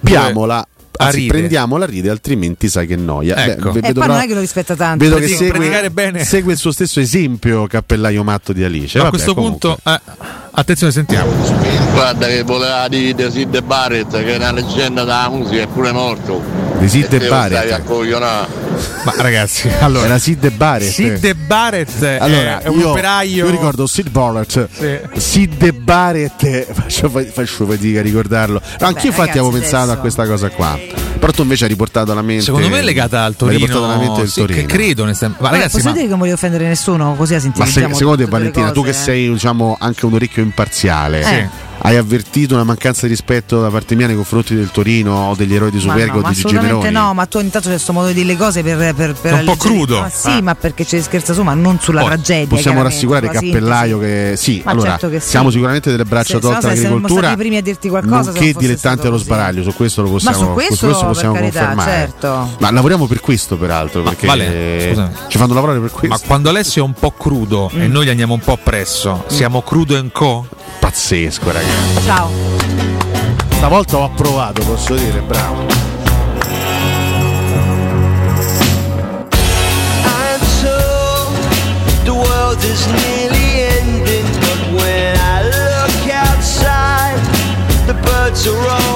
Speaker 11: piamola.
Speaker 10: A
Speaker 11: Anzi,
Speaker 10: ride.
Speaker 11: prendiamola a ride, altrimenti sai che noia.
Speaker 10: Ecco.
Speaker 11: Beh,
Speaker 9: E
Speaker 11: vedo
Speaker 9: poi non è che lo rispetta tanto.
Speaker 11: Vedo che
Speaker 10: Predico-
Speaker 11: segue, segue il suo stesso esempio Cappellaio Matto di Alice.
Speaker 10: a
Speaker 11: Vabbè,
Speaker 10: questo
Speaker 11: comunque.
Speaker 10: punto, eh, attenzione, sentiamo.
Speaker 1: Guarda che voleva dire di Sid Barrett che è una leggenda della musica, è pure morto.
Speaker 11: Di Sid
Speaker 1: E
Speaker 11: Barrett.
Speaker 10: Ma ragazzi, allora.
Speaker 11: Era Sid Barrett.
Speaker 10: Sid Barrett è-
Speaker 11: Allora,
Speaker 10: è un
Speaker 11: io,
Speaker 10: operaio.
Speaker 11: io ricordo Sid Barrett.
Speaker 10: Sì.
Speaker 11: Sid Barrett, faccio, fa- faccio fatica a ricordarlo. No, anch'io infatti avevo pensato
Speaker 9: adesso-
Speaker 11: a questa cosa qua. Però tu invece hai riportato alla mente.
Speaker 10: Secondo me è legata al
Speaker 11: riportato alla mente
Speaker 10: Torino. Sì,
Speaker 11: Torino.
Speaker 10: che credo. Ma
Speaker 9: Vabbè,
Speaker 10: ragazzi,
Speaker 9: posso
Speaker 10: ma
Speaker 9: dire che non voglio offendere nessuno, così a
Speaker 11: Ma se- secondo te, Valentina, tu che
Speaker 9: cose, eh.
Speaker 11: sei diciamo, anche un orecchio imparziale,
Speaker 9: Sì.
Speaker 11: Hai avvertito una mancanza di rispetto da parte mia nei confronti del Torino o degli eroi di
Speaker 9: Ma
Speaker 11: Superga
Speaker 9: no,
Speaker 11: o
Speaker 9: ma
Speaker 11: di Gigi Meroni?
Speaker 9: no, ma tu ogni tanto c'è questo modo di dire le cose per, per, per
Speaker 11: un po' crudo.
Speaker 9: Ma sì,
Speaker 11: Ah.
Speaker 9: ma perché ci scherza su, ma non sulla
Speaker 11: Poi,
Speaker 9: tragedia.
Speaker 11: Possiamo rassicurare
Speaker 9: sulla
Speaker 11: Cappellaio che sì,
Speaker 9: Ma
Speaker 11: allora
Speaker 9: certo che sì.
Speaker 11: siamo sicuramente delle braccia tolte all'agricoltura,
Speaker 9: stati i primi a dirti qualcosa,
Speaker 11: dilettanti
Speaker 9: stato
Speaker 11: allo sbaraglio, su questo lo possiamo,
Speaker 9: Ma su questo, per
Speaker 11: possiamo
Speaker 9: carità,
Speaker 11: confermare.
Speaker 9: certo.
Speaker 11: Ma lavoriamo per questo peraltro, perché
Speaker 10: Vale,
Speaker 11: ci fanno lavorare per questo.
Speaker 10: Ma quando Alessio è un po' crudo
Speaker 9: Mm.
Speaker 10: e noi gli andiamo un po' appresso, siamo crudo and co?
Speaker 11: Pazzesco, ragazzi.
Speaker 9: Ciao.
Speaker 11: Stavolta ho approvato, posso dire, bravo.
Speaker 49: I'm told the world is nearly ending, but when I look outside, the birds are always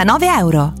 Speaker 13: 299 euro.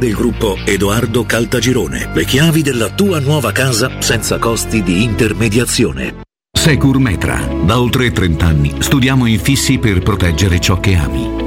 Speaker 19: del gruppo Edoardo Caltagirone. Le chiavi della tua nuova casa senza costi di intermediazione.
Speaker 50: Secur Metra. Da oltre 30 anni studiamo infissi per proteggere ciò che ami.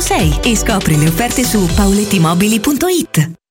Speaker 13: 606 e scopri le offerte su paulettimobili.it.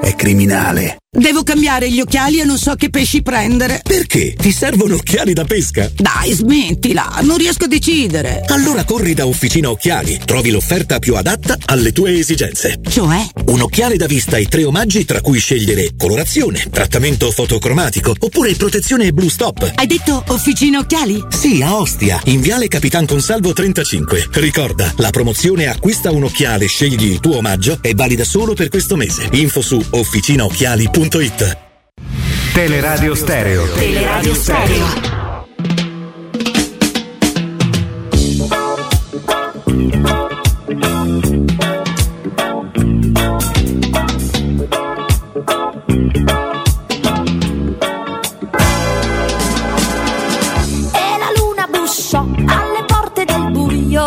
Speaker 51: è criminale.
Speaker 52: Devo cambiare gli occhiali e non so che pesci prendere.
Speaker 53: Perché? Ti servono occhiali da pesca?
Speaker 52: Dai, smettila, non riesco a decidere.
Speaker 53: Allora corri da Officina Occhiali, trovi l'offerta più adatta alle tue esigenze.
Speaker 52: Cioè?
Speaker 53: Un occhiale da vista e tre omaggi tra cui scegliere colorazione, trattamento fotocromatico oppure protezione Blue Stop.
Speaker 52: Hai detto Officina Occhiali?
Speaker 53: Sì, a Ostia, in Viale Capitan Consalvo 35. Ricorda, la promozione acquista un occhiale, scegli il tuo omaggio è valida solo per questo mese. Info su officinaocchiali.it
Speaker 54: Teleradio Stereo.
Speaker 13: Teleradio Stereo.
Speaker 16: E la luna bussò alle porte del buio.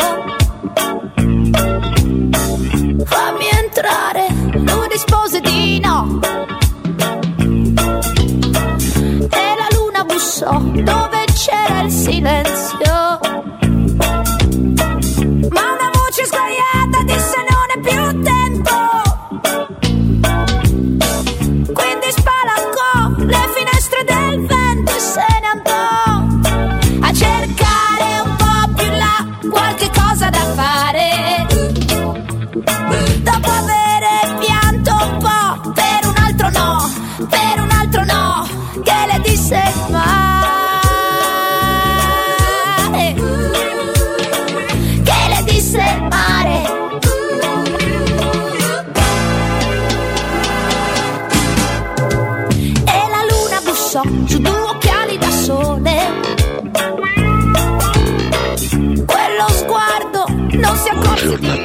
Speaker 16: Fammi entrare, lui rispose di no. Bussò dove c'era il silenzio. Ma una voce sguaiata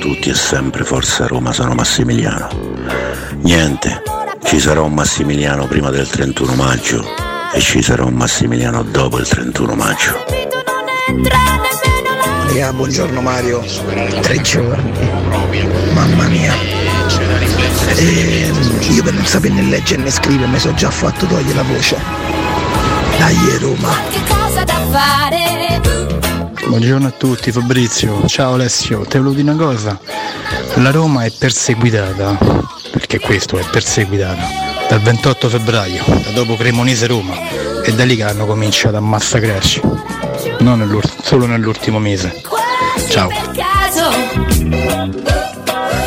Speaker 55: tutti e sempre Forza Roma, sono Massimiliano. Niente, ci sarà un Massimiliano prima del 31 maggio e ci sarà un Massimiliano dopo il 31 maggio.
Speaker 22: Raga, buongiorno Mario. Tre giorni. Mamma mia. E io per non sapere né leggere né scrivere mi sono già fatto togliere la voce. Dai Roma.
Speaker 56: Che cosa da fare?
Speaker 51: Buongiorno a tutti, Fabrizio. Ciao Alessio, te volevo dire una cosa. La Roma è perseguitata, perché questo è perseguitata, dal 28 febbraio, da dopo Cremonese Roma. E da lì che hanno cominciato a massacrarci. Non nell'ult- solo nell'ultimo mese. Ciao.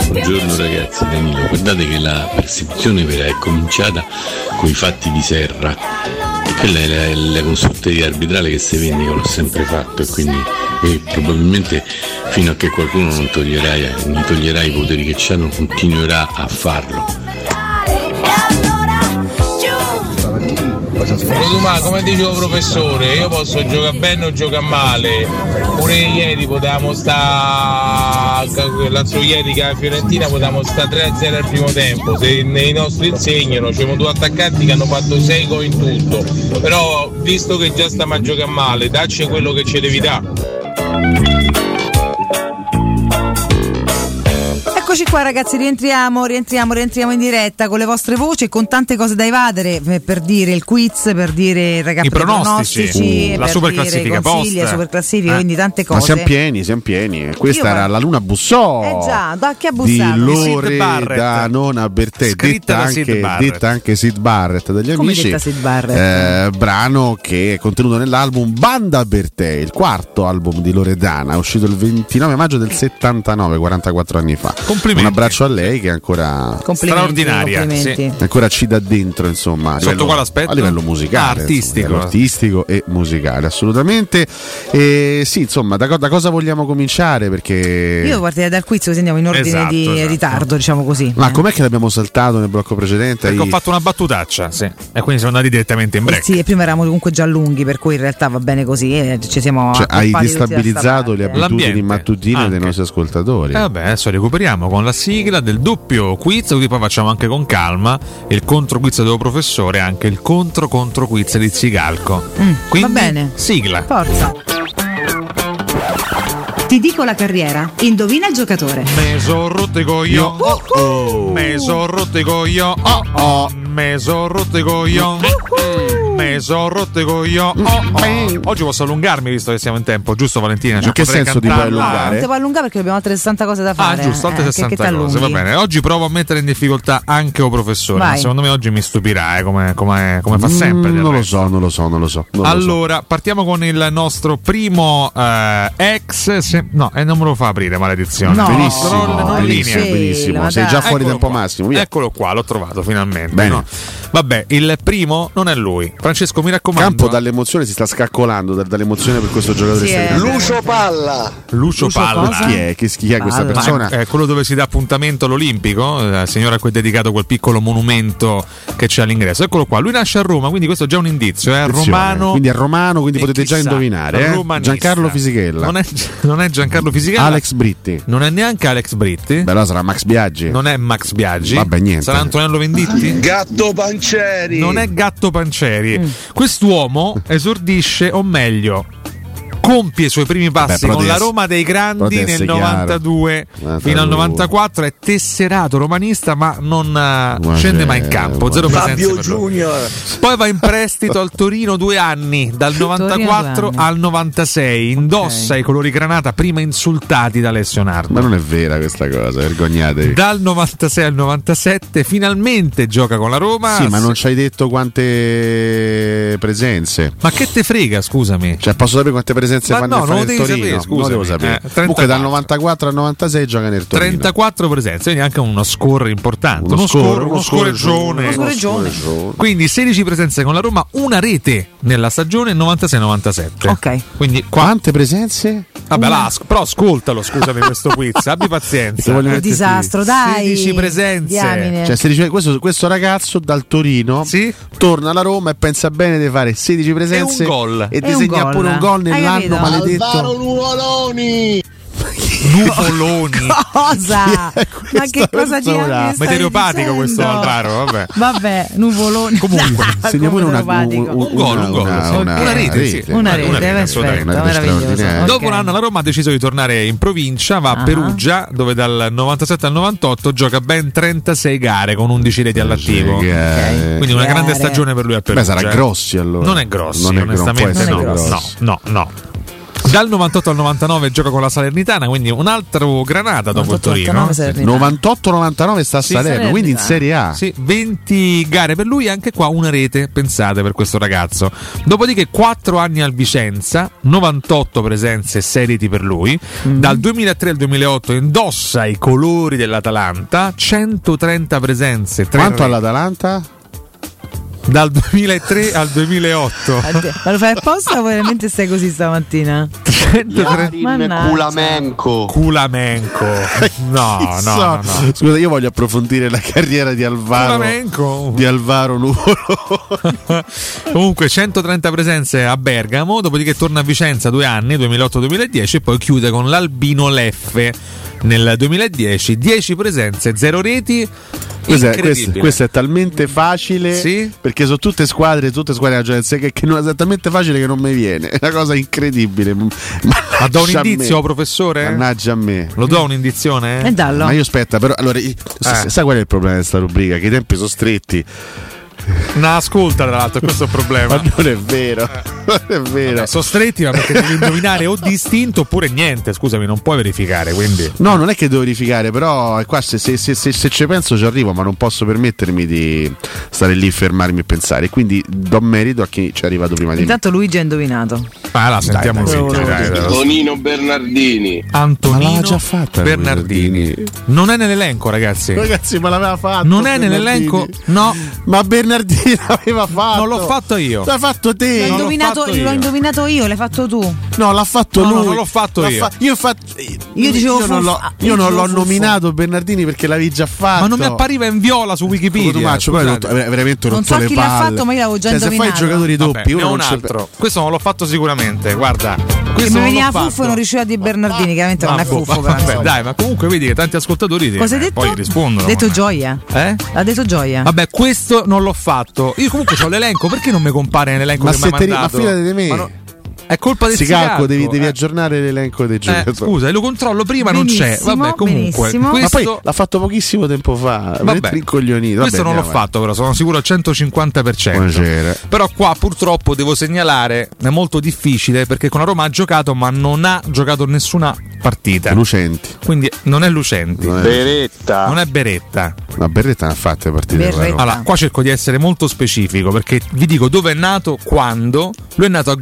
Speaker 16: Buongiorno ragazzi, Danilo, guardate che la persecuzione vera è cominciata con i fatti di Serra. E quella è la, consulteria arbitrale che si vende, io l'ho sempre fatto e quindi e probabilmente fino a che qualcuno non toglierà, gli toglierà i poteri che c'hanno continuerà a farlo.
Speaker 45: Ma come dicevo professore, io posso giocare bene o giocare male. Pure ieri potevamo sta l'altro ieri che a Fiorentina potevamo sta 3-0 al primo tempo. Se nei nostri insegnano, c'erano due attaccanti che hanno fatto 6 gol in tutto. Però visto che già stiamo a giocare male, dacci quello che ci devi dare.
Speaker 9: Eccoci qua ragazzi, rientriamo, rientriamo, rientriamo in diretta con le vostre voci e con tante cose da evadere eh, per dire il quiz, per dire ragazzi,
Speaker 10: I pronostici, uh, la
Speaker 9: per
Speaker 10: super classifica
Speaker 9: consigli, super classifica,
Speaker 10: Eh.
Speaker 9: quindi tante
Speaker 11: Ma
Speaker 9: cose.
Speaker 11: siamo pieni, siamo pieni. Questa
Speaker 9: Io
Speaker 11: era la Luna Bussò
Speaker 9: Eh già, da chi ha
Speaker 11: di
Speaker 9: bussato?
Speaker 11: Loredana Bertè,
Speaker 10: Scritta
Speaker 11: detta
Speaker 10: da Sid
Speaker 11: anche,
Speaker 10: Barrett.
Speaker 11: detta anche Sid Barrett dagli
Speaker 9: Come
Speaker 11: amici.
Speaker 9: detta Sid Barrett?
Speaker 11: Eh, brano che è contenuto nell'album Banda Bertè, il quarto album di Loredana, uscito il 29 maggio del 79, 44 anni fa. Un abbraccio a lei che ancora
Speaker 9: Complimenti,
Speaker 10: Straordinaria,
Speaker 9: complimenti.
Speaker 11: ancora ci dà dentro, insomma, a
Speaker 10: Sotto
Speaker 11: livello,
Speaker 10: quale aspetto?
Speaker 11: a livello musicale,
Speaker 10: Ah, artistico.
Speaker 11: insomma, artistico e musicale, assolutamente. E sì, insomma, da, da cosa vogliamo cominciare? Perché
Speaker 9: Io partirei dal quiz così andiamo in ordine
Speaker 11: Esatto,
Speaker 9: di
Speaker 11: esatto.
Speaker 9: ritardo, diciamo così.
Speaker 11: Ma
Speaker 9: Eh.
Speaker 11: com'è che l'abbiamo saltato nel blocco precedente?
Speaker 10: Perché ho
Speaker 11: Hai-
Speaker 10: fatto una battutaccia, sì. E quindi siamo andati direttamente in break.
Speaker 9: Sì, e prima eravamo comunque già lunghi, per cui in realtà va bene così. E ci siamo
Speaker 11: cioè, hai destabilizzato le abitudini mattutine dei
Speaker 10: anche.
Speaker 11: nostri ascoltatori.
Speaker 10: E vabbè, adesso recuperiamo con la sigla del doppio quiz, così poi facciamo anche con calma il contro quiz dello professore e anche il contro contro quiz di Zigalco.
Speaker 9: Mm,
Speaker 10: Quindi,
Speaker 9: va bene.
Speaker 10: Sigla.
Speaker 9: Forza.
Speaker 57: Ti dico la carriera. Indovina il giocatore.
Speaker 10: Me son rotto i coglioni. Me son rotto i coglioni. Oh oh. Me son rotto i coglioni. Me son rotto i coglioni. Oh oh. Oggi posso allungarmi visto che siamo in tempo, giusto Valentina? Cioè,
Speaker 11: In che senso ti puoi allungare?
Speaker 9: Non ti puoi allungare perché abbiamo altre 60 cose da
Speaker 10: Ah,
Speaker 9: fare.
Speaker 10: giusto, altre
Speaker 9: eh, che-
Speaker 10: 60
Speaker 9: che
Speaker 10: cose, va bene. Oggi provo a mettere in difficoltà anche o professore.
Speaker 9: Vai.
Speaker 10: ma Secondo me oggi mi stupirà, eh, come, come- come fa sempre.
Speaker 11: Mm, non lo so, non lo so, non lo so. non lo so.
Speaker 10: Allora, partiamo con il nostro primo eh, ex. se- no, e non me lo fa aprire, maledizione.
Speaker 11: No, benissimo,
Speaker 10: non
Speaker 11: benissimo,
Speaker 10: linea.
Speaker 11: benissimo. Sei già fuori
Speaker 10: Eccolo
Speaker 11: tempo
Speaker 10: qua.
Speaker 11: massimo. via.
Speaker 10: Eccolo qua, l'ho trovato finalmente.
Speaker 11: Bene.
Speaker 10: no? Vabbè, il primo non è lui. Francesco, mi raccomando.
Speaker 11: Campo dall'emozione si sta scaccolando da- dall'emozione per questo giocatore
Speaker 10: Sì, eh. Lucio
Speaker 22: Palla.
Speaker 10: Lucio, Palla.
Speaker 11: Chi è? Chi, chi è questa
Speaker 10: Ma
Speaker 11: persona?
Speaker 10: È quello dove si dà appuntamento all'Olimpico, eh, il signore a cui è dedicato quel piccolo monumento che c'è all'ingresso. Eccolo qua, lui nasce a Roma, quindi questo è già un indizio, è
Speaker 11: Attenzione,
Speaker 10: romano.
Speaker 11: Quindi è romano, quindi potete già
Speaker 10: chissà,
Speaker 11: indovinare. Eh? Giancarlo Fisichella.
Speaker 10: Non è, non è Giancarlo Fisichella.
Speaker 11: Alex Britti.
Speaker 10: Non è neanche Alex Britti.
Speaker 11: Beh, allora sarà Max Biaggi.
Speaker 10: Non è Max Biaggi.
Speaker 11: Vabbè, niente.
Speaker 10: Sarà Antonello Venditti?
Speaker 22: Gatto Pancieri.
Speaker 10: Non è Gatto Quest'uomo esordisce, o meglio, compie i suoi primi passi
Speaker 11: però
Speaker 10: con la Roma dei grandi nel
Speaker 11: essere chiaro.
Speaker 10: 92 fino al 94 è tesserato romanista ma non eh, scende mai in campo zero presenze
Speaker 22: Fabio. Junior.
Speaker 10: poi va in prestito al Torino due anni dal
Speaker 9: Torino due
Speaker 10: 94
Speaker 9: anni.
Speaker 10: al 96 indossa i colori granata prima insultati da Alessio Nardo
Speaker 11: Ma non è vera questa cosa, vergognatevi.
Speaker 10: dal 96 al 97 finalmente gioca con la Roma
Speaker 11: Sì, ma non ci hai detto quante presenze.
Speaker 10: Ma che te frega, scusami?
Speaker 11: Cioè, posso sapere quante presenze
Speaker 10: Ma
Speaker 11: fa
Speaker 10: no,
Speaker 11: nel, fa
Speaker 10: non lo
Speaker 11: nel
Speaker 10: devi
Speaker 11: Torino?
Speaker 10: sapere,
Speaker 11: Non lo devo sapere.
Speaker 10: Eh,
Speaker 11: Comunque
Speaker 10: 34.
Speaker 11: dal 94 al 96 gioca nel Torino.
Speaker 10: 34 presenze, quindi anche uno score importante.
Speaker 11: Uno score,
Speaker 10: score,
Speaker 11: uno
Speaker 10: uno scoreggione.
Speaker 11: Uno scoreggione.
Speaker 10: Quindi 16 presenze con la Roma, una rete nella stagione 96-97.
Speaker 9: Ok.
Speaker 10: Quindi qua-
Speaker 11: Quante presenze?
Speaker 10: Vabbè, là, as- però ascoltalo, scusami, questo quiz, abbi pazienza.
Speaker 11: metterti-
Speaker 9: disastro, dai.
Speaker 10: 16 presenze.
Speaker 11: Cioè, se dice- questo, questo ragazzo dal Torino torna alla Roma e pensa bene di fare 16 presenze
Speaker 10: E un gol.
Speaker 11: e
Speaker 9: E un
Speaker 11: disegna
Speaker 9: gol.
Speaker 11: pure un gol nell'anno
Speaker 9: capito?
Speaker 11: maledetto.
Speaker 22: Alvaro Nuvoloni.
Speaker 10: nuvoloni.
Speaker 9: Cosa? Ma che cosa ci stai
Speaker 10: Meteoropatico questo? Alvaro, vabbè.
Speaker 9: Vabbè, nuvoloni.
Speaker 10: Comunque,
Speaker 11: segna pure una,
Speaker 9: meteoropatico.
Speaker 11: un, un,
Speaker 10: gol,
Speaker 11: una,
Speaker 10: un gol,
Speaker 11: una,
Speaker 10: sì.
Speaker 11: una-
Speaker 10: Una rete, sì.
Speaker 9: Una rete, perfetto.
Speaker 11: Una rete
Speaker 9: meraviglioso.
Speaker 11: straordinaria.
Speaker 10: Dopo un anno la Roma ha deciso di tornare in provincia, va a
Speaker 9: Ah.
Speaker 10: Perugia, dove dal 97 al 98 gioca ben 36 gare con 11 reti all'attivo. Quindi una grande stagione per lui a Perugia.
Speaker 11: Beh, sarà Grossi allora.
Speaker 10: Non è Grossi,
Speaker 11: Non è Gro-
Speaker 10: onestamente no. no. No, no, Dal 98 al 99 gioca con la Salernitana, quindi un altro Granata dopo il Torino.
Speaker 11: 98-99 sta a
Speaker 10: Sì,
Speaker 11: Salerno, quindi in Serie A.
Speaker 10: Sì, 20 gare per lui, anche qua una rete, pensate, per questo ragazzo. Dopodiché 4 anni al Vicenza, 98 presenze, 6 reti per lui.
Speaker 11: Mm.
Speaker 10: Dal 2003 al 2008 indossa i colori dell'Atalanta, 130 presenze, 3
Speaker 11: Quanto all'Atalanta?
Speaker 10: Dal 2003 al 2008.
Speaker 9: Ma lo fai apposta o veramente stai così stamattina? Mannaggia.
Speaker 1: Culamenco.
Speaker 10: Culamenco. No, no, no, no.
Speaker 11: Scusa, io voglio approfondire la carriera di Alvaro.
Speaker 10: Culamenco.
Speaker 11: Di Alvaro Nuvolo.
Speaker 10: Comunque 130 presenze a Bergamo, dopodiché torna a Vicenza due anni, 2008-2010 e poi chiude con l'Albino Leffe nel 2010, 10 presenze, 0 reti.
Speaker 11: Questo è,
Speaker 10: Incredibile.
Speaker 11: questo- questo è talmente facile
Speaker 10: Sì?
Speaker 11: perché sono tutte squadre, tutte squadre della Giants che, che non è talmente facile che non mi viene. È una cosa incredibile. Ma
Speaker 10: do un indizio, professore?
Speaker 11: Mannaggia a me.
Speaker 10: Lo do un'indizione?
Speaker 9: E dallo.
Speaker 11: Ma io aspetta, però allora,
Speaker 10: Eh.
Speaker 11: sai qual è il problema di questa rubrica? Che i tempi sono stretti.
Speaker 10: No, ascolta tra l'altro, questo è il problema.
Speaker 11: Ma non è vero, non è vero.
Speaker 10: Vabbè, sono stretti ma perché devi indovinare o distinto oppure niente, scusami, non puoi verificare, quindi...
Speaker 11: No, non è che devo verificare, però qua se, se- se- se- se ci penso ci arrivo, ma non posso permettermi di stare lì, fermarmi e pensare. Quindi do merito a chi ci è arrivato prima di me.
Speaker 9: Intanto Luigi ha indovinato.
Speaker 10: Ah, la sentiamo
Speaker 11: dai,
Speaker 10: Luigi,
Speaker 11: dai,
Speaker 10: dai, dai.
Speaker 1: Tonino Bernardini.
Speaker 10: Antonino
Speaker 11: Ma l'ha già fatta
Speaker 10: Bernardini. Non è nell'elenco, ragazzi.
Speaker 11: Ragazzi, ma l'aveva fatto.
Speaker 10: Non è
Speaker 11: Bernardini.
Speaker 10: nell'elenco? No.
Speaker 11: Ma Bernardini l'aveva fatto.
Speaker 10: Non l'ho fatto io.
Speaker 11: L'hai fatto te.
Speaker 9: L'ho indovinato,
Speaker 10: fatto
Speaker 9: l'ho
Speaker 10: io.
Speaker 9: indovinato io, l'hai fatto tu.
Speaker 11: No, l'ha fatto
Speaker 10: No, no,
Speaker 11: lui.
Speaker 10: non l'ho fatto
Speaker 11: L'ha
Speaker 10: io.
Speaker 11: io infatti.
Speaker 9: Io dicevo
Speaker 11: io non l'ho, io non l'ho nominato Bernardini perché l'avevi già fatto.
Speaker 10: Ma non mi appariva in viola su Wikipedia.
Speaker 11: Tomaccio, poi ho rotto- veramente ho
Speaker 9: Non
Speaker 11: rotto
Speaker 9: so
Speaker 11: le
Speaker 9: chi l'ha fatto, ma io l'avevo già
Speaker 11: cioè, se fai i
Speaker 9: indovinato.
Speaker 11: giocatori
Speaker 10: Vabbè,
Speaker 11: doppi,
Speaker 10: ne
Speaker 11: uno
Speaker 10: un
Speaker 11: c'è-
Speaker 10: altro. Questo non l'ho fatto sicuramente, guarda. Questo
Speaker 9: mi
Speaker 10: non l'ho
Speaker 9: veniva. Fuffo e non riusciva a dire Bernardini, chiaramente non è Fuffo.
Speaker 10: vabbè, dai, ma comunque vedi che tanti ascoltatori eh, poi rispondono.
Speaker 9: Ha detto gioia.
Speaker 10: Eh?
Speaker 9: Ha detto gioia.
Speaker 10: Vabbè, questo non l'ho fatto. Io comunque ho l'elenco, perché non mi compare nell'elenco
Speaker 11: Ma
Speaker 10: che mi hai
Speaker 11: ri- ma
Speaker 10: mandato?
Speaker 11: fidati di me.
Speaker 10: Ma no- È colpa del
Speaker 11: Sicacco,
Speaker 10: Sicacco,
Speaker 11: devi, devi
Speaker 10: eh.
Speaker 11: aggiornare l'elenco dei
Speaker 10: Eh,
Speaker 11: giocatori.
Speaker 10: scusa, e lo controllo prima, non c'è.
Speaker 9: Benissimo,
Speaker 10: Vabbè, comunque.
Speaker 9: benissimo.
Speaker 11: Ma
Speaker 10: Questo,
Speaker 11: poi l'ha fatto pochissimo tempo fa.
Speaker 10: vabbè,
Speaker 11: Vabbè,
Speaker 10: questo non l'ho fatto, però sono sicuro al 150%.
Speaker 11: Buonasera.
Speaker 10: Però qua purtroppo devo segnalare, è molto difficile perché con la Roma ha giocato, ma non ha giocato nessuna partita.
Speaker 11: Lucenti.
Speaker 10: Quindi non è Lucenti.
Speaker 11: Non è-
Speaker 1: Beretta.
Speaker 10: Non è Beretta.
Speaker 11: La Berretta ne ha partite. Con la Roma.
Speaker 10: Allora, qua cerco di essere molto specifico perché vi dico dove è nato, quando. Lui è nato a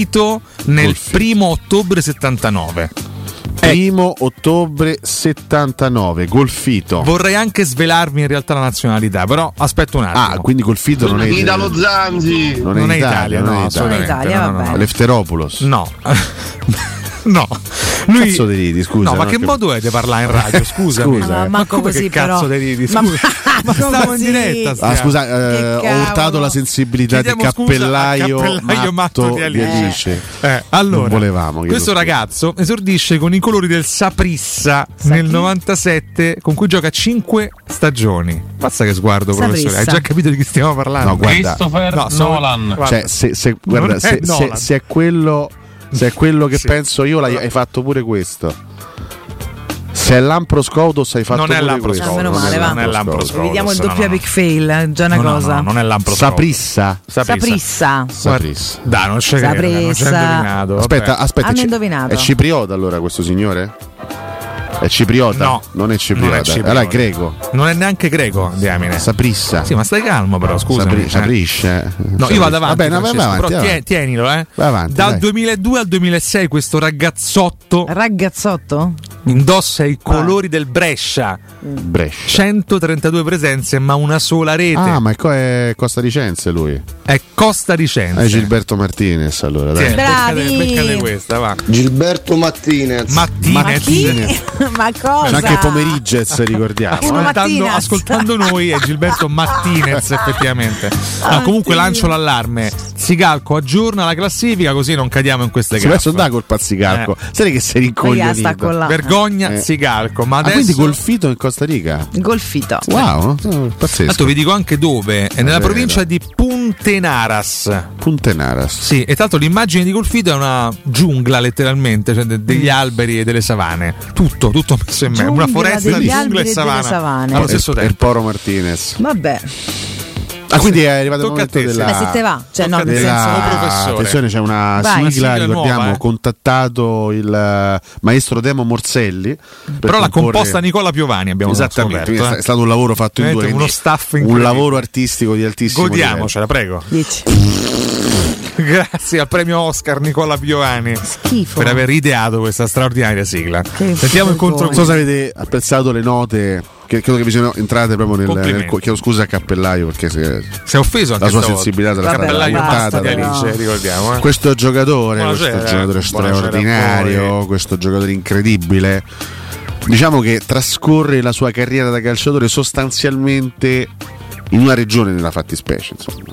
Speaker 10: Golfito nel primo ottobre 79.
Speaker 11: Primo ottobre 79, Golfito.
Speaker 10: Vorrei anche svelarvi in realtà la nazionalità, però aspetto un attimo.
Speaker 11: Ah, quindi Golfito non è
Speaker 1: Italo Zanzi.
Speaker 11: Non è,
Speaker 10: non è
Speaker 11: Italia,
Speaker 10: no,
Speaker 11: è Italia.
Speaker 10: assolutamente.
Speaker 9: Italia,
Speaker 10: no, no,
Speaker 9: vabbè.
Speaker 10: no.
Speaker 11: Lefteropoulos.
Speaker 10: No. no. Lui...
Speaker 11: Cazzo ti ridi, scusa.
Speaker 10: No, ma
Speaker 11: no?
Speaker 10: che modo è di parlare in radio?
Speaker 11: Scusa,
Speaker 9: Ma
Speaker 11: eh.
Speaker 9: manco
Speaker 10: come
Speaker 9: così,
Speaker 10: che cazzo ti ridi?
Speaker 9: Ma-
Speaker 10: Scusa.
Speaker 9: ma
Speaker 10: Stavo in diretta.
Speaker 11: Ah, scusa, eh, ho urtato la sensibilità di
Speaker 10: Chiediamo scusa
Speaker 11: cappellaio,
Speaker 10: cappellaio matto di Alice.
Speaker 11: Alice.
Speaker 10: Eh, allora,
Speaker 11: Non volevamo,
Speaker 10: questo
Speaker 11: scusa.
Speaker 10: ragazzo esordisce con i colori del Saprissa nel 97 con cui gioca 5 stagioni. Basta che sguardo,
Speaker 9: Saprissa.
Speaker 10: professore. Hai già capito di chi stiamo parlando?
Speaker 11: No, guarda.
Speaker 10: No, sono- guarda.
Speaker 11: Cioè, se, se- guarda,
Speaker 10: è
Speaker 11: se, se-
Speaker 10: Nolan.
Speaker 11: se è quello, se è quello che
Speaker 10: Sì.
Speaker 11: penso io, l'hai, hai fatto pure questo. Se è Lampro Scoudos hai fatto
Speaker 10: Non è
Speaker 11: pure
Speaker 10: Lampro
Speaker 11: questo.
Speaker 9: Ah, meno male, va.
Speaker 10: non è Lampro.
Speaker 11: Scoudos.
Speaker 9: Vediamo il doppio
Speaker 10: no, no.
Speaker 9: big fail, già una
Speaker 10: No,
Speaker 9: cosa.
Speaker 10: no, non è Lampro Scoudos.
Speaker 11: Saprissa.
Speaker 9: Saprissa.
Speaker 11: Saprissa.
Speaker 10: Dai, non c'è credo, non c'è
Speaker 9: Saprissa.
Speaker 10: indovinato.
Speaker 11: Aspetta, aspetta.
Speaker 9: Hanno indovinato.
Speaker 11: È cipriota allora questo signore? È cipriota?
Speaker 10: No.
Speaker 11: non è cipriota.
Speaker 10: Non è cipriota.
Speaker 11: Allora è greco.
Speaker 10: Non è neanche greco, diamine.
Speaker 11: Saprissa.
Speaker 10: Sì, ma stai calmo però, scusa.
Speaker 11: Sapri- saprisce.
Speaker 10: No, io vado avanti.
Speaker 11: Vabbè, no, vai avanti,
Speaker 10: però
Speaker 11: avanti.
Speaker 10: tienilo, eh.
Speaker 11: Vai avanti,
Speaker 10: Dal
Speaker 11: dai.
Speaker 10: 2002 al 2006 questo ragazzotto
Speaker 9: Ragazzotto?
Speaker 10: Indossa i colori del Brescia.
Speaker 11: Brescia.
Speaker 10: 132 presenze, ma una sola rete.
Speaker 11: Ah, ma è, co- è Costaricense lui.
Speaker 10: È Costaricense.
Speaker 11: È Gilberto Martinez allora, dai.
Speaker 10: Sì,
Speaker 9: Bravi.
Speaker 10: beccate, questa, va.
Speaker 1: Gilberto Martinez.
Speaker 10: Martinez.
Speaker 9: Ma cosa?
Speaker 11: C'è anche Pomeriggez, ricordiamo. Eh.
Speaker 10: Ascoltando,
Speaker 9: Martinez.
Speaker 10: ascoltando noi è Gilberto Martinez effettivamente No, comunque lancio l'allarme Sigalco aggiorna la classifica così non cadiamo in queste
Speaker 11: Si
Speaker 10: gaffe
Speaker 11: messo da col pazzicalco.
Speaker 10: Eh.
Speaker 11: Sai che sei
Speaker 9: Via, sta con
Speaker 11: rincoglionito.
Speaker 10: Vergogna
Speaker 11: Eh.
Speaker 10: Sigalco ma
Speaker 11: Ah,
Speaker 10: adesso
Speaker 11: quindi golfito in Costa Rica.
Speaker 9: Golfito.
Speaker 11: Wow, no? pazzesco.
Speaker 10: Tanto vi dico anche dove è nella
Speaker 11: vero.
Speaker 10: provincia di Puntenaras
Speaker 11: Puntenaras.
Speaker 10: sì e tanto l'immagine di Golfito è una giungla letteralmente cioè de- degli alberi e delle savane tutto tutto messo in me una foresta di
Speaker 9: alberi
Speaker 10: giungla e savana
Speaker 9: savane.
Speaker 10: allo stesso
Speaker 11: e il
Speaker 10: tempo
Speaker 11: Poro Martinez.
Speaker 9: Vabbè.
Speaker 11: Ah, quindi è arrivato il
Speaker 10: Tocca a
Speaker 11: momento della.
Speaker 9: Beh, se te va. Cioè, no, nel
Speaker 11: della-
Speaker 9: senso.
Speaker 10: professore.
Speaker 11: Attenzione, c'è una
Speaker 9: Vai.
Speaker 11: sigla,
Speaker 10: sigla
Speaker 11: ricordiamo,
Speaker 10: nuova, eh.
Speaker 11: contattato il eh, maestro Demo Morselli. per
Speaker 10: però l'ha
Speaker 11: comporre-
Speaker 10: composta Nicola Piovani abbiamo
Speaker 11: Esattamente,
Speaker 10: scoperto, eh.
Speaker 11: è stato un lavoro fatto in due
Speaker 10: uno staff
Speaker 11: un lavoro artistico di altissimo
Speaker 10: Godiamocela, prego.
Speaker 9: Dici.
Speaker 10: Grazie al premio Oscar Nicola Piovani
Speaker 9: Schifo.
Speaker 10: per aver ideato questa straordinaria sigla.
Speaker 9: Che
Speaker 10: Sentiamo il contro.
Speaker 11: Non so se avete apprezzato le note che credo che vi siano entrate proprio nel, nel chiedo scusa a Cappellaio perché se,
Speaker 10: Si è offeso anche
Speaker 11: la sua
Speaker 10: stavolta.
Speaker 11: sensibilità della
Speaker 10: Cappellaio
Speaker 9: basta.
Speaker 10: Alice, ricordiamo. Eh.
Speaker 11: questo giocatore,
Speaker 10: Buonasera.
Speaker 11: questo giocatore straordinario, questo giocatore incredibile, diciamo che trascorre la sua carriera da calciatore sostanzialmente in una regione nella fattispecie. Insomma.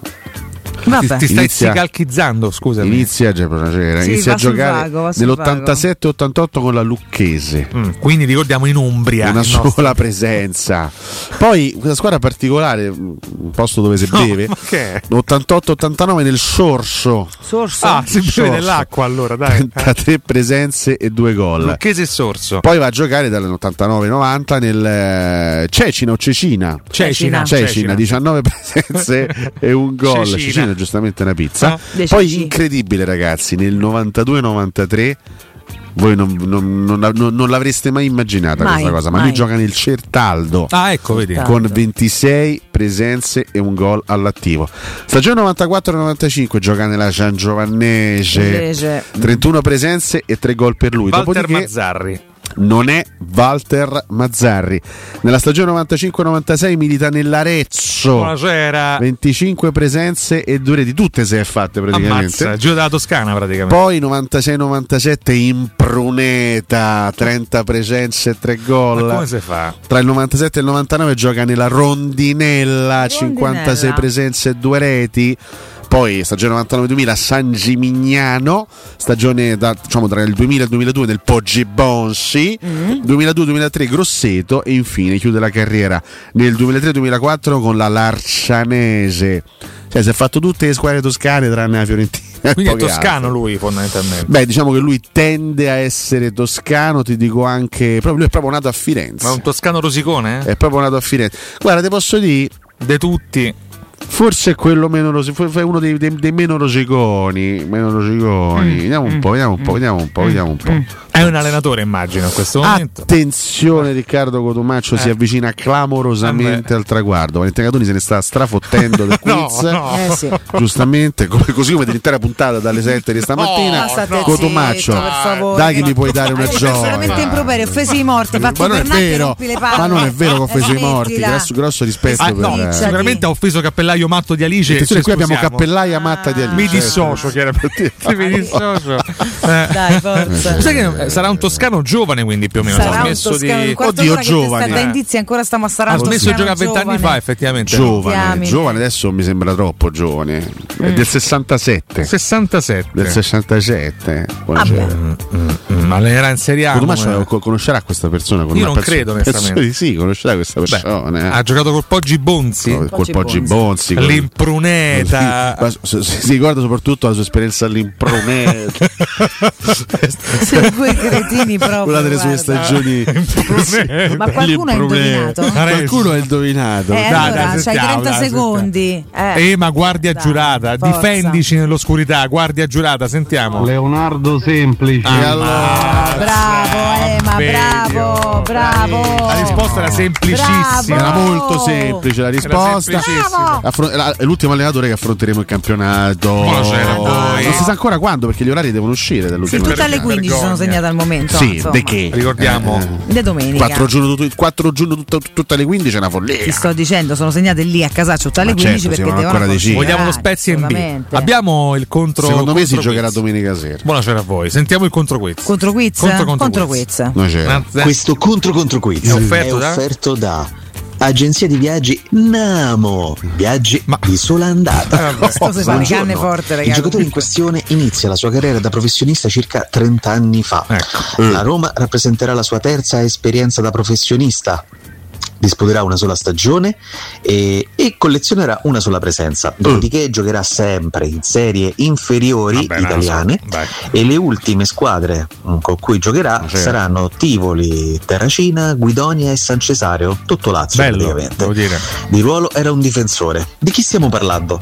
Speaker 10: Ti,
Speaker 9: Vabbè.
Speaker 10: ti stai
Speaker 11: Inizia-
Speaker 10: scalchizzando, scusami.
Speaker 11: Inizia, già, procedere,
Speaker 9: Sì,
Speaker 11: inizia a giocare
Speaker 9: vago, va sul
Speaker 11: nell'87-88 con la Lucchese.
Speaker 10: Mm, quindi ricordiamo in Umbria.
Speaker 11: una
Speaker 10: il nostro-
Speaker 11: sola presenza. Poi questa squadra particolare, un posto dove si
Speaker 10: No,
Speaker 11: beve,
Speaker 10: è?
Speaker 11: 88-89 nel Sorso,
Speaker 9: Sorso.
Speaker 10: Ah, si beve
Speaker 11: Sorso.
Speaker 10: dell'acqua allora, dai.
Speaker 11: 33 presenze e 2 gol.
Speaker 10: Lucchese e Sorso.
Speaker 11: Poi va a giocare dall'89-90 nel eh, Cecina o Cecina.
Speaker 10: Cecina.
Speaker 11: Cecina, 19 presenze e un gol.
Speaker 10: Cecina.
Speaker 11: Cecina è giustamente una pizza.
Speaker 10: Ah.
Speaker 9: De
Speaker 11: Poi incredibile ragazzi, nel 92-93 voi non, non- non- non- non l'avreste mai immaginata
Speaker 9: Mai,
Speaker 11: questa cosa, ma
Speaker 9: mai.
Speaker 11: lui gioca nel Certaldo.
Speaker 10: Ah, ecco, vedi.
Speaker 9: Certaldo.
Speaker 11: con 26 presenze e un gol all'attivo. Stagione 94-95 gioca nella San Giovannese,
Speaker 9: Invece.
Speaker 11: 31 presenze e 3 gol per lui.
Speaker 10: Walter
Speaker 11: Dopodiché
Speaker 10: Mazzarri.
Speaker 11: Non è Walter Mazzarri. Nella stagione 95-96 milita nell'Arezzo.
Speaker 10: Buonasera.
Speaker 11: 25 presenze e due reti, tutte se è fatte praticamente.
Speaker 10: Ammazza, giro della Toscana praticamente.
Speaker 11: Poi 96-97 in Pruneta, 30 presenze e 3
Speaker 10: Ma
Speaker 11: gol.
Speaker 10: come si fa?
Speaker 11: Tra il 97 e il 99 gioca nella Rondinella, 56 presenze e 2 reti. Poi stagione 99-2000 San Gimignano, stagione da- diciamo, tra il 2000 e il 2002 nel Poggi Bonsi, 2002-2003 Grosseto e infine chiude la carriera nel 2003-2004 con la Larcianese. Cioè si è fatto tutte le squadre toscane tranne la Fiorentina.
Speaker 10: Quindi è toscano
Speaker 11: altre.
Speaker 10: lui fondamentalmente.
Speaker 11: Beh, diciamo che lui tende a essere toscano, ti dico anche. Proprio, lui è proprio nato a Firenze.
Speaker 10: Ma è un toscano rosicone? Eh?
Speaker 11: È proprio nato a Firenze. Guarda, ti posso dire.
Speaker 10: De tutti.
Speaker 11: Forse è quello meno rosicone, è uno dei, dei- dei meno rosiconi. Meno rosiconi.
Speaker 10: Mm,
Speaker 11: Vediamo un po', vediamo un po', vediamo un po', vediamo un po'.
Speaker 10: È un allenatore, immagino, in questo momento.
Speaker 11: Attenzione, Riccardo Cotomaccio si
Speaker 10: Eh.
Speaker 11: avvicina clamorosamente al traguardo. Valentina Catoni se ne sta strafottendo del
Speaker 10: No,
Speaker 11: quiz.
Speaker 10: no.
Speaker 9: Eh sì.
Speaker 11: Giustamente, come- così come dell'intera puntata dalle 7 di stamattina.
Speaker 9: Ma state
Speaker 11: Cotomaccio,
Speaker 9: zitto,
Speaker 11: dai che mi puoi dare una gioia.
Speaker 9: veramente improperio, offesi i morti, fatti
Speaker 11: Ma non è vero, ma non è vero che ho offeso i
Speaker 9: Eh,
Speaker 11: morti. Grosso, grosso rispetto
Speaker 10: Ah,
Speaker 11: per
Speaker 10: no,
Speaker 11: eh,
Speaker 10: sicuramente ha offeso Cappellaio Matto di Alice.
Speaker 11: Attenzione, qui abbiamo. Cappellaia Matta di Alice.
Speaker 10: Mi dissocio, chiaramente. Mi dissocio. Eh.
Speaker 9: Dai, forza.
Speaker 10: Sai che eh, sarà un toscano giovane, quindi più o meno.
Speaker 9: Sarà
Speaker 10: ha
Speaker 9: un
Speaker 10: smesso
Speaker 9: toscano,
Speaker 10: di.
Speaker 11: Oddio,
Speaker 9: che
Speaker 11: giovane.
Speaker 9: da indizi ancora stiamo a stare
Speaker 10: Ha smesso di giocare vent'anni fa, effettivamente.
Speaker 11: Giovane, giovane adesso mi sembra troppo giovane. È
Speaker 9: Mm.
Speaker 11: del 67.
Speaker 10: 67.
Speaker 11: Del 67. Buonasera.
Speaker 10: Mm, ma era in Serie A.
Speaker 11: Co- conoscerà questa persona?
Speaker 10: Io non credo, onestamente.
Speaker 11: di sì, conoscerà questa persona. eh.
Speaker 10: ha giocato col Poggi Bonzi.
Speaker 11: Col col Poggi Bonzi. Col-
Speaker 10: L'impruneta.
Speaker 11: Ma si, si ricorda soprattutto la sua esperienza all'impruneta.
Speaker 9: Siete due cretini proprio.
Speaker 11: Una delle sue stagioni.
Speaker 9: Ma qualcuno ha indovinato?
Speaker 11: Qualcuno ha indovinato.
Speaker 9: Eh,
Speaker 10: Dai,
Speaker 9: allora,
Speaker 10: dai,
Speaker 9: c'hai
Speaker 10: sentiamo,
Speaker 9: 30
Speaker 10: dai,
Speaker 9: secondi. Eh.
Speaker 10: Eh, ma guardia
Speaker 9: Dai,
Speaker 10: giurata,
Speaker 9: forza.
Speaker 10: difendici nell'oscurità, guardia giurata, sentiamo.
Speaker 1: Leonardo Semplice.
Speaker 10: Ah,
Speaker 11: allora.
Speaker 9: Bravo, Ema, bravo, bravo.
Speaker 10: La risposta era semplicissima.
Speaker 11: Era molto semplice la risposta.
Speaker 10: semplicissima.
Speaker 11: Affron- la- è l'ultimo allenatore che affronteremo il campionato.
Speaker 10: Ma c'era poi.
Speaker 11: Non si sa ancora quando perché gli orari devono uscire
Speaker 9: Sì,
Speaker 11: dall'ultimo
Speaker 9: tutte alle 15 sono segnate al momento.
Speaker 11: Sì,
Speaker 9: insomma.
Speaker 11: de che?
Speaker 10: Ricordiamo.
Speaker 9: Le domenica.
Speaker 11: 4 giugno, tu- 4 giugno tutta, tutte alle 15 è una follia.
Speaker 9: Ti sto dicendo, sono segnate lì a casaccio tutte alle
Speaker 11: Ma
Speaker 9: 15
Speaker 11: certo,
Speaker 9: perché
Speaker 11: devono ancora decidere.
Speaker 10: Vogliamo lo Spezia in B. Abbiamo il contro.
Speaker 11: Secondo me si giocherà domenica sera.
Speaker 10: Buonasera a voi. Sentiamo il contro quiz.
Speaker 9: Contro quiz?
Speaker 10: Contro, contro,
Speaker 9: Contro
Speaker 10: quiz.
Speaker 58: Questo contro contro quiz
Speaker 10: È offerto da
Speaker 58: Agenzia di viaggi Namo, viaggi di sola andata.
Speaker 9: Si fa le canne forte,
Speaker 58: Il giocatore in questione inizia la sua carriera da professionista circa 30 anni fa.
Speaker 10: Ecco.
Speaker 58: La Roma rappresenterà la sua terza esperienza da professionista. Disputerà una sola stagione e, e collezionerà una sola presenza. Dopodiché giocherà sempre in serie inferiori
Speaker 10: Vabbè, so.
Speaker 58: italiane e le ultime squadre mm, con cui giocherà
Speaker 11: Certo.
Speaker 58: saranno Tivoli, Terracina, Guidonia e San Cesario, tutto Lazio
Speaker 10: Bello,
Speaker 58: praticamente.
Speaker 10: devo dire.
Speaker 58: Di ruolo era un difensore. Di chi stiamo parlando?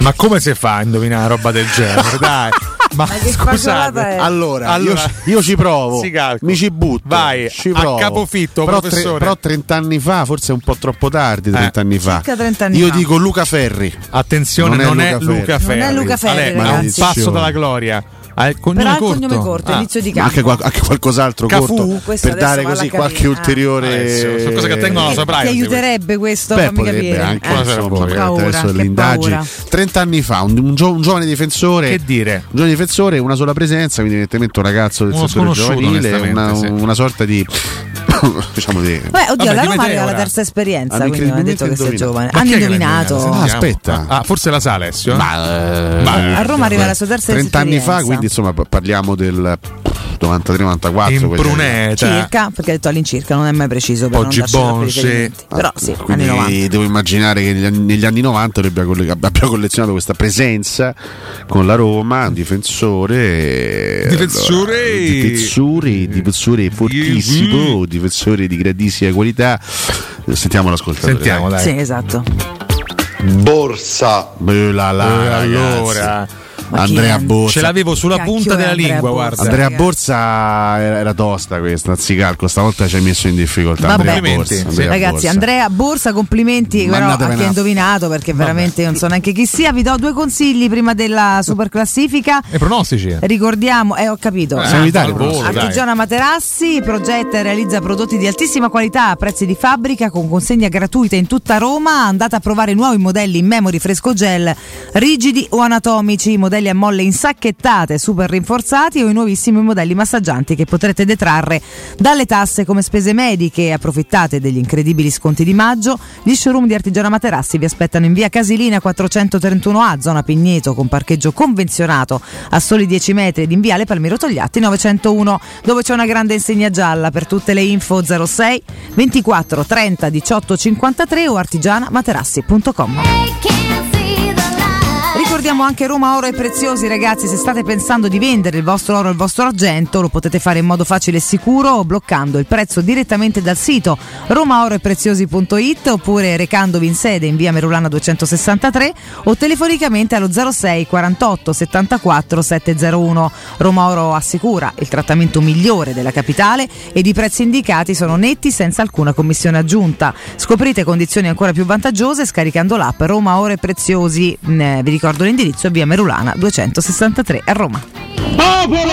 Speaker 10: Ma come si fa a indovinare una roba del genere? Dai. Ma,
Speaker 9: che
Speaker 10: scusate.
Speaker 11: Allora,
Speaker 10: Allora,
Speaker 11: io, io ci provo, mi ci butto,
Speaker 10: Vai,
Speaker 11: ci
Speaker 10: a
Speaker 11: provo.
Speaker 10: capofitto,
Speaker 11: però,
Speaker 10: professore.
Speaker 11: però 30 anni fa, forse è un po' troppo tardi, 30 anni fa.
Speaker 9: Circa 30 anni
Speaker 11: Io
Speaker 9: fa.
Speaker 11: dico Luca Ferri.
Speaker 10: Attenzione, non, è, Luca Ferri.
Speaker 9: Non è Luca Ferri,
Speaker 10: Ale, ma è un passo dalla gloria. Ha il cognome
Speaker 9: Però il
Speaker 10: corto.
Speaker 9: cognome corto,
Speaker 10: Ah.
Speaker 9: inizio di campo.
Speaker 11: anche, qual- anche qualcos'altro
Speaker 10: Cafù?
Speaker 11: corto per
Speaker 9: adesso
Speaker 11: dare così
Speaker 9: a capire.
Speaker 11: qualche ulteriore
Speaker 10: Adesso, sono cose che tengono la
Speaker 9: Che-
Speaker 10: sua
Speaker 9: Ti
Speaker 10: privacy.
Speaker 9: aiuterebbe questo?
Speaker 11: Beh,
Speaker 9: fammi capire.
Speaker 11: anche
Speaker 9: Eh,
Speaker 11: insomma, attraverso
Speaker 9: paura,
Speaker 11: le indagini.
Speaker 9: paura.
Speaker 11: 30 anni fa, un, un gio- un giovane difensore.
Speaker 10: Che dire?
Speaker 11: Un giovane difensore, una sola presenza, quindi evidentemente un ragazzo del
Speaker 10: Uno
Speaker 11: settore giovanile, una,
Speaker 10: sì.
Speaker 11: una sorta di diciamo di
Speaker 9: Beh, oddio,
Speaker 10: Vabbè,
Speaker 9: la Roma arriva alla
Speaker 10: Meteora.
Speaker 9: terza esperienza,
Speaker 11: Hanno
Speaker 9: quindi non ha detto che sei giovane.
Speaker 10: Ma
Speaker 9: Hanno indovinato.
Speaker 11: Ah, aspetta.
Speaker 10: Ah, forse la sa Alessio?
Speaker 11: Ma, eh,
Speaker 9: A Roma arriva alla sua terza
Speaker 11: 30 anni fa,
Speaker 9: esperienza.
Speaker 11: quindi insomma pa- parliamo del 93-94.
Speaker 10: In. Bruneta.
Speaker 9: Circa, perché ha detto all'incirca, non è mai preciso per
Speaker 10: Oggi Bonci.
Speaker 9: riferimenti. Però sì, anni
Speaker 11: Quindi
Speaker 9: 90.
Speaker 11: devo immaginare che negli anni, negli anni 90 lui abbia, abbia collezionato questa presenza con la Roma, un difensore.
Speaker 10: Difensore.
Speaker 11: allora, difensore, difensore fortissimo, un difensore di grandissima qualità. Sentiamo l'ascoltatore.
Speaker 10: Sentiamo, dai.
Speaker 9: Sì, esatto.
Speaker 59: Borsa.
Speaker 11: Beh,
Speaker 10: Eh,
Speaker 11: ragazzi.
Speaker 10: allora.
Speaker 11: Andrea? Borsa.
Speaker 10: Ce l'avevo sulla punta della
Speaker 9: Andrea
Speaker 10: lingua,
Speaker 9: Borsa?
Speaker 10: guarda.
Speaker 11: Andrea
Speaker 9: ragazzi.
Speaker 11: Borsa era, era tosta questa, Zicalco, stavolta ci hai messo in difficoltà.
Speaker 9: Vabbè.
Speaker 11: Andrea
Speaker 10: Complimenti,
Speaker 11: Borsa,
Speaker 10: sì.
Speaker 11: Andrea
Speaker 9: Ragazzi,
Speaker 11: Borsa.
Speaker 9: Andrea Borsa, complimenti però a
Speaker 11: Mandatevene
Speaker 9: chi ha indovinato perché veramente io non so neanche chi sia. Vi do due consigli prima della super classifica.
Speaker 10: E pronostici?
Speaker 9: Ricordiamo, eh, ho capito.
Speaker 10: Eh,
Speaker 11: Sanitario,
Speaker 10: volo,
Speaker 11: però.
Speaker 10: dai.
Speaker 9: Artigiana Materassi progetta e realizza prodotti di altissima qualità a prezzi di fabbrica con consegna gratuita in tutta Roma. Andate a provare nuovi modelli in memory fresco gel, rigidi o anatomici, modelli a molle insacchettate, super rinforzati o i nuovissimi modelli massaggianti che potrete detrarre dalle tasse come spese mediche. Approfittate degli incredibili sconti di maggio. Gli showroom di Artigiana Materassi vi aspettano in via Casilina 431A, zona Pigneto, con parcheggio convenzionato a soli 10 metri ed in viale Palmiro Togliatti 901, dove c'è una grande insegna gialla per tutte le info 06 24 30 18 53 o artigianamaterassi.com. Ricordiamo anche Roma Oro e Preziosi, ragazzi, se state pensando di vendere il vostro oro e il vostro argento, lo potete fare in modo facile e sicuro bloccando il prezzo direttamente dal sito romaoroepreziosi.it oppure recandovi in sede in via Merulana 263 o telefonicamente allo 06 48 74 701. Roma Oro assicura il trattamento migliore della capitale ed i prezzi indicati sono netti senza alcuna commissione aggiunta. Scoprite condizioni ancora più vantaggiose scaricando l'app Roma Oro e Preziosi. Mm, eh, vi ricordo l'indirizzo è via Merulana 263 a Roma.
Speaker 60: Popolo!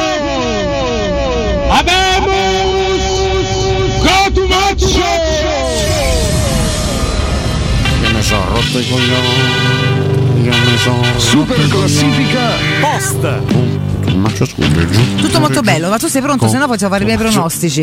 Speaker 60: Abemus! Cotumaccio!
Speaker 11: Che ne so, rotto i coglioni.
Speaker 61: Super classifica
Speaker 10: Post.
Speaker 11: Scumbio.
Speaker 9: Tutto molto bello, ma tu sei pronto? Se no possiamo fare i miei pronostici.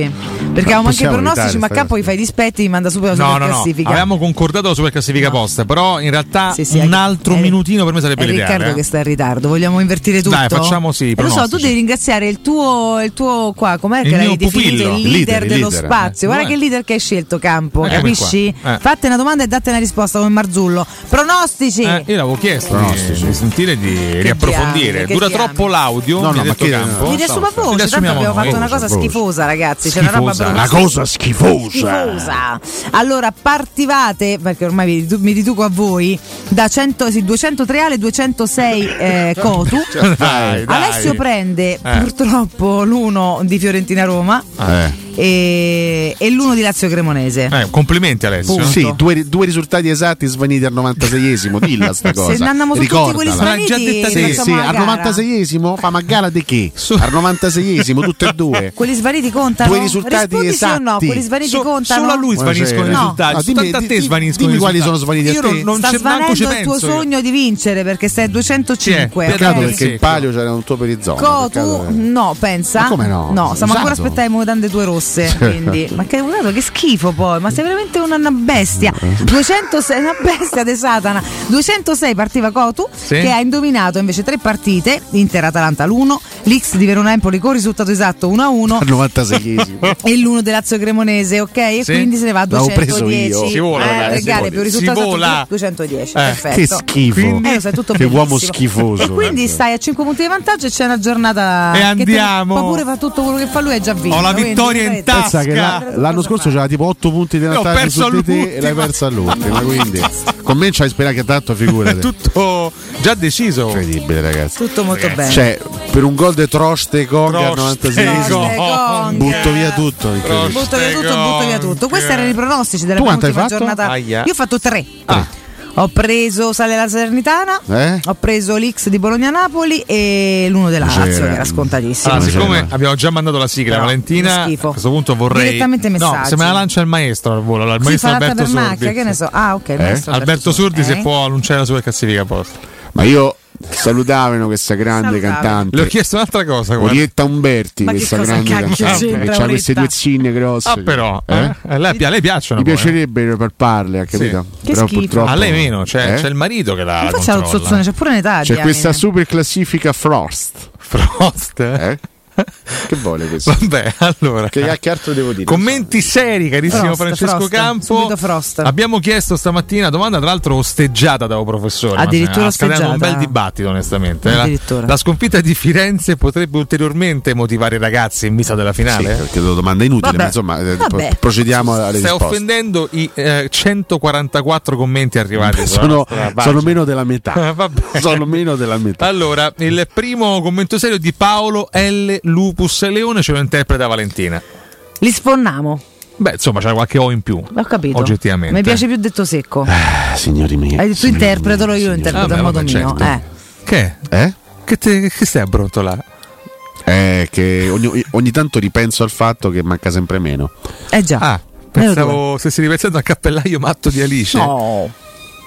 Speaker 9: Perché avevamo anche i pronostici, ma
Speaker 11: sta
Speaker 9: Campo gli fai i dispetti e mi manda subito la
Speaker 10: No,
Speaker 9: super
Speaker 10: no, no.
Speaker 9: classifica.
Speaker 10: Avevamo concordato la super classifica post, però in realtà
Speaker 9: Sì, sì,
Speaker 10: un altro
Speaker 9: è-
Speaker 10: minutino per me sarebbe
Speaker 9: È
Speaker 10: l'ideale.
Speaker 9: Riccardo
Speaker 10: eh.
Speaker 9: che sta in ritardo, vogliamo invertire tutto?
Speaker 10: Dai, facciamo sì,
Speaker 9: Eh, lo so, tu devi ringraziare il tuo, il tuo qua, com'è
Speaker 10: Il
Speaker 9: che l'hai
Speaker 10: mio
Speaker 9: definito? Il leader dello
Speaker 11: leader.
Speaker 9: spazio.
Speaker 10: Eh,
Speaker 9: Guarda
Speaker 10: lo
Speaker 9: che leader che hai scelto, Campo, capisci?
Speaker 10: Eh.
Speaker 9: Fate una domanda e date una risposta come Marzullo. Pronostici!
Speaker 10: Eh, io l'avevo chiesto di,
Speaker 11: Pronostici.
Speaker 10: di sentire di riapprofondire.
Speaker 9: diamine, che
Speaker 10: Dura
Speaker 9: diamine.
Speaker 10: troppo l'audio.
Speaker 11: No, no, ma che-
Speaker 10: centrocampo.
Speaker 9: Mi riassumo a voce, tanto abbiamo fatto una cosa
Speaker 11: voce.
Speaker 9: schifosa, ragazzi. C'è una roba brutta.
Speaker 11: Una cosa schifosa.
Speaker 9: Schifosa. Allora, partivate, perché ormai mi, ridu- mi riduco a voi, da 100, sì, 203 Ale, 206 eh, Cotu.
Speaker 10: Dai, dai.
Speaker 9: Alessio prende
Speaker 10: Eh.
Speaker 9: purtroppo l'uno di Fiorentina Roma
Speaker 11: Eh.
Speaker 9: E, e l'uno di Lazio Cremonese.
Speaker 10: Eh, complimenti Alessio.
Speaker 9: Punto.
Speaker 11: Sì, due, due risultati esatti svaniti al 96esimo, dilla sta cosa.
Speaker 9: Se ne andiamo su tutti quelli svaniti,
Speaker 10: detta
Speaker 11: Sì, sì, al
Speaker 9: gara.
Speaker 11: 96esimo fa ma gara di che? Al 96esimo tutte e due.
Speaker 9: Quelli svaniti contano?
Speaker 11: Due risultati
Speaker 9: Rispondi sì o no?
Speaker 11: esatti.
Speaker 9: Quelli svaniti
Speaker 10: So-
Speaker 9: contano?
Speaker 10: solo a lui svaniscono i risultati.
Speaker 11: No. Ah, dimmi-
Speaker 10: Soltanto a te
Speaker 11: di-
Speaker 10: svaniscono
Speaker 11: dimmi
Speaker 10: i
Speaker 11: quali
Speaker 10: risultati.
Speaker 11: sono svaniti a
Speaker 10: Io
Speaker 11: te.
Speaker 10: non, non
Speaker 9: Sta
Speaker 10: c'è manco ci
Speaker 9: svanendo il tuo
Speaker 10: io.
Speaker 9: sogno di vincere perché sei a 205.
Speaker 10: Sì,
Speaker 11: Peccato perché
Speaker 10: sì.
Speaker 11: il palio c'era un tuo per i zona.
Speaker 9: Cotu, no, pensa?
Speaker 11: Come no?
Speaker 9: No, stiamo ancora
Speaker 11: Usato.
Speaker 9: aspettando le mutande tue rosse. Quindi, ma che, guarda, che schifo poi, ma sei veramente una, una bestia. 206, una bestia di Satana. 206 partiva Cotu,
Speaker 10: Sì.
Speaker 9: che ha indovinato invece tre partite: Inter-Atalanta l'1, l'X di Verona Empoli con risultato esatto 1-1
Speaker 11: Al 96esimo.
Speaker 9: e l'uno del Lazio Cremonese, ok? E
Speaker 10: Sì.
Speaker 9: quindi se ne va a
Speaker 11: L'avevo preso
Speaker 9: 210.
Speaker 11: io.
Speaker 10: Si vola,
Speaker 9: eh,
Speaker 10: ragazzi, si
Speaker 9: gare più
Speaker 10: Si
Speaker 9: risultato esatto,
Speaker 10: vola.
Speaker 9: 210.
Speaker 10: Eh,
Speaker 9: perfetto.
Speaker 11: Che schifo.
Speaker 9: Eh, lo sai tutto
Speaker 11: che uomo schifoso.
Speaker 9: E quindi stai a 5 punti di vantaggio e c'è una giornata
Speaker 10: E
Speaker 9: che
Speaker 10: andiamo.
Speaker 9: Te, ma pure fa tutto quello che fa lui è già vinto.
Speaker 10: Ho la
Speaker 9: quindi,
Speaker 10: vittoria in
Speaker 9: in
Speaker 10: tasca.
Speaker 11: l'anno scorso c'era tipo 8 punti di vantaggio su di te e l'hai persa all'ultima. quindi comincia a sperare che tanto
Speaker 10: figura.
Speaker 11: È
Speaker 10: tutto già deciso.
Speaker 11: Incredibile, ragazzi.
Speaker 9: Tutto molto bene.
Speaker 11: Cioè, per un gol di Troste Gong al
Speaker 9: 96
Speaker 11: butto via tutto.
Speaker 9: Butto via tutto, butto via tutto. Questi erano i pronostici della
Speaker 11: tu prima
Speaker 9: giornata. Io ho fatto
Speaker 11: 3.
Speaker 9: Ho preso Sale la Salernitana,
Speaker 11: Eh?
Speaker 9: ho preso l'X di Bologna-Napoli e l'uno della Lazio, che era scontatissimo.
Speaker 10: Allora, siccome
Speaker 11: C'era.
Speaker 10: abbiamo già mandato la sigla,
Speaker 9: Però,
Speaker 10: Valentina, a questo punto vorrei.
Speaker 9: Direttamente
Speaker 10: No,
Speaker 9: messaggi.
Speaker 10: se me la lancia il maestro al volo, il
Speaker 9: Sì,
Speaker 10: maestro Alberto Sordi.
Speaker 9: macchia, che ne so. Ah, ok, maestro
Speaker 10: Alberto Sordi, se
Speaker 9: Eh?
Speaker 10: può annunciare la sua classifica posta.
Speaker 11: Ma io salutavano questa grande
Speaker 9: Salutavo.
Speaker 11: cantante.
Speaker 10: Le ho chiesto un'altra cosa.
Speaker 11: Orietta Umberti,
Speaker 9: Ma che
Speaker 11: questa grande cantante che ha queste due zinne grosse.
Speaker 10: Ah, però,
Speaker 11: Eh?
Speaker 10: eh? A lei, a lei piacciono.
Speaker 11: Mi
Speaker 10: poi, eh.
Speaker 11: piacerebbe palparle, ha capito?
Speaker 9: Che
Speaker 11: Però
Speaker 9: schifo.
Speaker 11: purtroppo
Speaker 10: A lei meno, c'è,
Speaker 11: Eh?
Speaker 10: c'è il marito che la,
Speaker 9: Ma faccia lo zozzone, c'è pure un'età.
Speaker 11: C'è questa super classifica Frost.
Speaker 10: Frost.
Speaker 11: Eh? che vuole questo?
Speaker 10: Vabbè, allora.
Speaker 11: Che, che altro devo dire?
Speaker 10: Commenti seri, carissimo
Speaker 9: Frost,
Speaker 10: Francesco
Speaker 9: Frost,
Speaker 10: Campo.
Speaker 9: subito Frost.
Speaker 10: Abbiamo chiesto stamattina, domanda tra l'altro osteggiata da un professore.
Speaker 9: Addirittura
Speaker 10: creando un
Speaker 9: osteggiata?
Speaker 10: bel dibattito, onestamente. Eh, La,
Speaker 9: Addirittura.
Speaker 10: la sconfitta di Firenze potrebbe ulteriormente motivare i ragazzi in vista della
Speaker 11: Sì,
Speaker 10: finale?
Speaker 11: perché la domanda è inutile,
Speaker 9: Vabbè.
Speaker 11: ma insomma, eh,
Speaker 9: Vabbè.
Speaker 11: pro- procediamo alle
Speaker 10: Stai
Speaker 11: risposte.
Speaker 10: offendendo i eh, 144 commenti arrivati
Speaker 11: Sono,
Speaker 10: pagina.
Speaker 11: sono meno della metà.
Speaker 10: Vabbè.
Speaker 11: sono meno della metà.
Speaker 10: Allora, il primo commento serio di Paolo L. Lupus Leone ce lo interpreta Valentina.
Speaker 9: Li sfonnamo.
Speaker 10: Beh, insomma, c'è qualche O in più.
Speaker 9: Ho capito.
Speaker 10: Oggettivamente.
Speaker 9: Mi piace più detto secco.
Speaker 11: Ah, signori miei.
Speaker 9: Hai detto interpretalo, io lo interpreto
Speaker 10: Vabbè,
Speaker 9: a modo
Speaker 10: vabbè,
Speaker 9: mio.
Speaker 10: certo.
Speaker 9: Eh.
Speaker 10: Che?
Speaker 11: Eh?
Speaker 10: Che, te, che stai a brontolare?
Speaker 11: Eh, che ogni, ogni tanto ripenso al fatto che manca sempre meno.
Speaker 9: Eh già.
Speaker 10: Ah, pensavo stessi ripensando al cappellaio matto di Alice.
Speaker 9: No.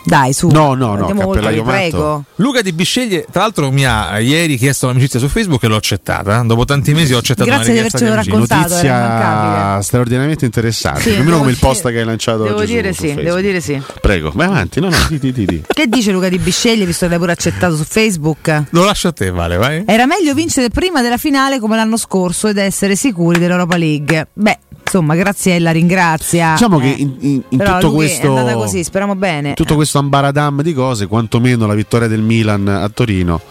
Speaker 9: Dai, su.
Speaker 11: No, no, no, cappellaio
Speaker 9: prego.
Speaker 10: Luca Di Bisceglie, tra l'altro, mi ha ieri chiesto l'amicizia su Facebook e l'ho accettata. Dopo tanti mesi ho accettato
Speaker 9: Grazie
Speaker 10: una
Speaker 9: di
Speaker 10: richiesta
Speaker 9: avercelo
Speaker 10: di amicizia.
Speaker 9: raccontato. era
Speaker 11: Notizia straordinariamente interessante.
Speaker 9: Sì,
Speaker 11: Più o meno
Speaker 9: devo
Speaker 11: come il post che hai lanciato
Speaker 9: Devo
Speaker 11: oggi su-
Speaker 9: dire
Speaker 11: su
Speaker 9: sì,
Speaker 11: Facebook.
Speaker 9: devo dire sì.
Speaker 11: Prego, vai avanti. No, no, di, di, di, di.
Speaker 9: Che dice Luca Di Bisceglie, visto che l'hai pure accettato su Facebook?
Speaker 10: Lo lascio a te, Vale, vai.
Speaker 9: Era meglio vincere prima della finale come l'anno scorso ed essere sicuri dell'Europa League. Beh, insomma, Graziella ringrazia.
Speaker 11: Diciamo che
Speaker 9: Eh.
Speaker 11: in, in- in
Speaker 9: Però
Speaker 11: tutto questo
Speaker 9: è andata così, speriamo bene.
Speaker 11: tutto questo ambaradam di cose, quantomeno la vittoria del Milan a Torino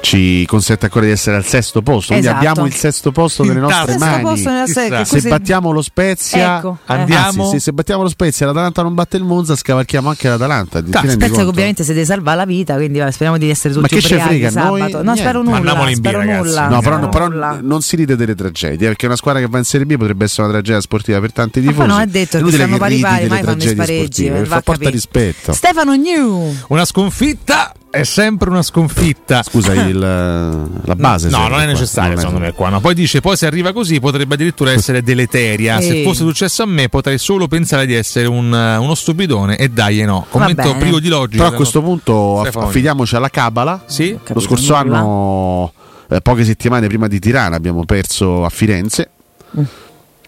Speaker 11: ci consente ancora di essere al sesto posto. Quindi
Speaker 9: Esatto.
Speaker 11: abbiamo il sesto posto nelle nostre
Speaker 9: Sesto
Speaker 11: mani.
Speaker 9: posto nella che
Speaker 11: Se
Speaker 9: è-
Speaker 11: battiamo lo Spezia,
Speaker 9: Ecco, eh.
Speaker 10: Andiamo.
Speaker 11: anzi, se, se battiamo lo Spezia e l'Atalanta non batte il Monza, scavalchiamo anche l'Atalanta. Ti
Speaker 9: Spezia che
Speaker 11: conto?
Speaker 9: ovviamente si deve salvare la vita, quindi vabbè, speriamo di essere tutti
Speaker 11: Ma che ce frega, noi-
Speaker 9: no,
Speaker 11: niente.
Speaker 9: spero nulla,
Speaker 10: Mandiamoli in B,
Speaker 9: nulla.
Speaker 11: No, però,
Speaker 9: spero
Speaker 11: però
Speaker 9: nulla.
Speaker 11: non si ride delle tragedie, perché una squadra che va in Serie B potrebbe essere una tragedia sportiva per tanti
Speaker 9: Ma
Speaker 11: tifosi.
Speaker 9: poi non è detto che
Speaker 11: inutile
Speaker 9: stanno pari pari, mai fanno i
Speaker 11: tragedie
Speaker 9: spareggi, va
Speaker 11: porta rispetto.
Speaker 9: Stefano New.
Speaker 10: Una sconfitta è sempre una sconfitta.
Speaker 11: Scusa, il, la base.
Speaker 10: No, non è necessario secondo me qua. no. Poi dice, poi se arriva così potrebbe addirittura essere deleteria. Se
Speaker 9: Ehi.
Speaker 10: fosse successo a me potrei solo pensare di essere un, uno stupidone e dai e no. Commento privo di logica.
Speaker 11: Però a questo punto aff- affidiamoci alla Cabala.
Speaker 10: Sì?
Speaker 11: Lo scorso anno, eh, poche settimane prima di Tirana, abbiamo perso a Firenze.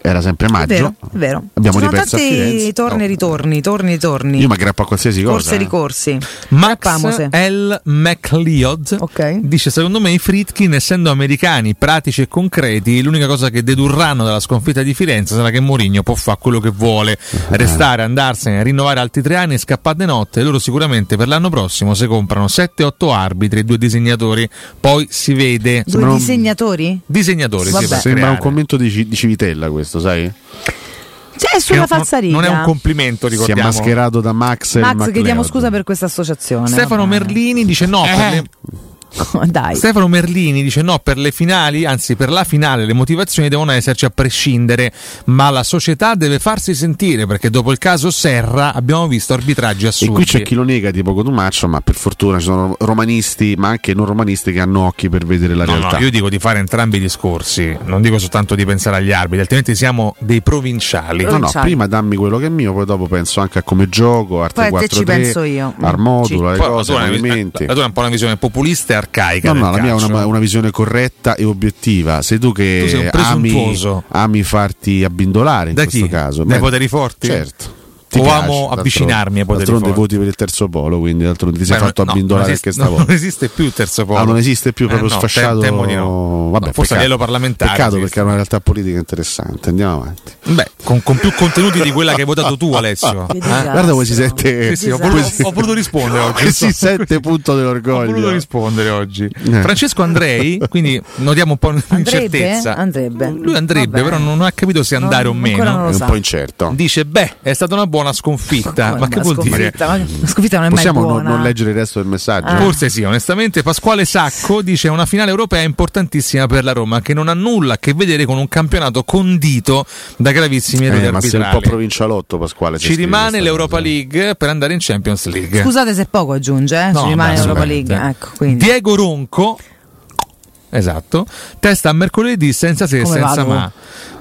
Speaker 11: Era sempre
Speaker 9: È
Speaker 11: maggio.
Speaker 9: vero, è vero.
Speaker 11: Abbiamo
Speaker 9: Ci sono tanti torni e ritorni, torni e ritorni.
Speaker 11: Io mi aggrappo a qualsiasi cosa.
Speaker 9: Corse e
Speaker 11: eh.
Speaker 9: ricorsi.
Speaker 10: Max. L. McLeod dice: Secondo me i Fritkin, essendo americani, pratici e concreti, l'unica cosa che dedurranno dalla sconfitta di Firenze sarà che Mourinho può fare quello che vuole, restare, andarsene, rinnovare altri tre anni e scappare di notte. Loro sicuramente per l'anno prossimo si comprano 7-8 arbitri e due disegnatori, poi si vede.
Speaker 9: Due disegnatori?
Speaker 10: Disegnatori, sì,
Speaker 9: Vabbè.
Speaker 10: per
Speaker 11: Sembra un
Speaker 10: creare.
Speaker 11: commento di, di Civitella questo, sai?
Speaker 9: Cioè, è sulla
Speaker 10: non-
Speaker 9: falsariga.
Speaker 10: non è un complimento,
Speaker 11: Si è
Speaker 10: ricordiamo.
Speaker 11: mascherato da Max
Speaker 9: Max, chiediamo scusa per questa associazione.
Speaker 10: Stefano Merlini dice no. per le-
Speaker 9: Dai.
Speaker 10: Stefano Merlini dice no, per le finali, anzi per la finale le motivazioni devono esserci a prescindere, ma la società deve farsi sentire perché dopo il caso Serra abbiamo visto arbitraggi
Speaker 11: E
Speaker 10: assurdi.
Speaker 11: qui c'è chi lo nega tipo Cotumaccio, ma per fortuna ci sono romanisti, ma anche non romanisti che hanno occhi per vedere la
Speaker 10: No,
Speaker 11: realtà.
Speaker 10: no, io dico di fare entrambi i discorsi, non dico soltanto di pensare agli arbitri, altrimenti siamo dei provinciali.
Speaker 11: No, no, prima dammi quello che è mio, poi dopo penso anche a come gioco, arte
Speaker 9: Poi a te
Speaker 11: 4
Speaker 9: ci penso io.
Speaker 11: al modulo, le
Speaker 10: Poi la
Speaker 11: cose,
Speaker 10: tua
Speaker 11: i
Speaker 10: è una-
Speaker 11: movimenti.
Speaker 10: la tua è un po' una visione populista e arcaica.
Speaker 11: No, no, la mia è una, una visione corretta e obiettiva. Sei tu che
Speaker 10: Tu sei
Speaker 11: ami, ami farti abbindolare in
Speaker 10: Da
Speaker 11: questo
Speaker 10: chi?
Speaker 11: caso.
Speaker 10: Dai
Speaker 11: Beh,
Speaker 10: poteri forti?
Speaker 11: Certo.
Speaker 10: O
Speaker 11: piace,
Speaker 10: amo
Speaker 11: d'altronde-
Speaker 10: avvicinarmi ai poteri
Speaker 11: D'altronde voti per il terzo polo, quindi d'altronde ti sei
Speaker 10: Beh,
Speaker 11: fatto
Speaker 10: no,
Speaker 11: abbindolare anche stavolta.
Speaker 10: Non esiste più il terzo polo.
Speaker 11: Ah, non esiste più proprio
Speaker 10: Eh, no,
Speaker 11: sfasciato.
Speaker 10: di no.
Speaker 11: Vabbè,
Speaker 10: No, forse a livello parlamentare
Speaker 11: Peccato
Speaker 10: esiste.
Speaker 11: perché è una realtà politica interessante. Andiamo avanti.
Speaker 10: Beh, con, con più contenuti di quella che hai votato tu, Alessio. Eh?
Speaker 11: Guarda come si sente.
Speaker 10: Sì, sì, ho, voluto, ho voluto rispondere oggi.
Speaker 11: Che si sente punto
Speaker 10: Ho
Speaker 11: dell'orgoglio.
Speaker 10: voluto rispondere oggi.
Speaker 11: Eh.
Speaker 10: Francesco Andrei, quindi notiamo un po'
Speaker 9: Andrebbe?
Speaker 10: l'incertezza.
Speaker 9: Andrebbe.
Speaker 10: Lui andrebbe,
Speaker 9: Vabbè.
Speaker 10: però non ha capito se andare o meno.
Speaker 9: È un po'
Speaker 11: incerto.
Speaker 10: Dice: Beh, è stata una buona sconfitta.
Speaker 9: Come
Speaker 10: Ma che vuol dire?
Speaker 9: sconfitta? Ma la sconfitta non è
Speaker 11: Possiamo
Speaker 9: mai
Speaker 11: non,
Speaker 9: buona.
Speaker 11: non leggere il resto del messaggio?
Speaker 10: Forse sì, onestamente. Pasquale Sacco dice: Una finale europea importantissima per la Roma, che non ha nulla a che vedere con un campionato condito da gravissimi errori
Speaker 11: Eh, ma sei un po'
Speaker 10: arbitrali.
Speaker 11: provincialotto, Pasquale.
Speaker 10: Ci rimane l'Europa League per andare in Champions League.
Speaker 9: Scusate se poco aggiunge, eh?
Speaker 10: No,
Speaker 9: ci rimane
Speaker 10: ma
Speaker 9: l'Europa League. Ecco.
Speaker 10: Diego Ronco. Esatto, testa a mercoledì senza se e senza
Speaker 9: vado?
Speaker 10: ma.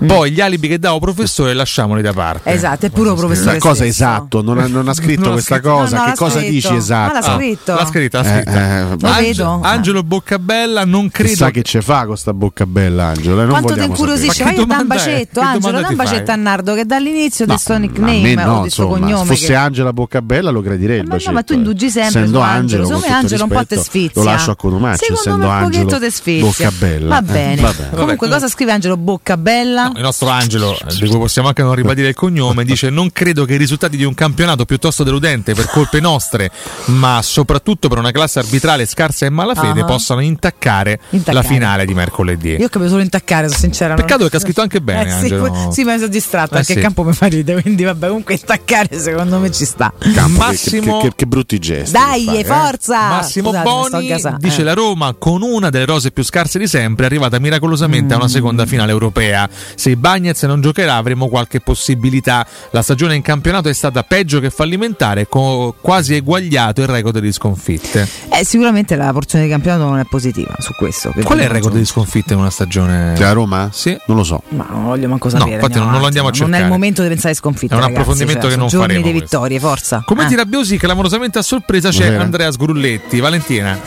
Speaker 10: Poi gli alibi che davo professore lasciamoli da parte.
Speaker 9: Esatto, è puro professore.
Speaker 11: La cosa esatto, non ha, non ha scritto
Speaker 10: Non
Speaker 11: questa
Speaker 10: scritto.
Speaker 11: cosa.
Speaker 9: No, no,
Speaker 11: che cosa
Speaker 9: scritto.
Speaker 11: dici esatto?
Speaker 9: Ma l'ha scritto.
Speaker 10: L'ha scritta, l'ha
Speaker 11: Eh,
Speaker 10: scritta.
Speaker 11: eh,
Speaker 9: Lo
Speaker 10: Ange-
Speaker 9: vedo.
Speaker 10: Angelo Boccabella non credo
Speaker 11: Chissà che ce fa con sta bocca bella, Angelo. eh, non
Speaker 9: Quanto ti incuriosisce?
Speaker 11: sapere.
Speaker 9: Vai a dare un
Speaker 10: è?
Speaker 9: bacetto,
Speaker 10: Che
Speaker 9: Angelo, dai un bacetto a Nardo che dall'inizio del suo nickname
Speaker 11: no,
Speaker 9: o del suo cognome.
Speaker 11: se fosse
Speaker 9: che-
Speaker 11: Angela Boccabella lo gradirei il
Speaker 9: Ma no,
Speaker 11: bacetto.
Speaker 9: ma tu indugi sempre
Speaker 11: Essendo
Speaker 9: Angelo,
Speaker 11: Angelo,
Speaker 9: secondo me Angelo un po' te sfizia.
Speaker 11: Lo lascio a
Speaker 9: Secondo
Speaker 11: essendo
Speaker 9: me un
Speaker 11: Angelo
Speaker 9: pochetto te sfizia.
Speaker 11: Boccabella.
Speaker 9: Va bene.
Speaker 11: Vabbè.
Speaker 9: Comunque cosa scrive Angelo Boccabella?
Speaker 10: No, il nostro Angelo, eh, di cui possiamo anche non ribadire il cognome, dice: Non credo che i risultati di un campionato piuttosto deludente per colpe nostre, ma soprattutto per una classe arbitrale scarsa e malafede,
Speaker 9: Ah.
Speaker 10: possano intaccare,
Speaker 9: Intaccare.
Speaker 10: la finale di mercoledì.
Speaker 9: Io ho capito solo intaccare, sono sincera. non-
Speaker 10: Peccato che ha scritto anche bene,
Speaker 9: Eh, sì,
Speaker 10: Angelo.
Speaker 9: poi- sì, ma mi sono distratta
Speaker 10: Eh,
Speaker 9: perché
Speaker 10: sì.
Speaker 9: il campo mi fa ridere, quindi vabbè, comunque intaccare secondo me ci sta.
Speaker 11: Campo, che-
Speaker 10: Massimo-
Speaker 11: che, che- che brutti gesti.
Speaker 9: Dai,
Speaker 11: che fai, eh.
Speaker 9: forza!
Speaker 10: Massimo
Speaker 9: Scusate,
Speaker 10: Boni dice
Speaker 9: Eh.
Speaker 10: la Roma con una delle rose più scarse di sempre è arrivata miracolosamente a
Speaker 9: Mm.
Speaker 10: una seconda finale europea. Se i Bagnets non giocherà avremo qualche possibilità. La stagione in campionato è stata peggio che fallimentare, co- quasi eguagliato il record di sconfitte.
Speaker 9: Eh, sicuramente la porzione di campionato non è positiva su questo. che
Speaker 10: Qual è il record di sconfitte in una stagione?
Speaker 11: Che la Roma?
Speaker 10: Sì.
Speaker 11: Non lo so.
Speaker 9: Ma non voglio manco
Speaker 10: No,
Speaker 9: sapere.
Speaker 10: infatti non- non lo andiamo a
Speaker 9: Non è il
Speaker 10: cercare.
Speaker 9: momento di pensare ai sconfitte.
Speaker 10: È un
Speaker 9: ragazzi,
Speaker 10: approfondimento
Speaker 9: cioè,
Speaker 10: che non faremo
Speaker 9: di
Speaker 10: questo.
Speaker 9: vittorie, forza.
Speaker 10: Commenti
Speaker 9: Ah.
Speaker 10: rabbiosi, clamorosamente a sorpresa c'è. Andrea Sgrulletti. Valentina.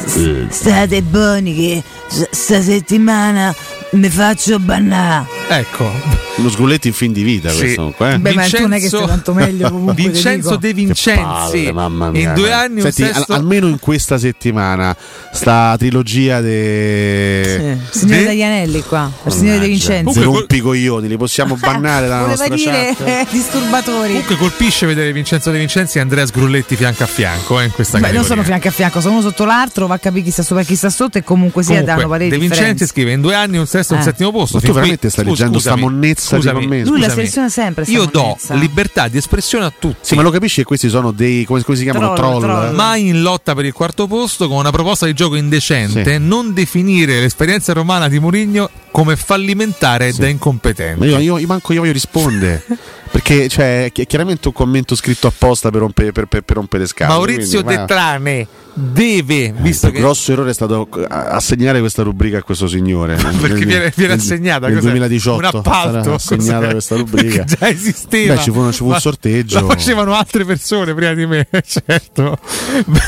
Speaker 9: State buoni che s- sta settimana mi faccio bannare.
Speaker 10: Ecco.
Speaker 11: Lo sgulletti in fin di vita
Speaker 10: Sì.
Speaker 11: questo comunque. eh.
Speaker 9: Beh, ma tu non è che stai tanto meglio comunque.
Speaker 10: Vincenzo. De Vincenzi.
Speaker 11: palle, mamma mia.
Speaker 10: in due anni
Speaker 11: Senti,
Speaker 10: un
Speaker 11: al-
Speaker 10: sesto...
Speaker 11: almeno in questa settimana sta trilogia de...
Speaker 9: Sì. Signore
Speaker 10: De-
Speaker 9: degli Anelli qua, il signore De Vincenzi.
Speaker 10: Comunque,
Speaker 11: Zero
Speaker 10: col-
Speaker 11: rompicoglioni, li possiamo bannare dalla nostra
Speaker 9: dire
Speaker 11: chat.
Speaker 9: disturbatori.
Speaker 10: Comunque colpisce vedere Vincenzo De Vincenzi e Andrea Sgrulletti fianco a fianco eh, in questa
Speaker 9: Beh, non
Speaker 10: categoria.
Speaker 9: sono fianco a fianco, sono uno sotto l'altro, va a capire chi sta sopra e chi sta sotto e comunque sia
Speaker 10: Comunque,
Speaker 9: danno pareri
Speaker 10: De Vincenzi
Speaker 9: differenze.
Speaker 10: scrive in due anni un sesto e un
Speaker 9: Eh.
Speaker 10: settimo posto.
Speaker 11: Ma tu
Speaker 10: Fin qui-
Speaker 11: veramente stai leggendo sta
Speaker 10: scusami,
Speaker 11: monnezza di
Speaker 10: scusami,
Speaker 11: commenti?
Speaker 9: Lui la seleziona sempre
Speaker 10: Io do libertà di espressione a tutti.
Speaker 11: Sì, ma lo capisci che questi sono dei. come, come si chiamano?
Speaker 9: Troll,
Speaker 11: Troll.
Speaker 9: troll.
Speaker 10: mai in lotta per il quarto posto con una proposta di gioco indecente,
Speaker 11: Sì.
Speaker 10: non definire l'esperienza romana di Mourinho come fallimentare e da incompetente.
Speaker 11: Ma io, io, io manco io voglio rispondere. Perché cioè, è chiaramente un commento scritto apposta per rompere, per, per- per rompere le scatole.
Speaker 10: Maurizio
Speaker 11: quindi, ma-
Speaker 10: Detrane deve, visto
Speaker 11: Il
Speaker 10: che
Speaker 11: grosso errore è stato a- assegnare questa rubrica a questo signore.
Speaker 10: perché viene, viene assegnata
Speaker 11: nel
Speaker 10: cos'è?
Speaker 11: 2018
Speaker 10: un appalto
Speaker 11: assegnata
Speaker 10: cos'è?
Speaker 11: questa rubrica.
Speaker 10: Perché già esisteva
Speaker 11: Beh, ci fu, ci fu un
Speaker 10: Ma
Speaker 11: sorteggio.
Speaker 10: la facevano altre persone prima di me certo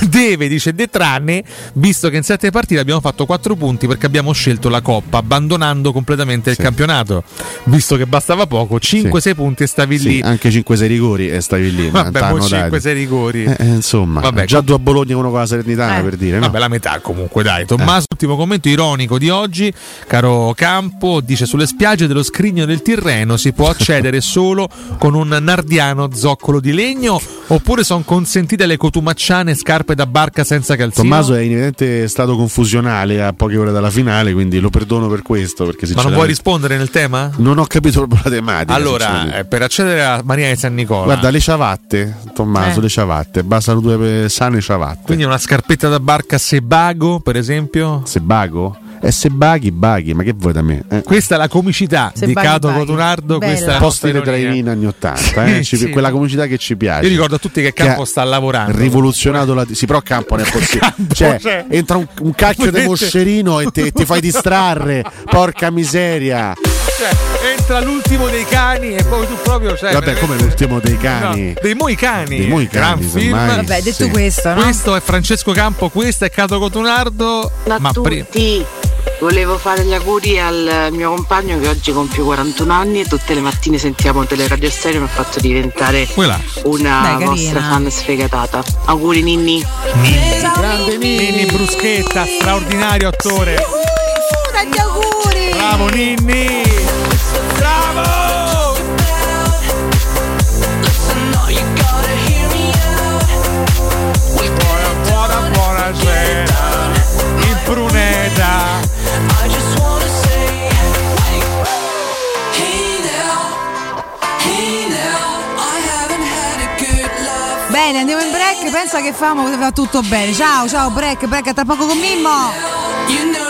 Speaker 10: deve dice Detrane visto che in sette partite abbiamo fatto quattro punti perché abbiamo scelto la coppa abbandonando completamente il campionato, visto che bastava poco, 5-6 punti e stavi
Speaker 11: Sì,
Speaker 10: lì.
Speaker 11: anche 5-6 rigori e stavi lì.
Speaker 10: Vabbè,
Speaker 11: t'hanno
Speaker 10: mo
Speaker 11: dati.
Speaker 10: 5-6 rigori.
Speaker 11: Eh, eh, insomma,
Speaker 10: Vabbè,
Speaker 11: già
Speaker 10: com-
Speaker 11: due a Bologna e uno con la Salernitana
Speaker 10: Eh,
Speaker 11: per dire. no?
Speaker 10: Vabbè, la metà comunque, dai. Tommaso, ultimo commento ironico di oggi. Caro Campo, dice sulle spiagge dello scrigno del Tirreno si può accedere solo con un nardiano zoccolo di legno oppure sono consentite le cotumacciane scarpe da barca senza calzino?
Speaker 11: Tommaso è in evidente stato confusionale a poche ore dalla finale, quindi lo perdono per questo. Perché
Speaker 10: Ma non vuoi rispondere nel tema?
Speaker 11: Non ho capito proprio la tematica.
Speaker 10: Allora, eh, per accedere a Maria di San Nicola,
Speaker 11: Guarda, le ciabatte, Tommaso,
Speaker 10: Eh.
Speaker 11: le ciabatte, bastano due sane ciabatte.
Speaker 10: quindi una scarpetta da barca Sebago, per esempio?
Speaker 11: Sebago? E se baghi, baghi, ma che vuoi da me? Eh.
Speaker 10: Questa è la comicità
Speaker 9: Se
Speaker 10: di
Speaker 9: baghi,
Speaker 10: Cato
Speaker 9: baghi.
Speaker 10: Cotunardo.
Speaker 9: Bella.
Speaker 10: Questa è la
Speaker 11: dei
Speaker 10: ironia.
Speaker 11: trainini anni 80, eh?
Speaker 10: Sì,
Speaker 11: quella comicità che ci piace.
Speaker 10: Io ricordo a tutti che Campo
Speaker 11: ha
Speaker 10: sta lavorando.
Speaker 11: rivoluzionato la. Sì, però Campo non è possibile. cioè,
Speaker 10: cioè-
Speaker 11: entra un, un cacchio di moscerino e te- ti fai distrarre. Porca miseria.
Speaker 10: Cioè, entra l'ultimo dei cani e poi tu proprio. Cioè,
Speaker 11: Vabbè,
Speaker 10: veramente-
Speaker 11: come l'ultimo dei cani.
Speaker 10: No, dei Moicani.
Speaker 11: Dei Moicani, semmai.
Speaker 9: Vabbè, detto
Speaker 11: Sì.
Speaker 9: questo, no?
Speaker 10: Questo è Francesco Campo, questo è Cato Cotunardo. ma pri-
Speaker 62: tutti. Volevo fare gli auguri al mio compagno che oggi compie 41 anni e tutte le mattine sentiamo Teleradio Stereo mi ha fatto diventare
Speaker 10: Quella.
Speaker 62: una
Speaker 9: Dai,
Speaker 62: vostra fan sfegatata. Auguri Ninni.
Speaker 10: Grande Nini Bruschetta, straordinario attore.
Speaker 9: Tanti auguri!
Speaker 10: Bravo Ninni!
Speaker 9: Bene, andiamo in break. Pensa che famo, va tutto bene. Ciao, ciao, break, break, a tra poco con Mimmo.
Speaker 63: You know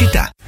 Speaker 19: Pubblicità.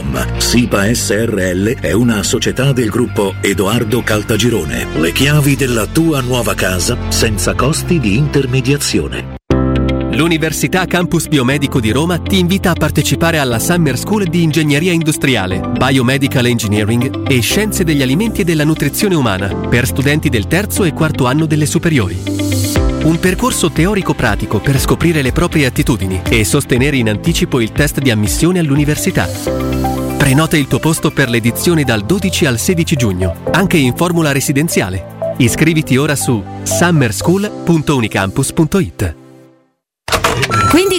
Speaker 19: www.kcult.com. SIPA SRL è una società del gruppo Edoardo Caltagirone. Le chiavi della tua nuova casa senza costi di intermediazione.
Speaker 25: L'Università Campus Biomedico di Roma ti invita a partecipare alla Summer School di Ingegneria Industriale, Biomedical Engineering e Scienze degli Alimenti e della Nutrizione Umana per studenti del terzo e quarto anno delle superiori. Un percorso teorico-pratico per scoprire le proprie attitudini e sostenere in anticipo il test di ammissione all'università. Prenota il tuo posto per l'edizione dal 12 al 16 giugno, anche in formula residenziale. Iscriviti ora su summerschool.unicampus.it.
Speaker 31: Quindi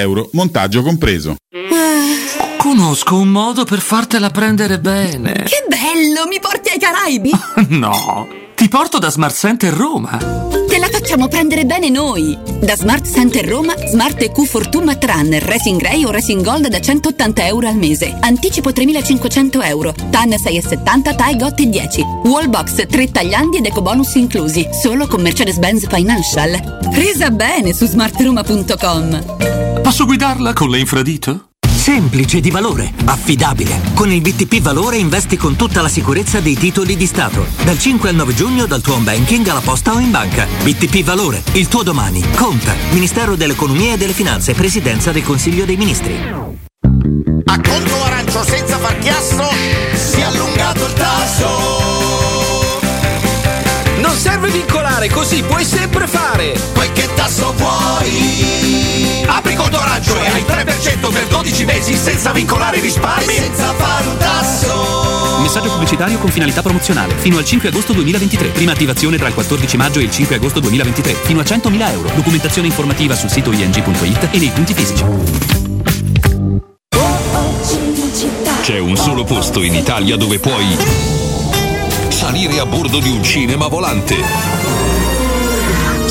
Speaker 64: euro, montaggio compreso.
Speaker 65: Conosco un modo per fartela prendere bene.
Speaker 27: Che bello, mi porti ai Caraibi?
Speaker 65: No, ti porto da Smart Center Roma.
Speaker 27: Te la facciamo prendere bene noi. Da Smart Center Roma, Smart EQ Fortuna Runner, Racing Ray o Racing Gold da 180 euro al mese. Anticipo 3500 euro. TAN 6,70, TAI GOT 10. Wallbox 3 tagliandi ed ecobonus inclusi. Solo con Mercedes-Benz Financial. Presa bene su smartroma.com.
Speaker 65: Posso guidarla con le infradito?
Speaker 66: Semplice di valore, affidabile. Con il BTP Valore investi con tutta la sicurezza dei titoli di Stato. Dal 5 al 9 giugno dal tuo home banking alla posta o in banca. BTP Valore, il tuo domani. Conta. Ministero dell'Economia e delle Finanze, Presidenza del Consiglio dei Ministri.
Speaker 67: A conto arancio senza far chiasso si è allungato il tasso.
Speaker 68: Non serve vincolare, così puoi sempre fare.
Speaker 67: Che tasso vuoi? Apri conto arancio e hai il 3% per 12 mesi senza vincolare i risparmi. Senza fare un tasso.
Speaker 69: Messaggio pubblicitario con finalità promozionale. Fino al 5 agosto 2023. Prima attivazione tra il 14 maggio e il 5 agosto 2023. Fino a 100.000 euro. Documentazione informativa sul sito ing.it e nei punti fisici.
Speaker 70: C'è un solo posto in Italia dove puoi salire a bordo di un cinema volante,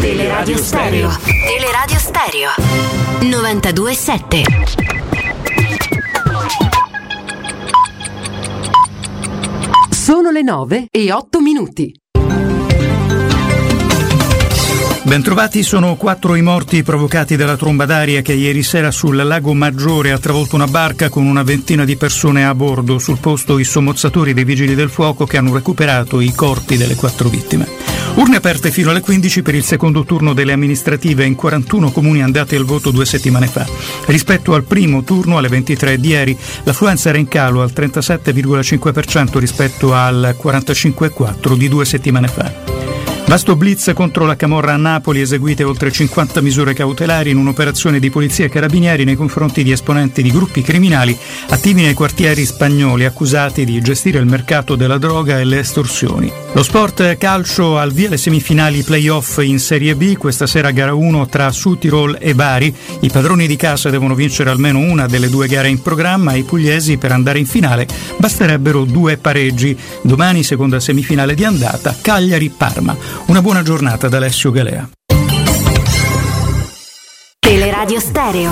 Speaker 13: Teleradio Stereo. Teleradio Stereo. 92.7.
Speaker 71: Sono le 9 e 8 minuti.
Speaker 35: Bentrovati, sono quattro i morti provocati dalla tromba d'aria che ieri sera sul lago Maggiore ha travolto una barca con una ventina di persone a bordo. Sul posto i sommozzatori dei vigili del fuoco che hanno recuperato i corpi delle quattro vittime. Urne aperte fino alle 15 per il secondo turno delle amministrative in 41 comuni andati al voto due settimane fa. Rispetto al primo turno alle 23 di ieri, l'affluenza era in calo al 37,5% rispetto al 45,4% di due settimane fa. Vasto blitz contro la Camorra a Napoli, eseguite oltre 50 misure cautelari in un'operazione di polizia e carabinieri nei confronti di esponenti di gruppi criminali attivi nei quartieri spagnoli accusati di gestire il mercato della droga e le estorsioni. Lo sport calcio al via le semifinali playoff in Serie B, questa sera gara 1 tra Südtirol e Bari. I padroni di casa devono vincere almeno una delle due gare in programma i pugliesi per andare in finale basterebbero due pareggi. Domani seconda semifinale di andata Cagliari-Parma. Una buona giornata da Alessio Galea.
Speaker 16: Teleradio Stereo.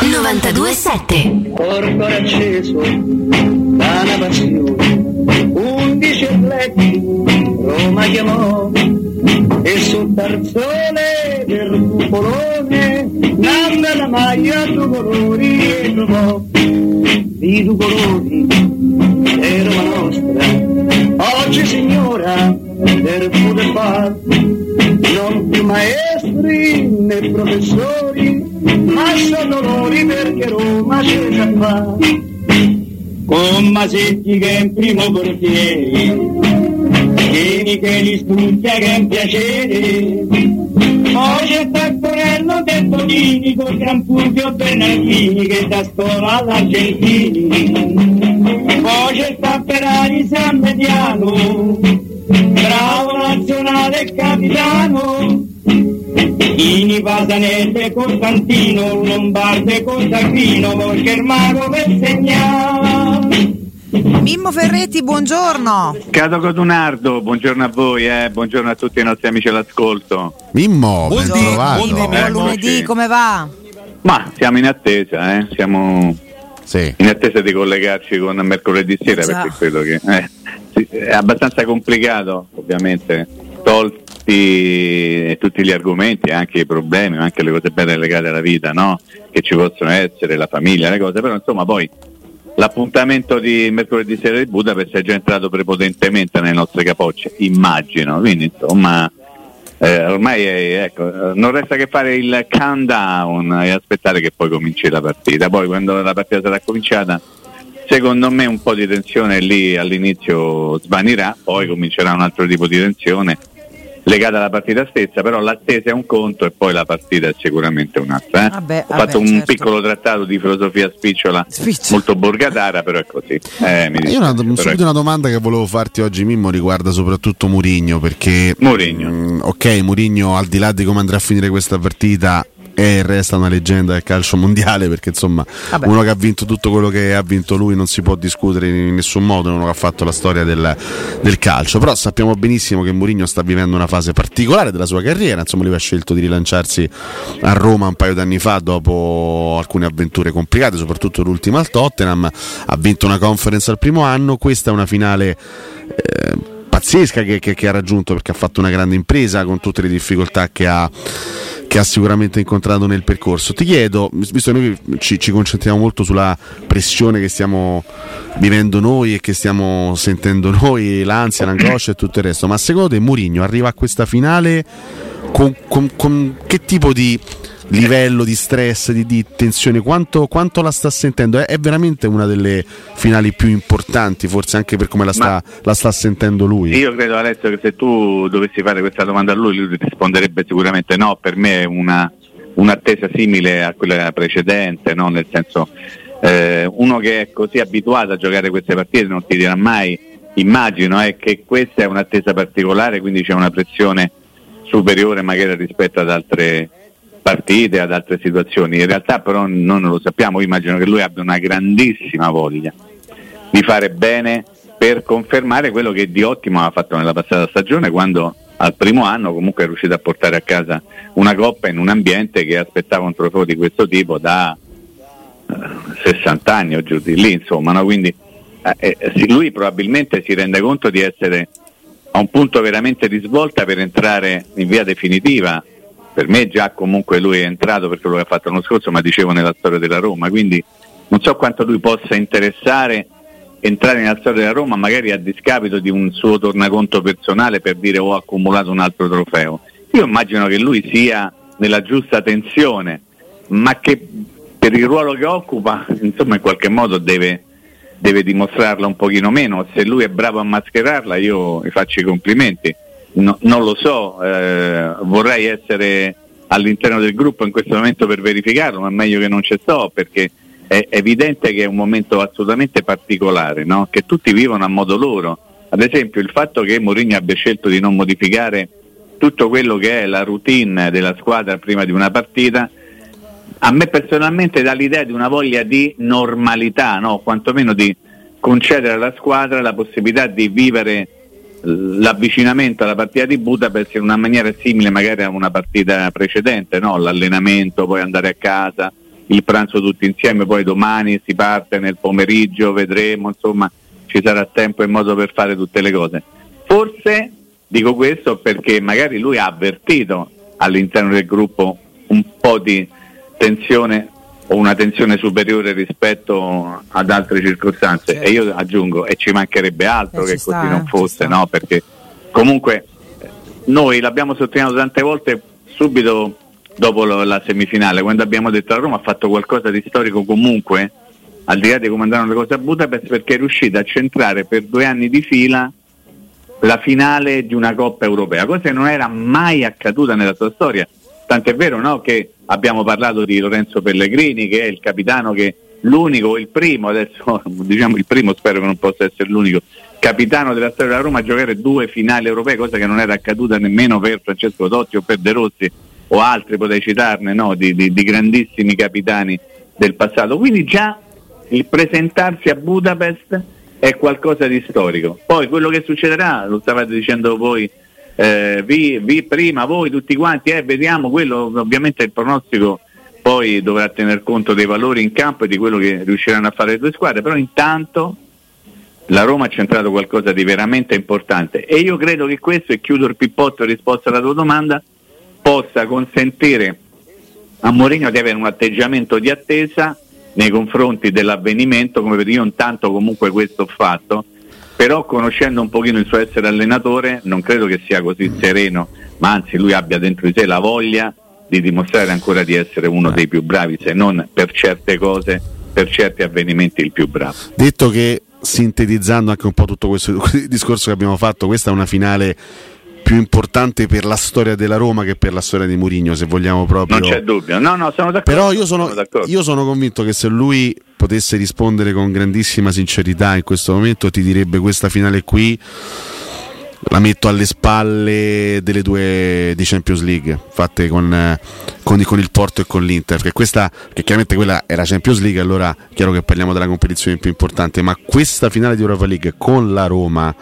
Speaker 16: 927
Speaker 72: Corpo acceso da una passione, undici atleti Roma chiamò. E sul tarzone del cupolone nanda la maglia due colori e trovò. Di due colori è Roma nostra. Oggi signora del poter far non più maestri né professori ma sono loro perché Roma c'è già fa con Masetti che è in primo portiere Vieni che li studia che è un piacere. Poi c'è Taccorello del Bonini con Gran Fulvio Bernardini che da scuola all'Argentini. Poi c'è Tapperari San Mediano bravo nazionale capitano Ini Pasanese Costantino Lombarde Costantino mago per segnare
Speaker 9: Mimmo Ferretti, buongiorno.
Speaker 73: Cato Codunardo, buongiorno a voi, eh, buongiorno a tutti i nostri amici all'ascolto.
Speaker 11: Mimmo,
Speaker 73: Buon
Speaker 11: ben
Speaker 73: buon dì,
Speaker 9: Buon
Speaker 73: Eccoci.
Speaker 9: lunedì, come va?
Speaker 73: Ma siamo in attesa, eh, siamo in attesa di collegarci con mercoledì sera
Speaker 9: Eh già.
Speaker 73: perché credo che eh, sì, è abbastanza complicato, ovviamente, tolti tutti gli argomenti, anche i problemi, anche le cose belle legate alla vita, no? Che ci possono essere, la famiglia, le cose, però insomma poi l'appuntamento di mercoledì sera di Budapest è già entrato prepotentemente nelle nostre capocce, immagino, quindi insomma eh, ormai è- ecco, eh, non resta che fare il countdown e aspettare che poi cominci la partita. Poi quando la partita sarà cominciata, secondo me un po' di tensione lì all'inizio svanirà, poi comincerà un altro tipo di tensione legata alla partita stessa, però l'attesa è un conto e poi la partita è sicuramente un'altra. eh.
Speaker 9: Vabbè,
Speaker 73: Ho
Speaker 9: vabbè,
Speaker 73: fatto un
Speaker 9: certo.
Speaker 73: piccolo trattato di filosofia spicciola molto borgatara, però è così. Eh, mi
Speaker 11: Io una,
Speaker 73: dispiace,
Speaker 11: subito una domanda che volevo farti oggi, Mimmo, riguarda soprattutto Murigno, perché mm, ok, Murigno al di là di come andrà a finire questa partita e resta una leggenda del calcio mondiale perché insomma uno che ha vinto tutto quello che ha vinto lui non si può discutere in nessun modo, uno che ha fatto la storia del, del calcio, però sappiamo benissimo che Mourinho sta vivendo una fase particolare della sua carriera, insomma lui ha scelto di rilanciarsi a Roma un paio d'anni fa dopo alcune avventure complicate, soprattutto l'ultima al Tottenham, ha vinto una conference al primo anno, questa è una finale eh, pazzesca che, che- che ha raggiunto perché ha fatto una grande impresa con tutte le difficoltà che ha, che ha sicuramente incontrato nel percorso. Ti chiedo, visto che noi ci, ci concentriamo molto sulla pressione che stiamo vivendo noi e che stiamo sentendo noi, l'ansia, l'angoscia e tutto il resto, ma secondo te Mourinho arriva a questa finale con, con- con che tipo di livello di stress, di, di tensione, quanto, quanto la sta sentendo? È, è veramente una delle finali più importanti, forse anche per come la sta, la sta sentendo lui.
Speaker 73: Io credo Alessio che se tu dovessi fare questa domanda a lui, lui risponderebbe sicuramente no, per me è una, un'attesa simile a quella precedente, no? nel senso eh, uno che è così abituato a giocare queste partite non ti dirà mai, immagino eh, che questa è un'attesa particolare, quindi c'è una pressione superiore magari rispetto ad altre partite, ad altre situazioni. In realtà però noi non lo sappiamo, io immagino che lui abbia una grandissima voglia di fare bene per confermare quello che di ottimo ha fatto nella passata stagione quando al primo anno comunque è riuscito a portare a casa una coppa in un ambiente che aspettava un trofeo di questo tipo da eh, 60 anni o giù di lì insomma no? quindi eh, eh, lui probabilmente si rende conto di essere a un punto veramente di svolta per entrare in via definitiva per me già comunque lui è entrato per quello che ha fatto l'anno scorso ma dicevo nella storia della Roma quindi non so quanto lui possa interessare entrare nella storia della Roma magari a discapito di un suo tornaconto personale per dire ho accumulato un altro trofeo. Io immagino che lui sia nella giusta tensione, ma che per il ruolo che occupa, insomma, in qualche modo deve, deve dimostrarla un pochino meno. Se lui è bravo a mascherarla, io gli faccio i complimenti. No- non lo so, eh, vorrei essere all'interno del gruppo in questo momento per verificarlo, ma è meglio che non ci sto perché è evidente che è un momento assolutamente particolare, no? che tutti vivono a modo loro. Ad esempio il fatto che Mourinho abbia scelto di non modificare tutto quello che è la routine della squadra prima di una partita, a me personalmente dà l'idea di una voglia di normalità, no? quantomeno di concedere alla squadra la possibilità di vivere l'avvicinamento alla partita di Budapest in una maniera simile magari a una partita precedente, no? l'allenamento, poi andare a casa, il pranzo tutti insieme, poi domani si parte nel pomeriggio, vedremo, insomma ci sarà tempo e modo per fare tutte le cose. Forse dico questo perché magari lui ha avvertito all'interno del gruppo un po' di tensione o una tensione superiore rispetto ad altre circostanze certo. e io aggiungo e ci mancherebbe altro eh, che così sta, non fosse no? perché comunque noi l'abbiamo sottolineato tante volte subito dopo la semifinale quando abbiamo detto la Roma ha fatto qualcosa di storico comunque al di là di come andranno le cose a Budapest perché è riuscita a centrare per due anni di fila la finale di una Coppa Europea cosa che non era mai accaduta nella sua storia tant'è vero no, che abbiamo parlato di Lorenzo Pellegrini che è il capitano che l'unico, il primo, adesso diciamo il primo, spero che non possa essere l'unico, capitano della storia della Roma a giocare due finali europee, cosa che non era accaduta nemmeno per Francesco Totti o per De Rossi o altri, potrei citarne, no? di, di, di grandissimi capitani del passato. Quindi già il presentarsi a Budapest è qualcosa di storico. Poi quello che succederà, lo stavate dicendo voi eh, vi, vi, prima voi tutti quanti, eh, vediamo quello, ovviamente il pronostico poi dovrà tener conto dei valori in campo e di quello che riusciranno a fare le due squadre, però intanto la Roma ha centrato qualcosa di veramente importante e io credo che questo, e chiudo il pippotto in risposta alla tua domanda, possa consentire a Mourinho di avere un atteggiamento di attesa nei confronti dell'avvenimento, come io intanto comunque questo ho fatto, però conoscendo un pochino il suo essere allenatore non credo che sia così sereno, ma anzi lui abbia dentro di sé la voglia di dimostrare ancora di essere uno dei più bravi, se non per certe cose, per certi avvenimenti il più bravo.
Speaker 11: Detto che sintetizzando anche un po' tutto questo discorso che abbiamo fatto, questa è una finale più importante per la storia della Roma che per la storia di Mourinho, se vogliamo proprio.
Speaker 73: Non c'è dubbio, no, no, sono d'accordo.
Speaker 11: Però io sono,
Speaker 73: sono
Speaker 11: io sono convinto che se lui potesse rispondere con grandissima sincerità in questo momento, ti direbbe questa finale qui la metto alle spalle delle due di Champions League fatte con, con, con, il Porto e con l'Inter perché questa che chiaramente quella era Champions League allora chiaro che parliamo della competizione più importante ma questa finale di Europa League con la Roma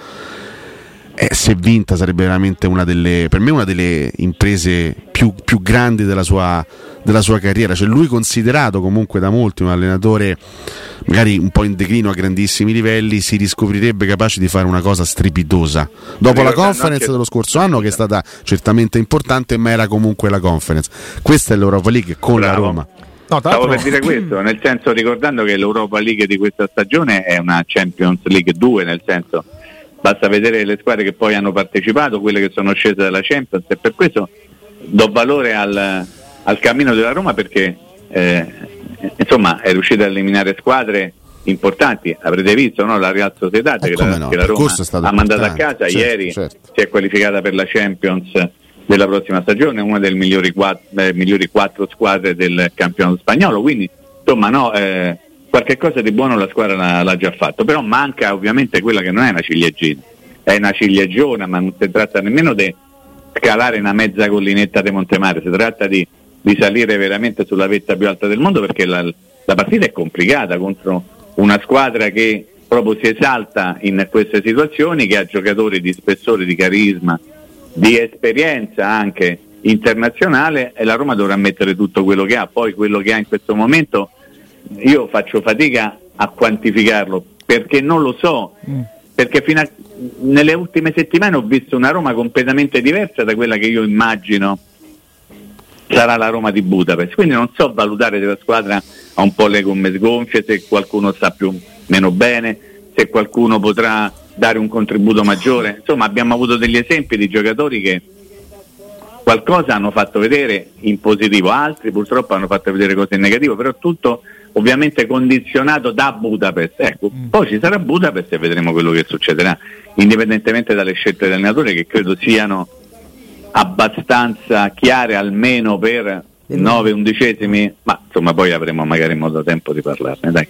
Speaker 11: eh, se vinta sarebbe veramente una delle, per me una delle imprese più, più grandi della sua, della sua, carriera. Cioè lui considerato comunque da molti un allenatore magari un po' in declino a grandissimi livelli, si riscoprirebbe capace di fare una cosa strepitosa. Dopo la conference dello scorso anno che è stata certamente importante, ma era comunque la conference. Questa è l'Europa League con Bravo. la Roma.
Speaker 73: No, Stavo per dire questo, nel senso ricordando che l'Europa League di questa stagione è una Champions League 2, nel senso basta vedere le squadre che poi hanno partecipato, quelle che sono scese dalla Champions e per questo do valore al, al cammino della Roma perché eh, insomma è riuscita a eliminare squadre importanti, avrete visto no? la Real Sociedad eh, che, la,
Speaker 11: no,
Speaker 73: che la Roma ha mandato a casa certo, ieri certo. si è qualificata per la Champions della prossima stagione, una delle migliori, eh, migliori quattro squadre del campionato spagnolo, quindi insomma no, eh, qualche cosa di buono la squadra l'ha, l'ha, già fatto, però manca ovviamente quella che non è una ciliegina, è una ciliegiona, ma non si tratta nemmeno di scalare una mezza collinetta di Montemare, si tratta di, di, salire veramente sulla vetta più alta del mondo perché la, la partita è complicata contro una squadra che proprio si esalta in queste situazioni, che ha giocatori di spessore, di carisma, di esperienza anche internazionale e la Roma dovrà mettere tutto quello che ha, poi quello che ha in questo momento io faccio fatica a quantificarlo perché non lo so, mm. perché fino a, nelle ultime settimane ho visto una Roma completamente diversa da quella che io immagino sarà la Roma di Budapest, quindi non so valutare se la squadra ha un po' le gomme sgonfie, se qualcuno sta più meno bene, se qualcuno potrà dare un contributo maggiore, insomma abbiamo avuto degli esempi di giocatori che qualcosa hanno fatto vedere in positivo, altri purtroppo hanno fatto vedere cose in negativo, però tutto ovviamente condizionato da Budapest. Ecco, mm. poi ci sarà Budapest e vedremo quello che succederà, indipendentemente dalle scelte dell'allenatore che credo siano abbastanza chiare almeno per 9 undicesimi, ma insomma poi avremo magari modo tempo di parlarne. Dai.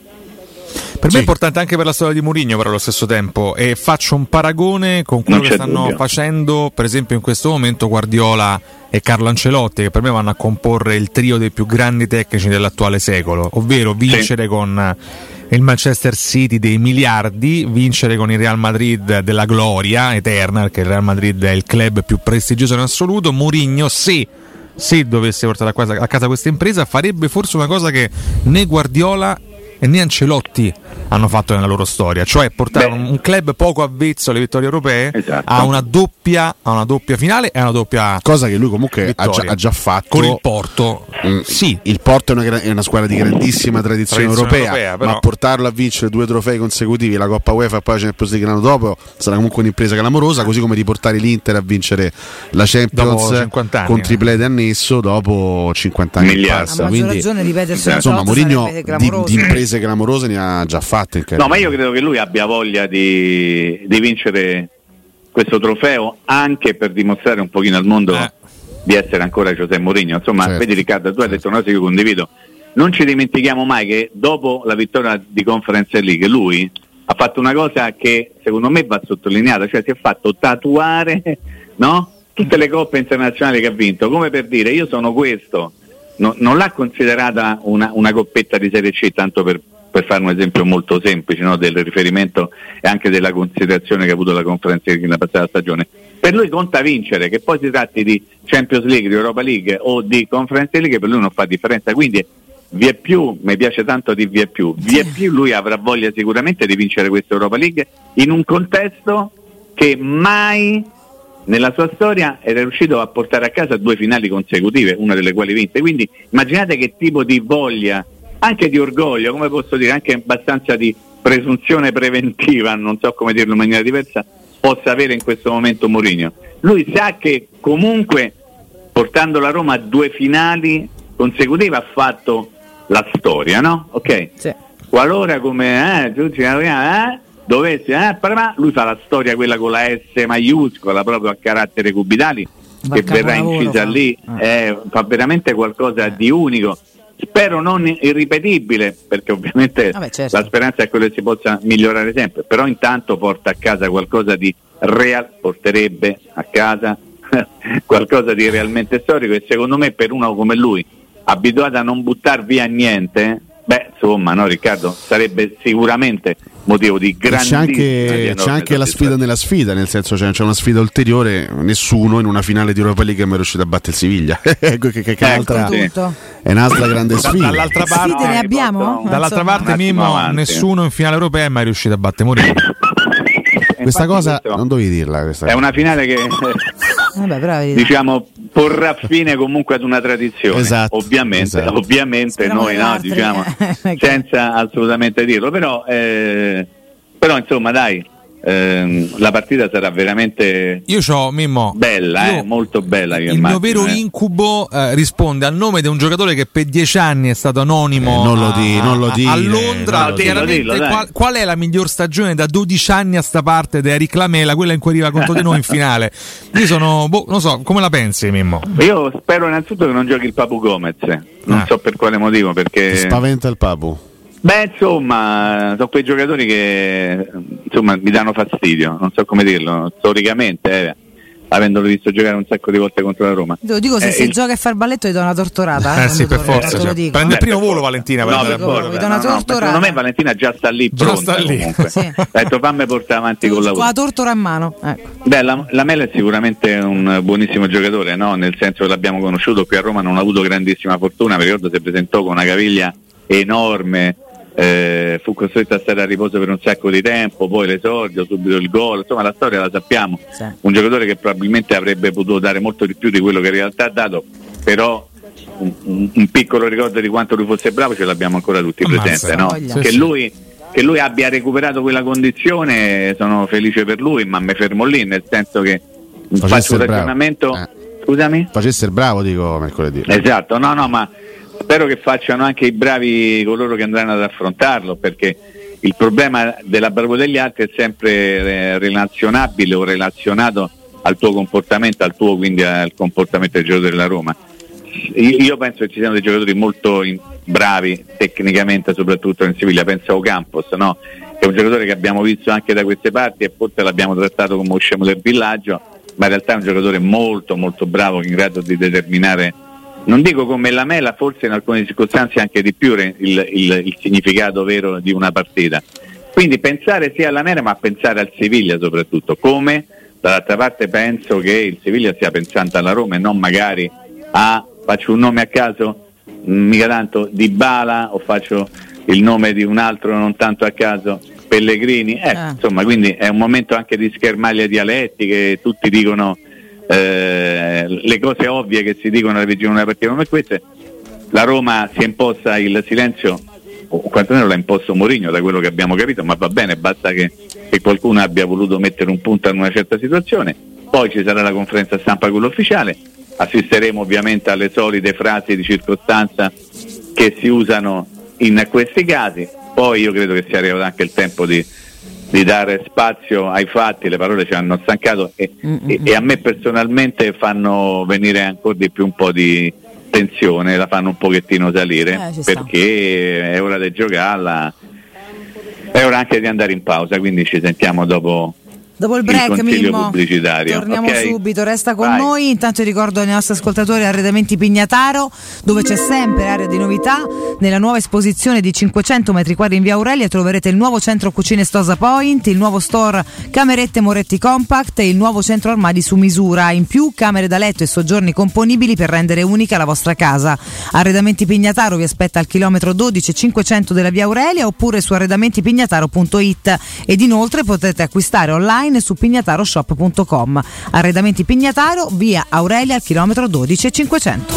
Speaker 10: Per sì. me è importante anche per la storia di Mourinho, però allo stesso tempo. E faccio un paragone con quello che stanno dubbio. facendo, per esempio, in questo momento Guardiola e Carlo Ancelotti, che per me vanno a comporre il trio dei più grandi tecnici dell'attuale secolo, ovvero vincere sì. con il Manchester City dei miliardi, vincere con il Real Madrid della gloria eterna, perché il Real Madrid è il club più prestigioso in assoluto. Mourinho, se, se dovesse portare a casa, a casa questa impresa, farebbe forse una cosa che né Guardiola né Ancelotti hanno fatto nella loro storia, cioè portare un, un club poco avvezzo alle vittorie europee
Speaker 11: Esatto.
Speaker 10: a, una doppia, a una doppia finale e a una doppia
Speaker 11: cosa che lui comunque ha già, ha già fatto
Speaker 10: con il Porto.
Speaker 11: Mm,
Speaker 10: sì,
Speaker 11: il Porto è una, è una squadra di grandissima tradizione,
Speaker 10: Tradizione
Speaker 11: europea,
Speaker 10: europea,
Speaker 11: ma portarlo a vincere due trofei consecutivi, la Coppa UEFA e poi la Champions League l'anno dopo, sarà comunque un'impresa clamorosa, così come di portare l'Inter a vincere la Champions
Speaker 10: Dopo 50 anni,
Speaker 11: con
Speaker 10: eh.
Speaker 11: triplete annesso dopo 50 anni
Speaker 73: Miliardi.
Speaker 11: passa.
Speaker 9: A maggior
Speaker 11: Quindi,
Speaker 9: ragione ripetersi una
Speaker 11: insomma, Mourinho di, di imprese clamorose ne ha già fatte. In
Speaker 73: No, ma io credo che lui abbia voglia di, di vincere questo trofeo anche per dimostrare un pochino al mondo
Speaker 10: Eh.
Speaker 73: di essere ancora Giuseppe Mourinho. Insomma,
Speaker 11: Certo.
Speaker 73: vedi Riccardo, tu hai detto una cosa che io condivido. Non ci dimentichiamo mai che dopo la vittoria di Conference League lui ha fatto una cosa che secondo me va sottolineata, cioè si è fatto tatuare no? tutte le coppe internazionali che ha vinto, come per dire io sono questo. No- non l'ha considerata una, una coppetta di Serie C, tanto per, per fare un esempio molto semplice no? del riferimento e anche della considerazione che ha avuto la conferenza League nella passata stagione. Per lui conta vincere, che poi si tratti di Champions League, di Europa League o di Conference League, per lui non fa differenza. Quindi vi è più, mi piace tanto di vi è più, vi è più lui avrà voglia sicuramente di vincere questa Europa League in un contesto che mai nella sua storia era riuscito a portare a casa due finali consecutive, una delle quali vinte. Quindi immaginate che tipo di voglia, anche di orgoglio, come posso dire, anche abbastanza di presunzione preventiva, non so come dirlo in maniera diversa, possa avere in questo momento Mourinho. Lui sa che comunque portando la Roma a due finali consecutive ha fatto la storia, no? Ok? Qualora come eh, eh, dovesse, eh, lui fa la storia quella con la S maiuscola proprio a carattere cubitali che verrà incisa lì, eh, fa veramente qualcosa di unico. Spero non irripetibile, perché ovviamente
Speaker 9: Vabbè, certo.
Speaker 73: la speranza è quella che si possa migliorare sempre, però intanto porta a casa qualcosa di real, porterebbe a casa qualcosa di realmente storico e secondo me per uno come lui, abituato a non buttare via niente, beh insomma no Riccardo, sarebbe sicuramente motivo di
Speaker 11: E C'è anche, c'è anche la sfida nella sfida, nel senso c'è, c'è una sfida ulteriore, nessuno in una finale di Europa League è mai riuscito a battere il Siviglia. Ecco che, che- che è,
Speaker 73: Ecco,
Speaker 11: un'altra,
Speaker 73: sì.
Speaker 11: È un'altra grande
Speaker 10: Da-
Speaker 11: sfida.
Speaker 10: dall'altra parte,
Speaker 9: Sfide ne abbiamo?
Speaker 10: dall'altra parte Mimmo,
Speaker 73: avanti.
Speaker 10: nessuno in finale europea è mai riuscito a battere Mourinho.
Speaker 11: Questa cosa
Speaker 73: questo
Speaker 11: non dovevi dirla. Questa
Speaker 73: è una finale che
Speaker 9: Vabbè, però vedi.
Speaker 73: diciamo porrà fine comunque ad una tradizione
Speaker 11: Esatto,
Speaker 73: ovviamente,
Speaker 11: esatto.
Speaker 73: ovviamente
Speaker 9: Speriamo
Speaker 73: noi no, diciamo senza assolutamente dirlo però, eh, però insomma dai ehm, la partita sarà veramente
Speaker 10: Io ho Mimmo.
Speaker 73: bella
Speaker 10: Io-
Speaker 73: eh, molto bella io
Speaker 10: Il mio
Speaker 73: immagino,
Speaker 10: vero
Speaker 73: eh.
Speaker 10: incubo eh, risponde al nome di un giocatore che per dieci anni è stato anonimo
Speaker 11: Eh, non lo
Speaker 10: a-
Speaker 11: di- non lo
Speaker 10: a-
Speaker 11: dire,
Speaker 10: a Londra.
Speaker 11: non
Speaker 73: lo dire.
Speaker 10: Chiaramente,
Speaker 73: Dillo, dillo,
Speaker 10: qual, qual è la miglior stagione da 12 anni a sta parte di Eric Lamela, quella in cui arriva contro di noi in finale? Io sono, boh, non so, come la pensi, Mimmo?
Speaker 73: io spero innanzitutto che non giochi il Papu Gomez non
Speaker 10: Ah.
Speaker 73: so per quale motivo
Speaker 11: Ti
Speaker 73: perché
Speaker 11: spaventa il Papu.
Speaker 73: Beh, insomma, sono quei giocatori che insomma, mi danno fastidio, non so come dirlo, storicamente, eh, avendolo visto giocare un sacco di volte contro la Roma.
Speaker 9: Te lo dico, se
Speaker 73: Eh,
Speaker 9: si
Speaker 73: il-
Speaker 9: gioca e fa il balletto, gli do una tortorata.
Speaker 10: Eh sì, per forza. cioè,
Speaker 9: dico.
Speaker 10: prende il primo volo Valentina.
Speaker 73: No,
Speaker 10: per a
Speaker 73: forza,
Speaker 9: vi do una
Speaker 73: no, no, ma
Speaker 9: torturata.
Speaker 73: secondo me Valentina già sta lì
Speaker 10: Già
Speaker 73: pronta
Speaker 10: sta lì.
Speaker 73: comunque.
Speaker 9: Sì.
Speaker 73: Ha detto fammi portare avanti con la
Speaker 9: Con la tortora in mano. Ecco.
Speaker 73: Beh, la, la Mela è sicuramente un buonissimo giocatore, no? nel senso che l'abbiamo conosciuto qui a Roma, non ha avuto grandissima fortuna, mi ricordo si presentò con una caviglia enorme, eh, fu costretto a stare a riposo per un sacco di tempo, poi l'esordio, subito il gol, insomma la storia la sappiamo,
Speaker 9: Sì.
Speaker 73: un giocatore che probabilmente avrebbe potuto dare molto di più di quello che in realtà ha dato, però un, un- un piccolo ricordo di quanto lui fosse bravo ce l'abbiamo ancora tutti
Speaker 10: Ammazza.
Speaker 73: presente, no?
Speaker 10: Sì,
Speaker 73: che lui che lui abbia recuperato quella condizione sono felice per lui, ma mi fermo lì, nel senso che
Speaker 11: Facesse
Speaker 73: faccio un
Speaker 11: il bravo.
Speaker 73: ragionamento.
Speaker 11: Eh.
Speaker 73: Scusami?
Speaker 11: Facesse il bravo, dico mercoledì.
Speaker 73: Esatto, no, no, ma spero che facciano anche i bravi coloro che andranno ad affrontarlo, perché il problema della bravo degli altri è sempre eh, relazionabile o relazionato al tuo comportamento, al tuo quindi al comportamento del giocatore della Roma. Io penso che ci siano dei giocatori molto bravi tecnicamente, soprattutto in Siviglia. Penso a Ocampos, no? che è un giocatore che abbiamo visto anche da queste parti e forse l'abbiamo trattato come usciamo del villaggio, ma in realtà è un giocatore molto molto bravo, in grado di determinare non dico come la mela, forse in alcune circostanze anche di più il, il, il significato vero di una partita. Quindi pensare sia alla mela ma pensare al Siviglia soprattutto, come dall'altra parte penso che il Siviglia stia pensando alla Roma e non magari a, faccio un nome a caso, mica tanto di Bala o faccio il nome di un altro non tanto a caso, Pellegrini, eh,
Speaker 9: Ah.
Speaker 73: insomma quindi è un momento anche di schermaglie dialettiche, tutti dicono eh, le cose ovvie che si dicono alla vicino di una partita come queste, la Roma si è imposta il silenzio, o quantomeno l'ha imposto Mourinho da quello che abbiamo capito, ma va bene, basta che, che qualcuno abbia voluto mettere un punto in una certa situazione, poi ci sarà la conferenza stampa quella ufficiale, assisteremo ovviamente alle solite frasi di circostanza che si usano in questi casi, poi io credo che sia arrivato anche il tempo di, di dare spazio ai fatti, le parole ci hanno stancato e, e- e a me personalmente fanno venire ancora di più un po' di tensione, la fanno un pochettino salire
Speaker 9: Eh,
Speaker 73: perché è ora di giocarla, è ora anche di andare in pausa, quindi ci sentiamo dopo
Speaker 9: Dopo il
Speaker 73: il
Speaker 9: break,
Speaker 73: consiglio
Speaker 9: Mimmo, torniamo
Speaker 73: ok?
Speaker 9: subito, resta con
Speaker 73: Vai.
Speaker 9: noi. Intanto ricordo ai nostri ascoltatori Arredamenti Pignataro, dove c'è sempre area di novità. Nella nuova esposizione di 500 metri quadri in via Aurelia troverete il nuovo centro cucine Stosa Point, il nuovo store Camerette Moretti Compact e il nuovo centro armadi su misura. In più, camere da letto e soggiorni componibili per rendere unica la vostra casa. Arredamenti Pignataro vi aspetta al chilometro 12 500 della via Aurelia oppure su arredamentipignataro.it ed inoltre potete acquistare online su pignataroshop.com. Arredamenti Pignataro, via Aurelia al chilometro 12 500.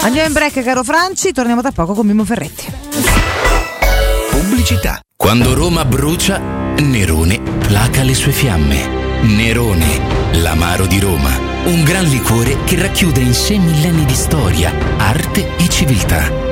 Speaker 9: Andiamo in break caro Franci, torniamo tra poco con Mimmo Ferretti.
Speaker 74: Pubblicità. Quando Roma brucia, Nerone placa le sue fiamme. Nerone, l'amaro di Roma. Un gran liquore che racchiude in sé millenni di storia, arte e civiltà.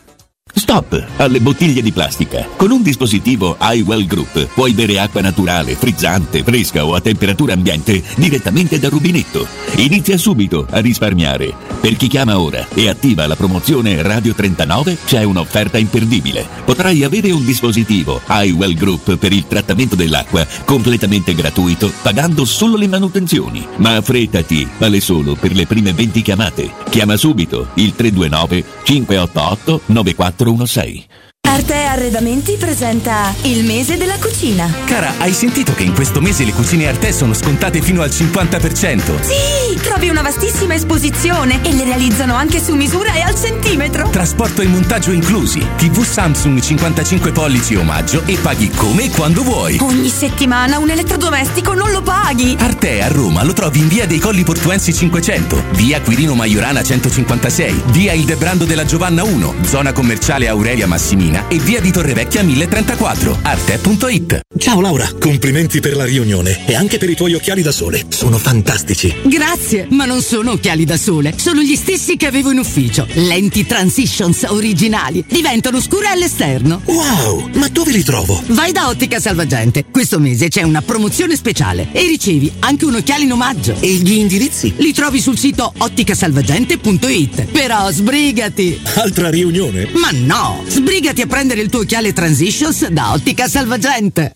Speaker 29: Stop alle bottiglie di plastica. Con un dispositivo iWell Group puoi bere acqua naturale, frizzante, fresca o a temperatura ambiente direttamente dal rubinetto. Inizia subito a risparmiare. Per chi chiama ora e attiva la promozione Radio 39 c'è un'offerta imperdibile. Potrai avere un dispositivo iWell Group per il trattamento dell'acqua completamente gratuito pagando solo le manutenzioni. Ma affrettati, vale solo per le prime 20 chiamate. Chiama subito il 329 588 patrona sei.
Speaker 31: Arte Arredamenti presenta il mese della cucina.
Speaker 15: Cara, hai sentito che in questo mese le cucine Arte sono scontate fino al 50%?
Speaker 31: Sì, trovi una vastissima esposizione e le realizzano anche su misura e al centimetro.
Speaker 15: Trasporto e montaggio inclusi. TV Samsung 55 pollici omaggio e paghi come e quando vuoi.
Speaker 31: Ogni settimana un elettrodomestico non lo paghi.
Speaker 15: Arte a Roma lo trovi in via dei Colli Portuensi 500, via Quirino Maiorana 156, via Il Debrando della Giovanna 1, zona commerciale Aurelia Massimina e via di Torrevecchia 1034. Arte.it.
Speaker 19: Ciao Laura, complimenti per la riunione e anche per i tuoi occhiali da sole. Sono fantastici.
Speaker 75: Grazie, ma non sono occhiali da sole, sono gli stessi che avevo in ufficio. Lenti Transitions originali, diventano scure all'esterno.
Speaker 19: Wow, ma dove li trovo?
Speaker 75: Vai da Ottica Salvagente, questo mese c'è una promozione speciale e ricevi anche un occhiale in omaggio.
Speaker 19: E gli indirizzi?
Speaker 75: Li trovi sul sito otticasalvagente.it. Però sbrigati!
Speaker 19: Altra riunione?
Speaker 75: Ma no, sbrigati a prendere il tuo occhiale Transitions da Ottica Salvagente.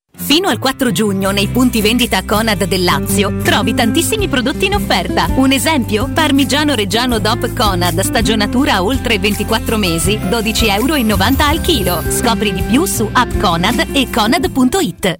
Speaker 13: Fino al 4 giugno nei punti vendita Conad del Lazio trovi tantissimi prodotti in offerta. Un esempio? Parmigiano Reggiano DOP Conad, stagionatura oltre 24 mesi, 12,90 euro al chilo. Scopri di più su app Conad e conad.it.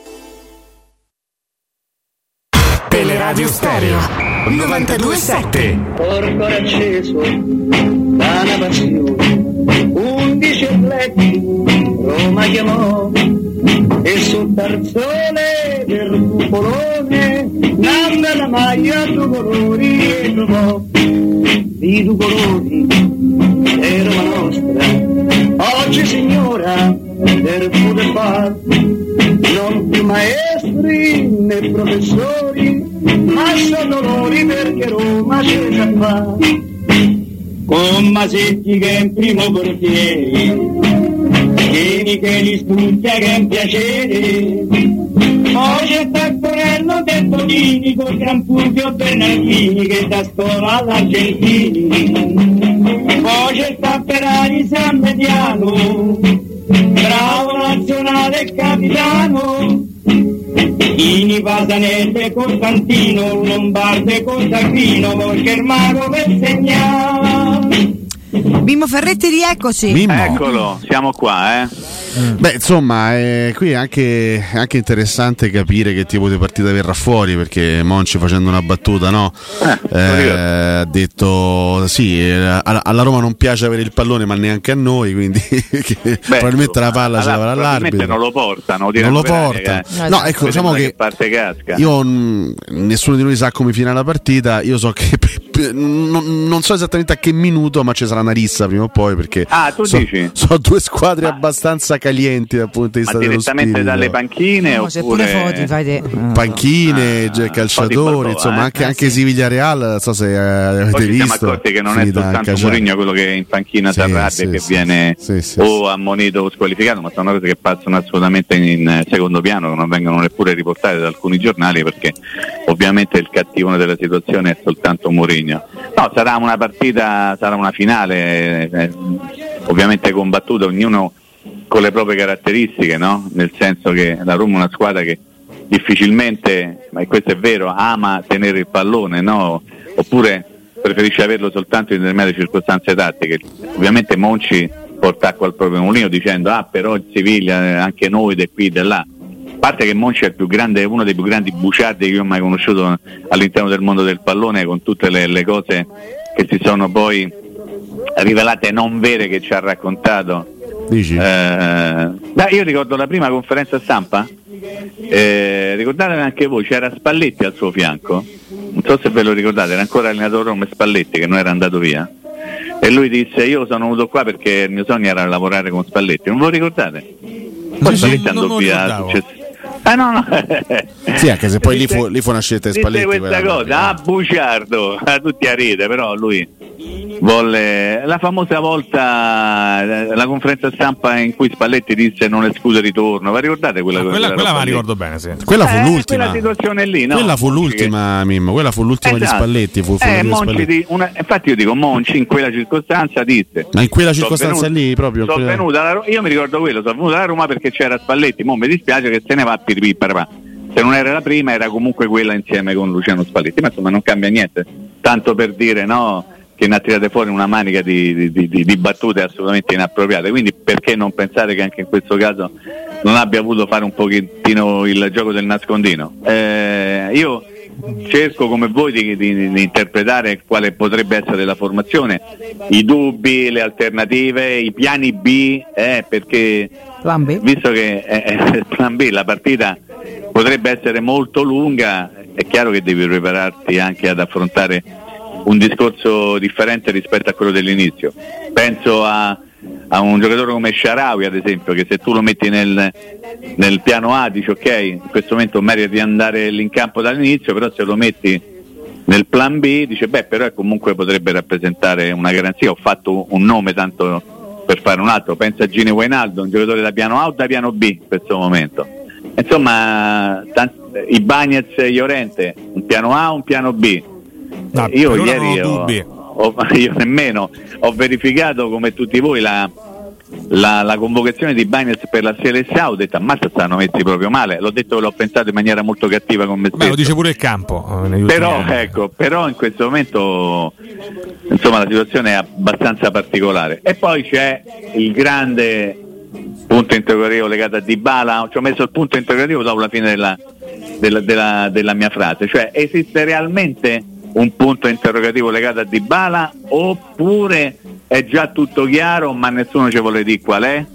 Speaker 10: Teleradio Stereo 927
Speaker 72: Porcor acceso da una passione, undici atleti Roma chiamò e sul tarzone del cupolone nanda la maglia due colori e trovò di due colori è Roma nostra. Oggi signora del pure far non più maestri né professori ma sono loro perché Roma c'è già fa con Masetti che è in primo portiere Vieni che li studia che è un piacere. Poi c'è Taccorello De Tonini con Gran Fulvio Bernardini che da scuola all'Argentini. Poi c'è sta Ferrari San Mediano bravo nazionale capitano Ini Pasanelle Costantino Lombarde Costantino perché il mago per segnare
Speaker 9: Mimmo Ferretti, rieccoci.
Speaker 11: Mimmo.
Speaker 73: Eccolo, siamo qua, eh.
Speaker 11: Beh, insomma, eh, qui è anche, è anche interessante capire che tipo di partita verrà fuori perché Monci facendo una battuta no? Eh, ha detto sì, eh, alla, alla Roma non piace avere il pallone ma neanche a noi, quindi che probabilmente la palla ce la avrà
Speaker 73: Probabilmente
Speaker 11: l'arbitro.
Speaker 73: non lo portano,
Speaker 11: Non lo porta. No, ecco, diciamo che
Speaker 73: casca.
Speaker 11: io mh, nessuno di noi sa come finirà la partita, io so che pe- pe- non, non so esattamente a che minuto, ma ci sarà una rissa prima o poi perché
Speaker 73: Ah, tu
Speaker 11: so,
Speaker 73: dici?
Speaker 11: so due squadre abbastanza calienti dal punto di
Speaker 73: Ma
Speaker 11: vista dello
Speaker 73: direttamente dalle panchine
Speaker 9: No,
Speaker 73: oppure...
Speaker 9: c'è pure Foti, fai te.
Speaker 11: panchine,
Speaker 73: Ah,
Speaker 11: già calciatori,
Speaker 73: Balboa,
Speaker 11: insomma,
Speaker 73: eh?
Speaker 11: anche,
Speaker 73: Ah,
Speaker 11: anche Siviglia Real, non so se eh, avete
Speaker 73: Poi ci siamo
Speaker 11: visto.
Speaker 73: accorti che non è
Speaker 11: finita a
Speaker 73: soltanto. Mourinho quello che in panchina
Speaker 11: Sì,
Speaker 73: si arrabbia
Speaker 11: sì,
Speaker 73: che
Speaker 11: sì,
Speaker 73: viene
Speaker 11: sì, sì,
Speaker 73: o ammonito o squalificato, ma sono cose che passano assolutamente in eh, secondo piano, che non vengono neppure riportate da alcuni giornali perché ovviamente il cattivone della situazione è soltanto Mourinho. No, sarà una partita, sarà una finale, eh, ovviamente combattuta, ognuno con le proprie caratteristiche, no? nel senso che la Roma è una squadra che difficilmente, ma questo è vero, ama tenere il pallone, no? oppure preferisce averlo soltanto in determinate circostanze tattiche. Ovviamente Monci porta acqua al proprio mulino dicendo ah però il Siviglia, eh, anche noi, da qui, da là. A parte che Monci è grande, uno dei più grandi buciardi che io ho mai conosciuto all'interno del mondo del pallone con tutte le, le cose che si sono poi rivelate non vere che ci ha raccontato.
Speaker 11: Dici?
Speaker 73: Eh, beh, io ricordo la prima conferenza stampa, eh, ricordate anche voi, c'era Spalletti al suo fianco, non so se ve lo ricordate, era ancora allenatore come Spalletti che non era andato via. E lui disse io sono venuto qua perché il mio sogno era lavorare con Spalletti, non ve lo ricordate? Poi
Speaker 11: sì,
Speaker 73: Spalletti
Speaker 11: non-
Speaker 73: andò via. Ah no, no.
Speaker 11: Sì, anche se poi lì fu, lì fu una scelta di Spalletti.
Speaker 73: questa
Speaker 11: quella-
Speaker 73: cosa, ah buciardo, ah, tutti a ride, però lui volle la famosa volta eh, la conferenza stampa in cui Spalletti disse non esclude ritorno, vi ricordate quella cosa?
Speaker 76: Quella,
Speaker 73: quella
Speaker 76: quella la
Speaker 73: lì?
Speaker 76: ricordo bene, sì.
Speaker 11: Quella fu
Speaker 73: Eh,
Speaker 11: l'ultima.
Speaker 73: quella situazione lì, no?
Speaker 11: Quella fu l'ultima, Mimmo. Quella fu l'ultima di
Speaker 73: Esatto.
Speaker 11: Spalletti. Fu, fu
Speaker 73: Eh,
Speaker 11: quella di Spalletti.
Speaker 73: di- una- infatti io dico Monci in quella circostanza disse
Speaker 11: Ma in quella
Speaker 73: "Sono
Speaker 11: circostanza
Speaker 73: venuto-
Speaker 11: lì, proprio. quella-
Speaker 73: Ro- io mi ricordo quello, sono venuto alla Roma perché c'era Spalletti, mo mi dispiace che se ne va a piripì. Se non era la prima era comunque quella insieme con Luciano Spalletti, ma insomma non cambia niente, tanto per dire no ne ha tirate fuori una manica di, di- di- di- battute assolutamente inappropriate, quindi perché non pensare che anche in questo caso non abbia voluto fare un pochettino il gioco del nascondino? Eh, io cerco come voi di, di- di interpretare quale potrebbe essere la formazione, i dubbi, le alternative, i piani B, eh, perché
Speaker 9: B.
Speaker 73: visto che eh, eh, plan B, la partita potrebbe essere molto lunga, è chiaro che devi prepararti anche ad affrontare un discorso differente rispetto a quello dell'inizio. Penso a, a un giocatore come Sharawi ad esempio, che se tu lo metti nel, nel piano A dici ok, in questo momento merita di andare in campo dall'inizio, però se lo metti nel plan B dice beh però comunque potrebbe rappresentare una garanzia, ho fatto un nome tanto per fare un altro, pensa a Gini Wainaldo, un giocatore da piano A o da piano B in questo momento. Insomma, tant- i Bagnets e Iorente, un piano A o un piano B?
Speaker 10: No,
Speaker 73: io
Speaker 10: per ora
Speaker 73: ieri
Speaker 10: ho
Speaker 73: ho, io nemmeno ho verificato come tutti voi la, la, la convocazione di Bagnets per la Selezione, ho detto ammazza stanno messi proprio male, l'ho detto che l'ho pensato in maniera molto cattiva con me
Speaker 10: Beh,
Speaker 73: stesso.
Speaker 10: lo dice pure il campo. eh,
Speaker 73: Però, ecco, però in questo momento insomma, la situazione è abbastanza particolare. E poi c'è il grande punto interrogativo legato a Dybala, ci ho messo il punto interrogativo dopo la fine della, della- della- della mia frase, cioè esiste realmente un punto interrogativo legato a Dybala oppure è già tutto chiaro ma nessuno ci vuole dire qual è?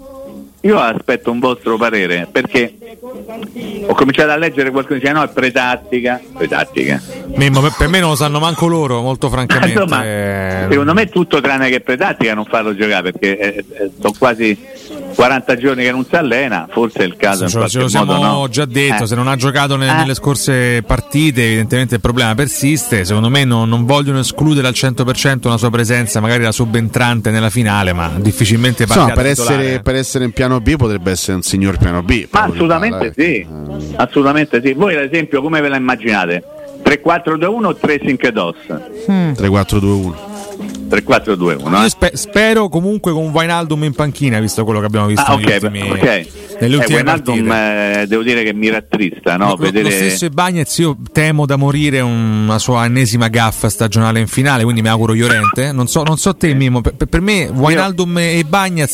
Speaker 73: Io aspetto un vostro parere perché ho cominciato a leggere qualcuno che dice no è pretattica, pretattica.
Speaker 10: Mimmo, per- me non lo sanno manco loro, molto francamente.
Speaker 73: Insomma, secondo me è tutto tranne che pretattica non farlo giocare perché eh, eh, sono quasi 40 giorni che non si allena, forse è il caso in
Speaker 10: Ce lo, ce
Speaker 73: qualche
Speaker 10: lo siamo
Speaker 73: modo no.
Speaker 10: già detto,
Speaker 73: Eh.
Speaker 10: se non ha giocato ne-
Speaker 73: Eh.
Speaker 10: nelle scorse partite evidentemente il problema persiste, secondo me non, non vogliono escludere al 100% una sua presenza, magari la subentrante nella finale, ma difficilmente partirà
Speaker 11: per
Speaker 10: da titolare.
Speaker 11: essere, per essere in piano B potrebbe essere un signor piano B.
Speaker 73: Ma assolutamente sì, assolutamente sì. Voi ad esempio come ve la immaginate? 3-4-2-1 o 3 2
Speaker 11: eh. 3-4-2-1.
Speaker 73: 3-4-2-1
Speaker 10: Io
Speaker 73: eh?
Speaker 10: spe- spero comunque con Wijnaldum in panchina, visto quello che abbiamo visto
Speaker 73: Ah,
Speaker 10: negli
Speaker 73: ok,
Speaker 10: ultimi,
Speaker 73: ok.
Speaker 10: nelle
Speaker 73: Eh,
Speaker 10: ultime
Speaker 73: Wijnaldum,
Speaker 10: partite.
Speaker 73: eh, devo dire che mi rattrista, no?
Speaker 10: Lo- lo,
Speaker 73: Vedere...
Speaker 10: stesso Ibagnez io temo da morire una sua ennesima gaffa stagionale in finale, quindi mi auguro Llorente. Non so, non so te Mimmo, per, per me Wijnaldum e Bagnez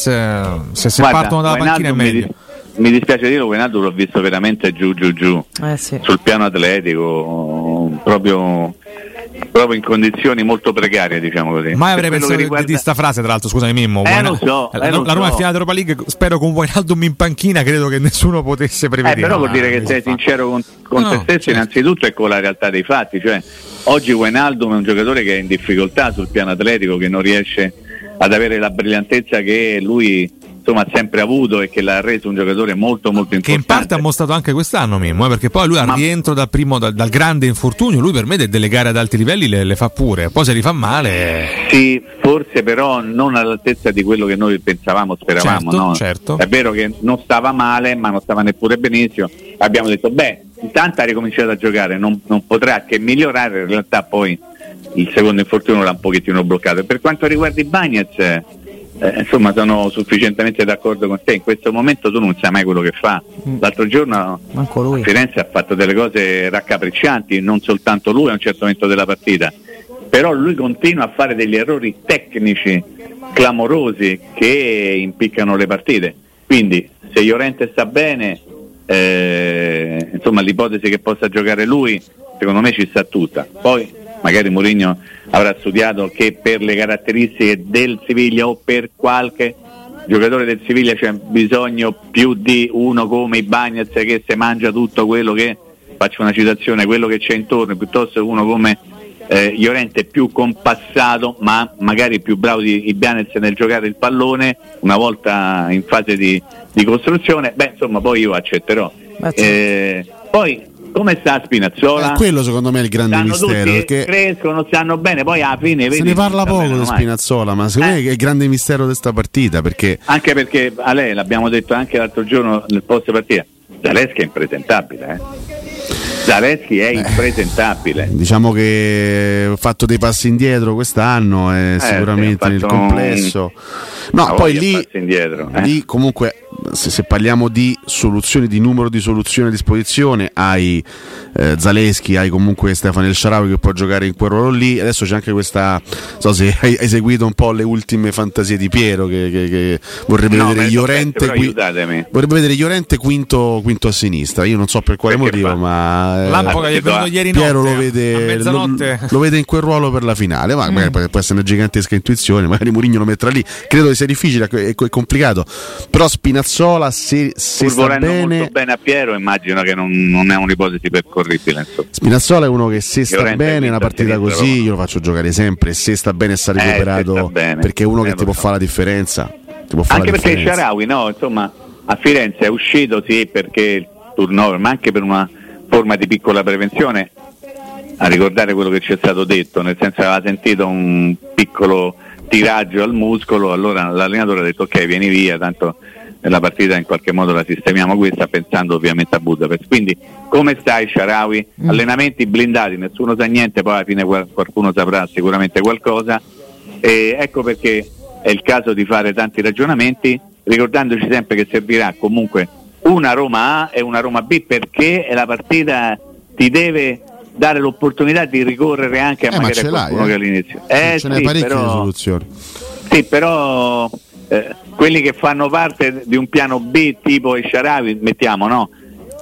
Speaker 10: se, se
Speaker 73: Guarda,
Speaker 10: partono dalla panchina è
Speaker 73: Wijnaldum mi
Speaker 10: meglio.
Speaker 73: Mi dispiace dirlo, Wijnaldum l'ho visto veramente giù giù giù
Speaker 9: Eh sì.
Speaker 73: sul piano atletico, proprio, proprio in condizioni molto precarie, diciamo così.
Speaker 10: Mai avrei pensato
Speaker 73: che
Speaker 10: di-
Speaker 73: riguarda-
Speaker 10: di sta frase, tra l'altro, scusami Mimmo.
Speaker 73: Eh, lo so,
Speaker 10: la,
Speaker 73: eh, lo
Speaker 10: la Roma
Speaker 73: so.
Speaker 10: è finale d'Europa League, spero con Wijnaldum in panchina, credo che nessuno potesse
Speaker 73: Eh,
Speaker 10: prevedere.
Speaker 73: però vuol dire che
Speaker 10: si
Speaker 73: sei sincero con, con
Speaker 10: No,
Speaker 73: te stesso
Speaker 10: certo.
Speaker 73: innanzitutto e con la realtà dei fatti, cioè oggi Wijnaldum è un giocatore che è in difficoltà sul piano atletico, che non riesce ad avere la brillantezza che lui insomma, ha sempre avuto e che l'ha reso un giocatore molto molto
Speaker 10: Che in
Speaker 73: importante.
Speaker 10: parte ha mostrato anche quest'anno Mimmo, eh, perché poi lui al
Speaker 73: Ma-
Speaker 10: rientro dal, primo, dal, dal grande infortunio, lui per me de- delle gare ad alti livelli le, le fa pure, poi se li fa male...
Speaker 73: Sì, forse però non all'altezza di quello che noi pensavamo, speravamo.
Speaker 10: Certo,
Speaker 73: no?
Speaker 10: certo.
Speaker 73: È vero che non stava male, ma non stava neppure benissimo. Abbiamo detto, beh, intanto ha ricominciato a giocare, non, non potrà che migliorare, in realtà poi il secondo infortunio l'ha un pochettino bloccato. E per quanto riguarda i Bagnets, eh, insomma sono sufficientemente d'accordo con te, in questo momento tu non sai mai quello che fa. L'altro giorno. Firenze ha fatto delle cose raccapriccianti, non soltanto lui a un certo momento della partita, però lui continua a fare degli errori tecnici clamorosi che impiccano le partite. Quindi se Llorente sta bene, eh, insomma l'ipotesi che possa giocare lui, secondo me ci sta tutta. Poi magari Mourinho avrà studiato che per le caratteristiche del Siviglia o per qualche giocatore del Siviglia c'è bisogno più di uno come i Bagnets che se mangia tutto quello che faccio una citazione, quello che c'è intorno, piuttosto che uno come eh, Llorente più compassato ma magari più bravo di Ibanez nel giocare il pallone una volta in fase di, di costruzione, beh insomma poi io accetterò. Eh, poi come sta Spinazzola?
Speaker 11: Eh, quello secondo me è il grande
Speaker 73: Stanno
Speaker 11: mistero.
Speaker 73: tutti,
Speaker 11: Perché
Speaker 73: crescono, stanno bene, poi alla fine
Speaker 11: se ne parla poco di. Spinazzola, ma secondo me è il grande mistero di questa partita. Perché
Speaker 73: Anche perché a lei l'abbiamo detto anche l'altro giorno nel post partita, Zaleschi è impresentabile, eh? Zaleschi è impresentabile.
Speaker 11: diciamo che ho fatto dei passi indietro quest'anno e
Speaker 73: sì,
Speaker 11: sicuramente
Speaker 73: ha
Speaker 11: nel
Speaker 73: fatto un-
Speaker 11: complesso. No, poi lì,
Speaker 73: indietro, eh.
Speaker 11: lì comunque se, se parliamo di soluzioni, di numero di soluzioni a disposizione, hai eh, Zaleschi, hai comunque Stefano El Sharawi che può giocare in quel ruolo lì. Adesso c'è anche questa, non so se hai, hai seguito un po' le ultime fantasie di Piero che, che, che vorrebbe
Speaker 73: No,
Speaker 11: vedere Llorente,
Speaker 73: però
Speaker 11: qui-
Speaker 73: aiutatemi.
Speaker 11: vorrebbe vedere Llorente quinto, quinto a sinistra. Io non so per quale
Speaker 73: Perché
Speaker 11: motivo,
Speaker 73: fa-
Speaker 11: ma eh,
Speaker 10: Lampo che gli è venuto ieri
Speaker 11: Piero
Speaker 10: notte,
Speaker 11: lo
Speaker 10: a
Speaker 11: vede, lo, lo vede in quel ruolo per la finale. Ma magari può- essere una gigantesca intuizione, magari Mourinho lo metterà lì. Credo che sia difficile e è complicato. Però Spinazzola, se, se
Speaker 73: Pur
Speaker 11: sta bene,
Speaker 73: molto bene a Piero, immagino che non, non è un'ipotesi percorribile. Insomma.
Speaker 11: Spinazzola è uno che se sta
Speaker 73: Llorente
Speaker 11: bene una partita così io lo faccio giocare sempre. Se sta bene e sta
Speaker 73: Eh,
Speaker 11: recuperato,
Speaker 73: sta bene.
Speaker 11: perché è uno
Speaker 73: Eh,
Speaker 11: che ti
Speaker 73: lo
Speaker 11: può fare la differenza. Ti
Speaker 73: Anche perché. Sharawi, no, insomma, a Firenze è uscito sì perché il turnover, ma anche per una forma di piccola prevenzione, a ricordare quello che ci è stato detto, nel senso che aveva sentito un piccolo tiraggio al muscolo, allora l'allenatore ha detto ok vieni via, tanto la partita in qualche modo la sistemiamo questa pensando ovviamente a Budapest. Quindi come stai Sharawi? Allenamenti blindati, nessuno sa niente, poi alla fine qual- qualcuno saprà sicuramente qualcosa. E ecco perché è il caso di fare tanti ragionamenti, ricordandoci sempre che servirà comunque una Roma A e una Roma B perché la partita ti deve dare l'opportunità di ricorrere anche a
Speaker 11: Eh, ma
Speaker 73: magari
Speaker 11: ce
Speaker 73: a qualcuno
Speaker 11: eh.
Speaker 73: che all'inizio. Eh,
Speaker 11: Ce
Speaker 73: sì,
Speaker 11: parecchie di
Speaker 73: però-
Speaker 11: soluzioni.
Speaker 73: sì, però eh, quelli che fanno parte di un piano B tipo i Sharawi, mettiamo, no?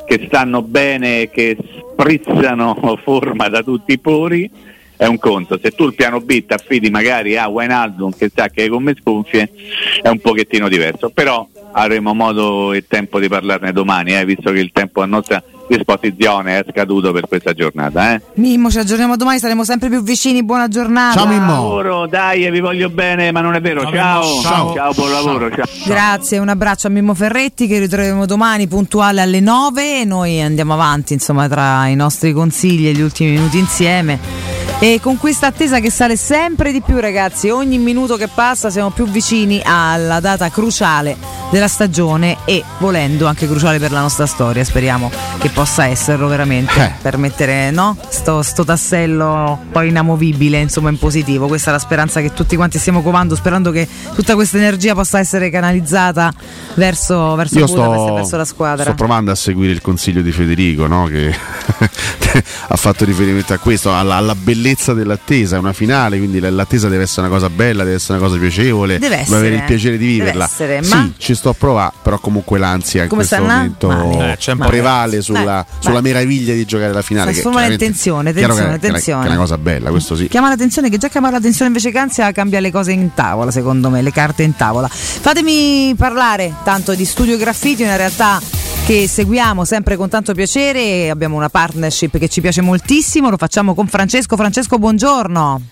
Speaker 73: Che stanno bene, che sprizzano forma da tutti i pori, è un conto. Se tu il piano B ti affidi magari a Wijnaldum che sa che è come sconfie, è un pochettino diverso. Però avremo modo e tempo di parlarne domani, eh, visto che il tempo a nostra disposizione è scaduto per questa giornata. Eh.
Speaker 9: Mimmo, ci aggiorniamo domani, saremo sempre più vicini. Buona giornata.
Speaker 73: Lavoro, dai, vi voglio bene, ma non è vero. Ciao,
Speaker 9: Ciao.
Speaker 73: ciao, buon lavoro. Ciao.
Speaker 9: Grazie, un abbraccio a Mimmo Ferretti che ritroveremo domani puntuale alle 9 e noi andiamo avanti insomma tra i nostri consigli e gli ultimi minuti insieme. E con questa attesa che sale sempre di più ragazzi, ogni minuto che passa siamo più vicini alla data cruciale della stagione e volendo anche cruciale per la nostra storia, speriamo che possa esserlo veramente per mettere no? sto, sto tassello poi inamovibile insomma in positivo, questa è la speranza che tutti quanti stiamo covando, sperando che tutta questa energia possa essere canalizzata verso, verso
Speaker 11: Io sto,
Speaker 9: verso la squadra.
Speaker 11: sto provando a seguire il consiglio di Federico no? che ha fatto riferimento a questo, alla, alla bellezza dell'attesa, è una finale, quindi l'attesa deve essere una cosa bella, deve essere una cosa piacevole,
Speaker 9: Deve
Speaker 11: devo avere
Speaker 9: essere,
Speaker 11: il piacere di viverla.
Speaker 9: essere,
Speaker 11: sì,
Speaker 9: ma-
Speaker 11: ci sto a provare, però comunque l'ansia in
Speaker 9: Come
Speaker 11: questo
Speaker 9: sta, na?
Speaker 11: momento
Speaker 9: Male.
Speaker 10: Eh,
Speaker 11: prevale sulla,
Speaker 9: Beh,
Speaker 11: sulla meraviglia di giocare la finale. che
Speaker 9: Trasforma tensione,
Speaker 11: che- che è- una cosa bella, questo sì.
Speaker 9: Chiama l'attenzione che già chiamare l'attenzione invece che ansia cambia le cose in tavola, secondo me, le carte in tavola. Fatemi parlare tanto di Studio Graffiti, una realtà che seguiamo sempre con tanto piacere, abbiamo una partnership che ci piace moltissimo, lo facciamo con Francesco. Francesco, buongiorno.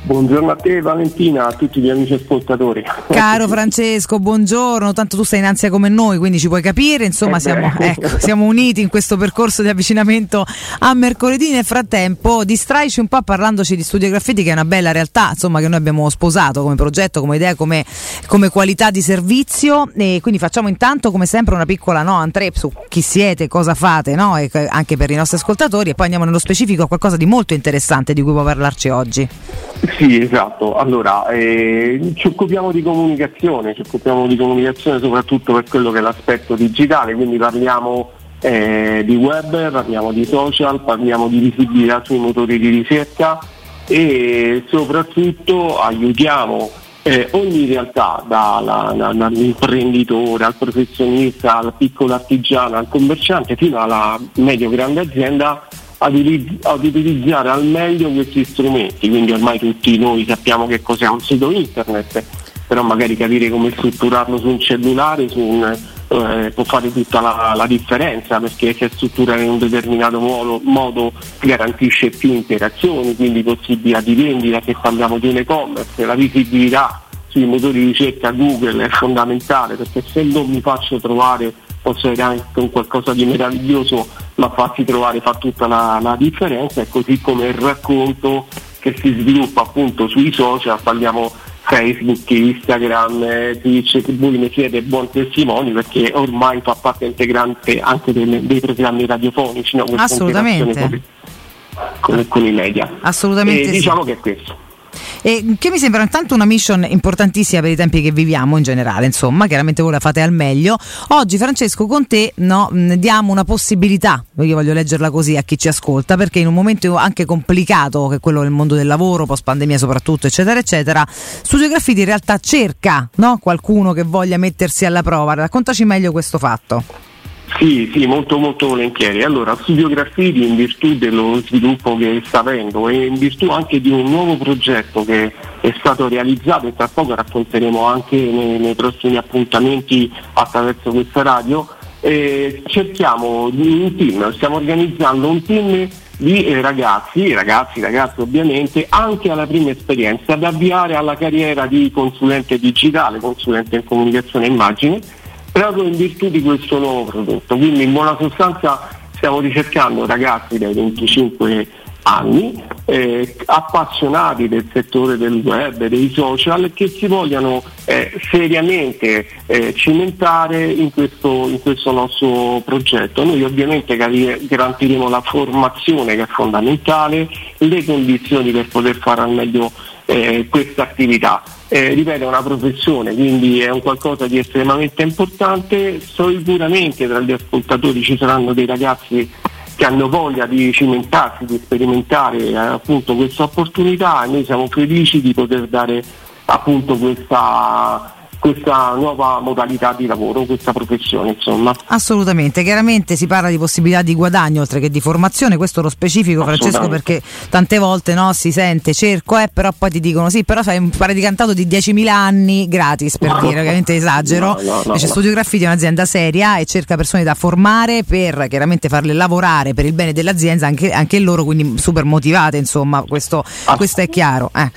Speaker 77: Buongiorno a te Valentina, a tutti gli amici ascoltatori.
Speaker 9: Caro Francesco, buongiorno, tanto tu sei in ansia come noi, quindi ci puoi capire, insomma
Speaker 77: Eh
Speaker 9: siamo, ecco, siamo uniti in questo percorso di avvicinamento a mercoledì, nel frattempo distraici un po' parlandoci di Studio Graffiti che è una bella realtà, insomma che noi abbiamo sposato come progetto, come idea, come, come qualità di servizio e quindi facciamo intanto come sempre una piccola no, entrée su chi siete, cosa fate, no? e che- anche per i nostri ascoltatori e poi andiamo nello specifico a qualcosa di molto interessante di cui può parlarci oggi.
Speaker 77: Sì, esatto. Allora, eh, ci occupiamo di comunicazione, ci occupiamo di comunicazione soprattutto per quello che è l'aspetto digitale, quindi parliamo eh, di web, parliamo di social, parliamo di visibilità sui motori di ricerca e soprattutto aiutiamo eh, ogni realtà, dall'imprenditore al professionista, al piccolo artigiano, al commerciante fino alla medio-grande azienda ad, uti- ad utilizzare al meglio questi strumenti, quindi ormai tutti noi sappiamo che cos'è un sito internet, però magari capire come strutturarlo su un cellulare su un, eh, può fare tutta la, la differenza perché se strutturato in un determinato modo, modo garantisce più interazioni, quindi possibilità di vendita se parliamo di un e-commerce, la visibilità sui motori di ricerca Google è fondamentale perché se non mi faccio trovare posso avere anche un qualcosa di meraviglioso ma farsi trovare fa tutta la, la differenza e così come il racconto che si sviluppa appunto sui social, parliamo Facebook, Instagram, Twitch, voi ne siete buon testimoni perché ormai fa parte integrante anche delle- dei programmi radiofonici, no?
Speaker 9: Assolutamente.
Speaker 77: con- con i media.
Speaker 9: Assolutamente
Speaker 77: E
Speaker 9: sì.
Speaker 77: diciamo che è questo.
Speaker 9: E che mi sembra intanto una mission importantissima per i tempi che viviamo in generale, insomma, chiaramente voi la fate al meglio. Oggi Francesco con te no, diamo una possibilità, io voglio leggerla così a chi ci ascolta, perché in un momento anche complicato che è quello del mondo del lavoro, post pandemia soprattutto, eccetera, eccetera, Studio Graffiti in realtà cerca no, qualcuno che voglia mettersi alla prova. Raccontaci meglio questo fatto.
Speaker 77: Sì, sì, molto molto volentieri. Allora, Studio Graffiti in virtù dello sviluppo che sta avendo e in virtù anche di un nuovo progetto che è stato realizzato e tra poco racconteremo anche nei, nei prossimi appuntamenti attraverso questa radio, eh, cerchiamo un team, stiamo organizzando un team di eh, ragazzi, ragazzi, ragazzi ovviamente, anche alla prima esperienza da avviare alla carriera di consulente digitale, consulente in comunicazione e immagine proprio in virtù di questo nuovo prodotto. Quindi in buona sostanza stiamo ricercando ragazzi dai 25 anni eh, appassionati del settore del web, dei social, che si vogliano eh, seriamente eh, cimentare in questo, in questo, nostro progetto. Noi ovviamente garantiremo la formazione che è fondamentale, le condizioni per poter fare al meglio eh, questa attività. Eh, ripeto, è una professione, quindi è un qualcosa di estremamente importante. Sicuramente tra gli ascoltatori ci saranno dei ragazzi che hanno voglia di cimentarsi, di sperimentare eh, appunto questa opportunità e noi siamo felici di poter dare appunto questa questa nuova modalità di lavoro, questa professione insomma.
Speaker 9: Assolutamente, chiaramente si parla di possibilità di guadagno oltre che di formazione, questo lo specifico Francesco perché tante volte no, si sente cerco eh, però poi ti dicono sì però fai un praticantato di 10.000 anni gratis per no, dire, ovviamente esagero, no, no, invece Studio Graffiti è un'azienda seria e cerca persone da formare per chiaramente farle lavorare per il bene dell'azienda anche, anche loro quindi super motivate insomma questo, questo è chiaro. Eh.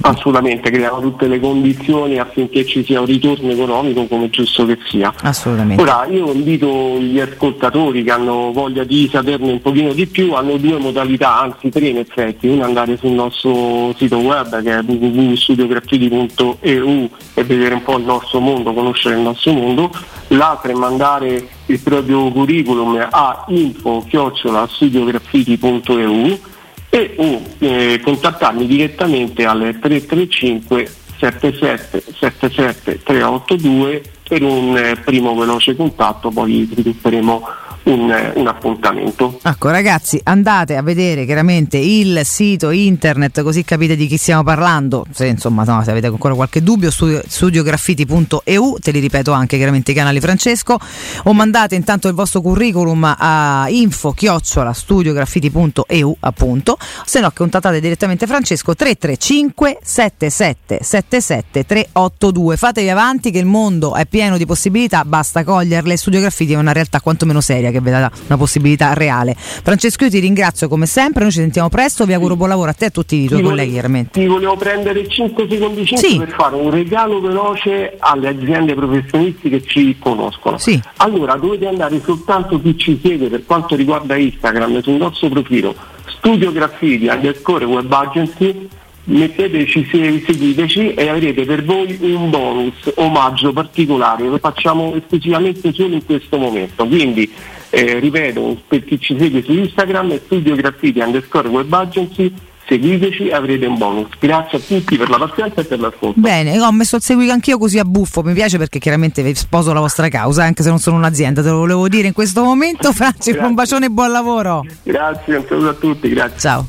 Speaker 77: Assolutamente, creiamo tutte le condizioni affinché ci sia un ritorno economico come giusto che sia.
Speaker 9: Assolutamente.
Speaker 77: Ora io invito gli ascoltatori che hanno voglia di saperne un pochino di più, hanno due modalità, anzi tre in effetti, una andare sul nostro sito web che è www.studiograffiti.eu e vedere un po' il nostro mondo, conoscere il nostro mondo, l'altra è mandare il proprio curriculum a info-studiograffiti.eu e o eh, contattarmi direttamente alle 335 77 77 382 per un eh, primo veloce contatto, poi svilupperemo un, un, appuntamento.
Speaker 9: Ecco ragazzi andate a vedere chiaramente il sito internet così capite di chi stiamo parlando, se insomma no, se avete ancora qualche dubbio studio, studiograffiti.eu, te li ripeto anche chiaramente i canali Francesco o mandate intanto il vostro curriculum a info chiocciola studiograffiti.eu appunto, se no contattate direttamente Francesco 335 77 77 382 fatevi avanti che il mondo è pieno di possibilità, basta coglierle, Studio Graffiti è una realtà quantomeno seria che veda una possibilità reale. Francesco, io ti ringrazio come sempre, noi ci sentiamo presto, vi auguro buon lavoro a te e a tutti i tuoi colleghi chiaramente.
Speaker 77: Ti volevo prendere 5 secondi 5 sì. per fare un regalo veloce alle aziende professionisti che ci conoscono.
Speaker 9: Sì.
Speaker 77: Allora dovete andare soltanto chi ci segue per quanto riguarda Instagram sul nostro profilo Studio Graffiti underscore web agency metteteci, seguiteci e avrete per voi un bonus omaggio particolare, lo facciamo esclusivamente solo in questo momento. Quindi eh, ripeto, per chi ci segue su Instagram è studio graffiti underscore web agency seguiteci e avrete un bonus. Grazie a tutti per la pazienza e per l'ascolto.
Speaker 9: Bene, ho messo il seguire anch'io così a buffo, mi piace perché chiaramente vi sposo la vostra causa, anche se non sono un'azienda, te lo volevo dire in questo momento. Franci, un bacione e buon lavoro.
Speaker 77: Grazie, un saluto a tutti, grazie.
Speaker 9: Ciao.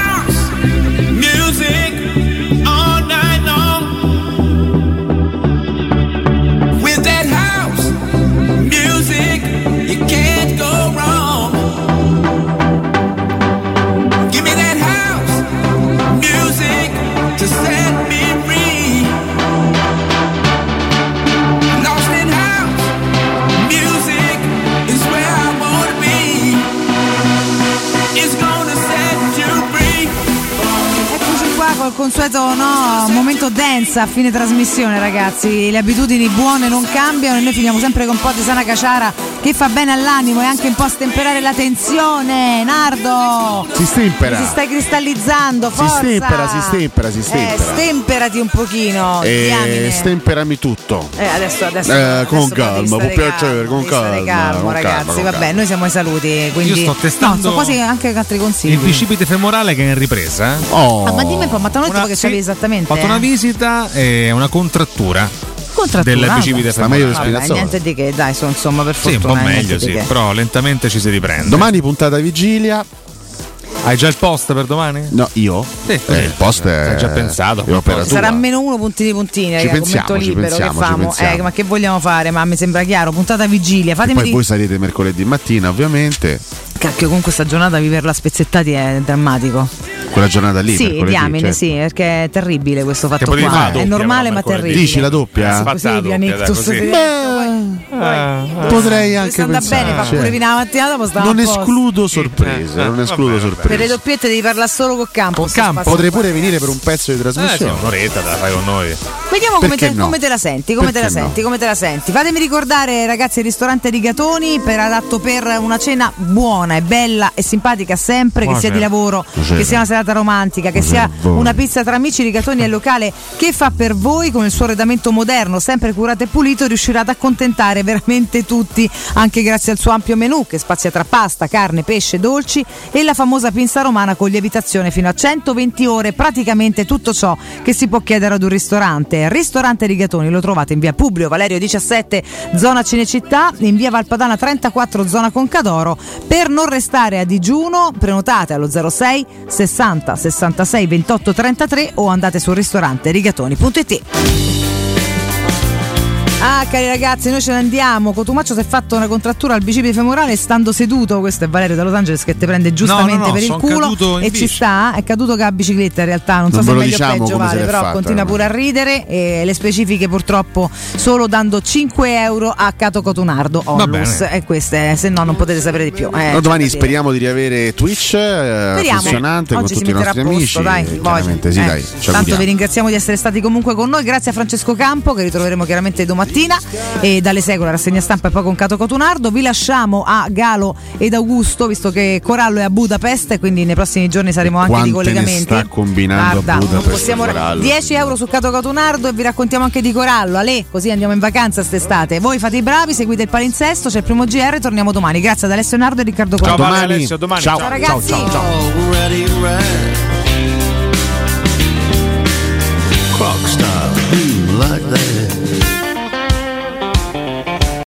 Speaker 9: Consueto no, momento dance a fine trasmissione, ragazzi. Le abitudini buone non cambiano e noi finiamo sempre con un po' di sana caciara che fa bene all'animo e anche un po' a stemperare la tensione. Nardo!
Speaker 11: Si stempera.
Speaker 9: Si stai cristallizzando,
Speaker 11: Si
Speaker 9: forza!
Speaker 11: stempera, si stempera, si
Speaker 9: Eh,
Speaker 11: stempera.
Speaker 9: stemperati un pochino.
Speaker 11: E
Speaker 9: diamine.
Speaker 11: stemperami tutto.
Speaker 9: Eh, adesso, adesso,
Speaker 11: Eh,
Speaker 9: adesso
Speaker 11: con calma, può piacere, con calma,
Speaker 9: calmo,
Speaker 11: con
Speaker 9: ragazzi.
Speaker 11: calma,
Speaker 9: Vabbè,
Speaker 11: calma.
Speaker 9: noi siamo ai saluti. Quindi...
Speaker 10: Io sto testando-
Speaker 9: No, sono quasi anche altri consigli.
Speaker 10: Il bicipite femorale che è in ripresa. eh.
Speaker 11: Oh.
Speaker 9: Ah, ma dimmi un po', ma te l'ho
Speaker 10: Una-
Speaker 9: che
Speaker 10: sì,
Speaker 9: c'avevi esattamente.
Speaker 10: Ho fatto una visita e una contrattura.
Speaker 9: Contrattura,
Speaker 10: del
Speaker 9: vabbè.
Speaker 10: bicipite
Speaker 11: Sta meglio di
Speaker 9: Vabbè, niente di che, dai, so, insomma, per
Speaker 10: Sì, un
Speaker 9: fortuna.
Speaker 10: po' meglio, sì, però lentamente ci si riprende.
Speaker 11: Domani puntata vigilia.
Speaker 10: Hai già il post per domani?
Speaker 11: No, io?
Speaker 10: Sì,
Speaker 11: Eh, il post è.
Speaker 10: Hai già pensato?
Speaker 9: Sarà meno uno puntini puntini,
Speaker 11: Ci
Speaker 9: raga,
Speaker 11: pensiamo,
Speaker 9: commento
Speaker 11: ci
Speaker 9: libero,
Speaker 11: pensiamo,
Speaker 9: che
Speaker 11: ci
Speaker 9: famo?
Speaker 11: pensiamo.
Speaker 9: Eh, ma che vogliamo fare? Ma mi sembra chiaro, puntata vigilia,
Speaker 11: E
Speaker 9: fatemi
Speaker 11: poi
Speaker 9: di...
Speaker 11: voi sarete mercoledì mattina, ovviamente.
Speaker 9: Cacchio, con questa giornata viverla spezzettati è drammatico.
Speaker 11: Quella giornata lì.
Speaker 9: sì, diamine,
Speaker 11: certo.
Speaker 9: sì, perché è terribile questo fatto qua.
Speaker 11: la
Speaker 9: È
Speaker 11: doppia,
Speaker 9: normale ma terribile.
Speaker 11: Dici la doppia?
Speaker 9: Così,
Speaker 11: Fatta la doppia,
Speaker 9: sì.
Speaker 11: Potrei anche pensare.
Speaker 9: bene, fa pure fino alla mattina dopo stiamo
Speaker 11: non escludo sorprese, non escludo
Speaker 9: Per le doppiette devi parlare solo col campo. sto spazio
Speaker 11: Potrei
Speaker 9: qua.
Speaker 11: pure venire per un pezzo di
Speaker 10: Eh, sì,
Speaker 11: trasmissione.
Speaker 10: un'oretta te la fai con noi.
Speaker 9: Vediamo come
Speaker 11: Perché
Speaker 9: te,
Speaker 11: no?
Speaker 9: come te la senti, come te la
Speaker 11: Perché no?
Speaker 9: senti, come te la senti. Fatemi ricordare, ragazzi, il ristorante Rigatoni per adatto per una cena buona e bella e simpatica sempre, che sia di lavoro,
Speaker 11: Buonasera.
Speaker 9: che sia una serata romantica, che sia
Speaker 11: Buonasera.
Speaker 9: una pizza tra amici. Rigatoni è il locale che fa per voi con il suo arredamento moderno, sempre curato e pulito, riuscirà ad accontentare veramente tutti, anche grazie al suo ampio menù che spazia tra pasta, carne, pesce, dolci e la famosa pinza romana con lievitazione fino a 120 ore, praticamente tutto ciò che si può chiedere ad un ristorante. Ristorante Rigatoni lo trovate in via Publio Valerio 17, zona Cinecittà, in via Valpadana 34, zona Concadoro. Per non restare a digiuno, prenotate allo 06 60 66 28 33 o andate sul ristorante rigatoni.it. Ah, cari ragazzi, noi ce ne andiamo. Cotumaccio si è fatto una contrattura al bicipite femorale stando seduto. Questo è Valerio da Los Angeles che ti prende giustamente
Speaker 10: no, no,
Speaker 9: per il culo e ci sta. È caduto con la bicicletta in realtà. Non, so
Speaker 11: Non
Speaker 9: se
Speaker 11: ve
Speaker 9: è meglio o
Speaker 11: diciamo
Speaker 9: peggio,
Speaker 11: se
Speaker 9: Vale, però
Speaker 11: fatta,
Speaker 9: continua
Speaker 11: no?
Speaker 9: pure a ridere. E le specifiche purtroppo solo dando 5 euro a Cato Cotunardo Onlus. E queste, se no, non potete sapere di più. Eh,
Speaker 11: No, domani
Speaker 9: dire.
Speaker 11: speriamo di riavere Twitch eh,
Speaker 9: Speriamo.
Speaker 11: funzionante con
Speaker 9: Oggi si
Speaker 11: tutti i nostri
Speaker 9: a
Speaker 11: amici.
Speaker 9: posto, dai,
Speaker 11: e
Speaker 9: voglio.
Speaker 11: chiaramente sì,
Speaker 9: Eh,
Speaker 11: dai.
Speaker 9: Tanto vi ringraziamo di essere stati comunque con noi. Grazie a Francesco Campo che ritroveremo chiaramente domattina e dalle 6 con la rassegna stampa e poi con Cato Cotunardo. Vi lasciamo a Galo ed Augusto visto che Corallo è a Budapest, quindi nei prossimi giorni saremo anche
Speaker 11: Quante
Speaker 9: di
Speaker 11: ne
Speaker 9: collegamenti.
Speaker 11: sta combinando a
Speaker 9: Guarda, non
Speaker 11: Budapest,
Speaker 9: possiamo
Speaker 11: Corallo?
Speaker 9: 10 euro su Cato Cotunardo e vi raccontiamo anche di Corallo. Ale, così andiamo in vacanza quest'estate. Voi fate i bravi, seguite il palinsesto, c'è il primo GR, torniamo domani. Grazie ad Alessio Nardo e Riccardo
Speaker 10: Ciao,
Speaker 9: Corallo.
Speaker 10: Vale, Alessio, domani.
Speaker 11: Ciao,
Speaker 9: Ciao, ragazzi.
Speaker 11: ciao, ciao, ciao.
Speaker 78: Clock stop, like that.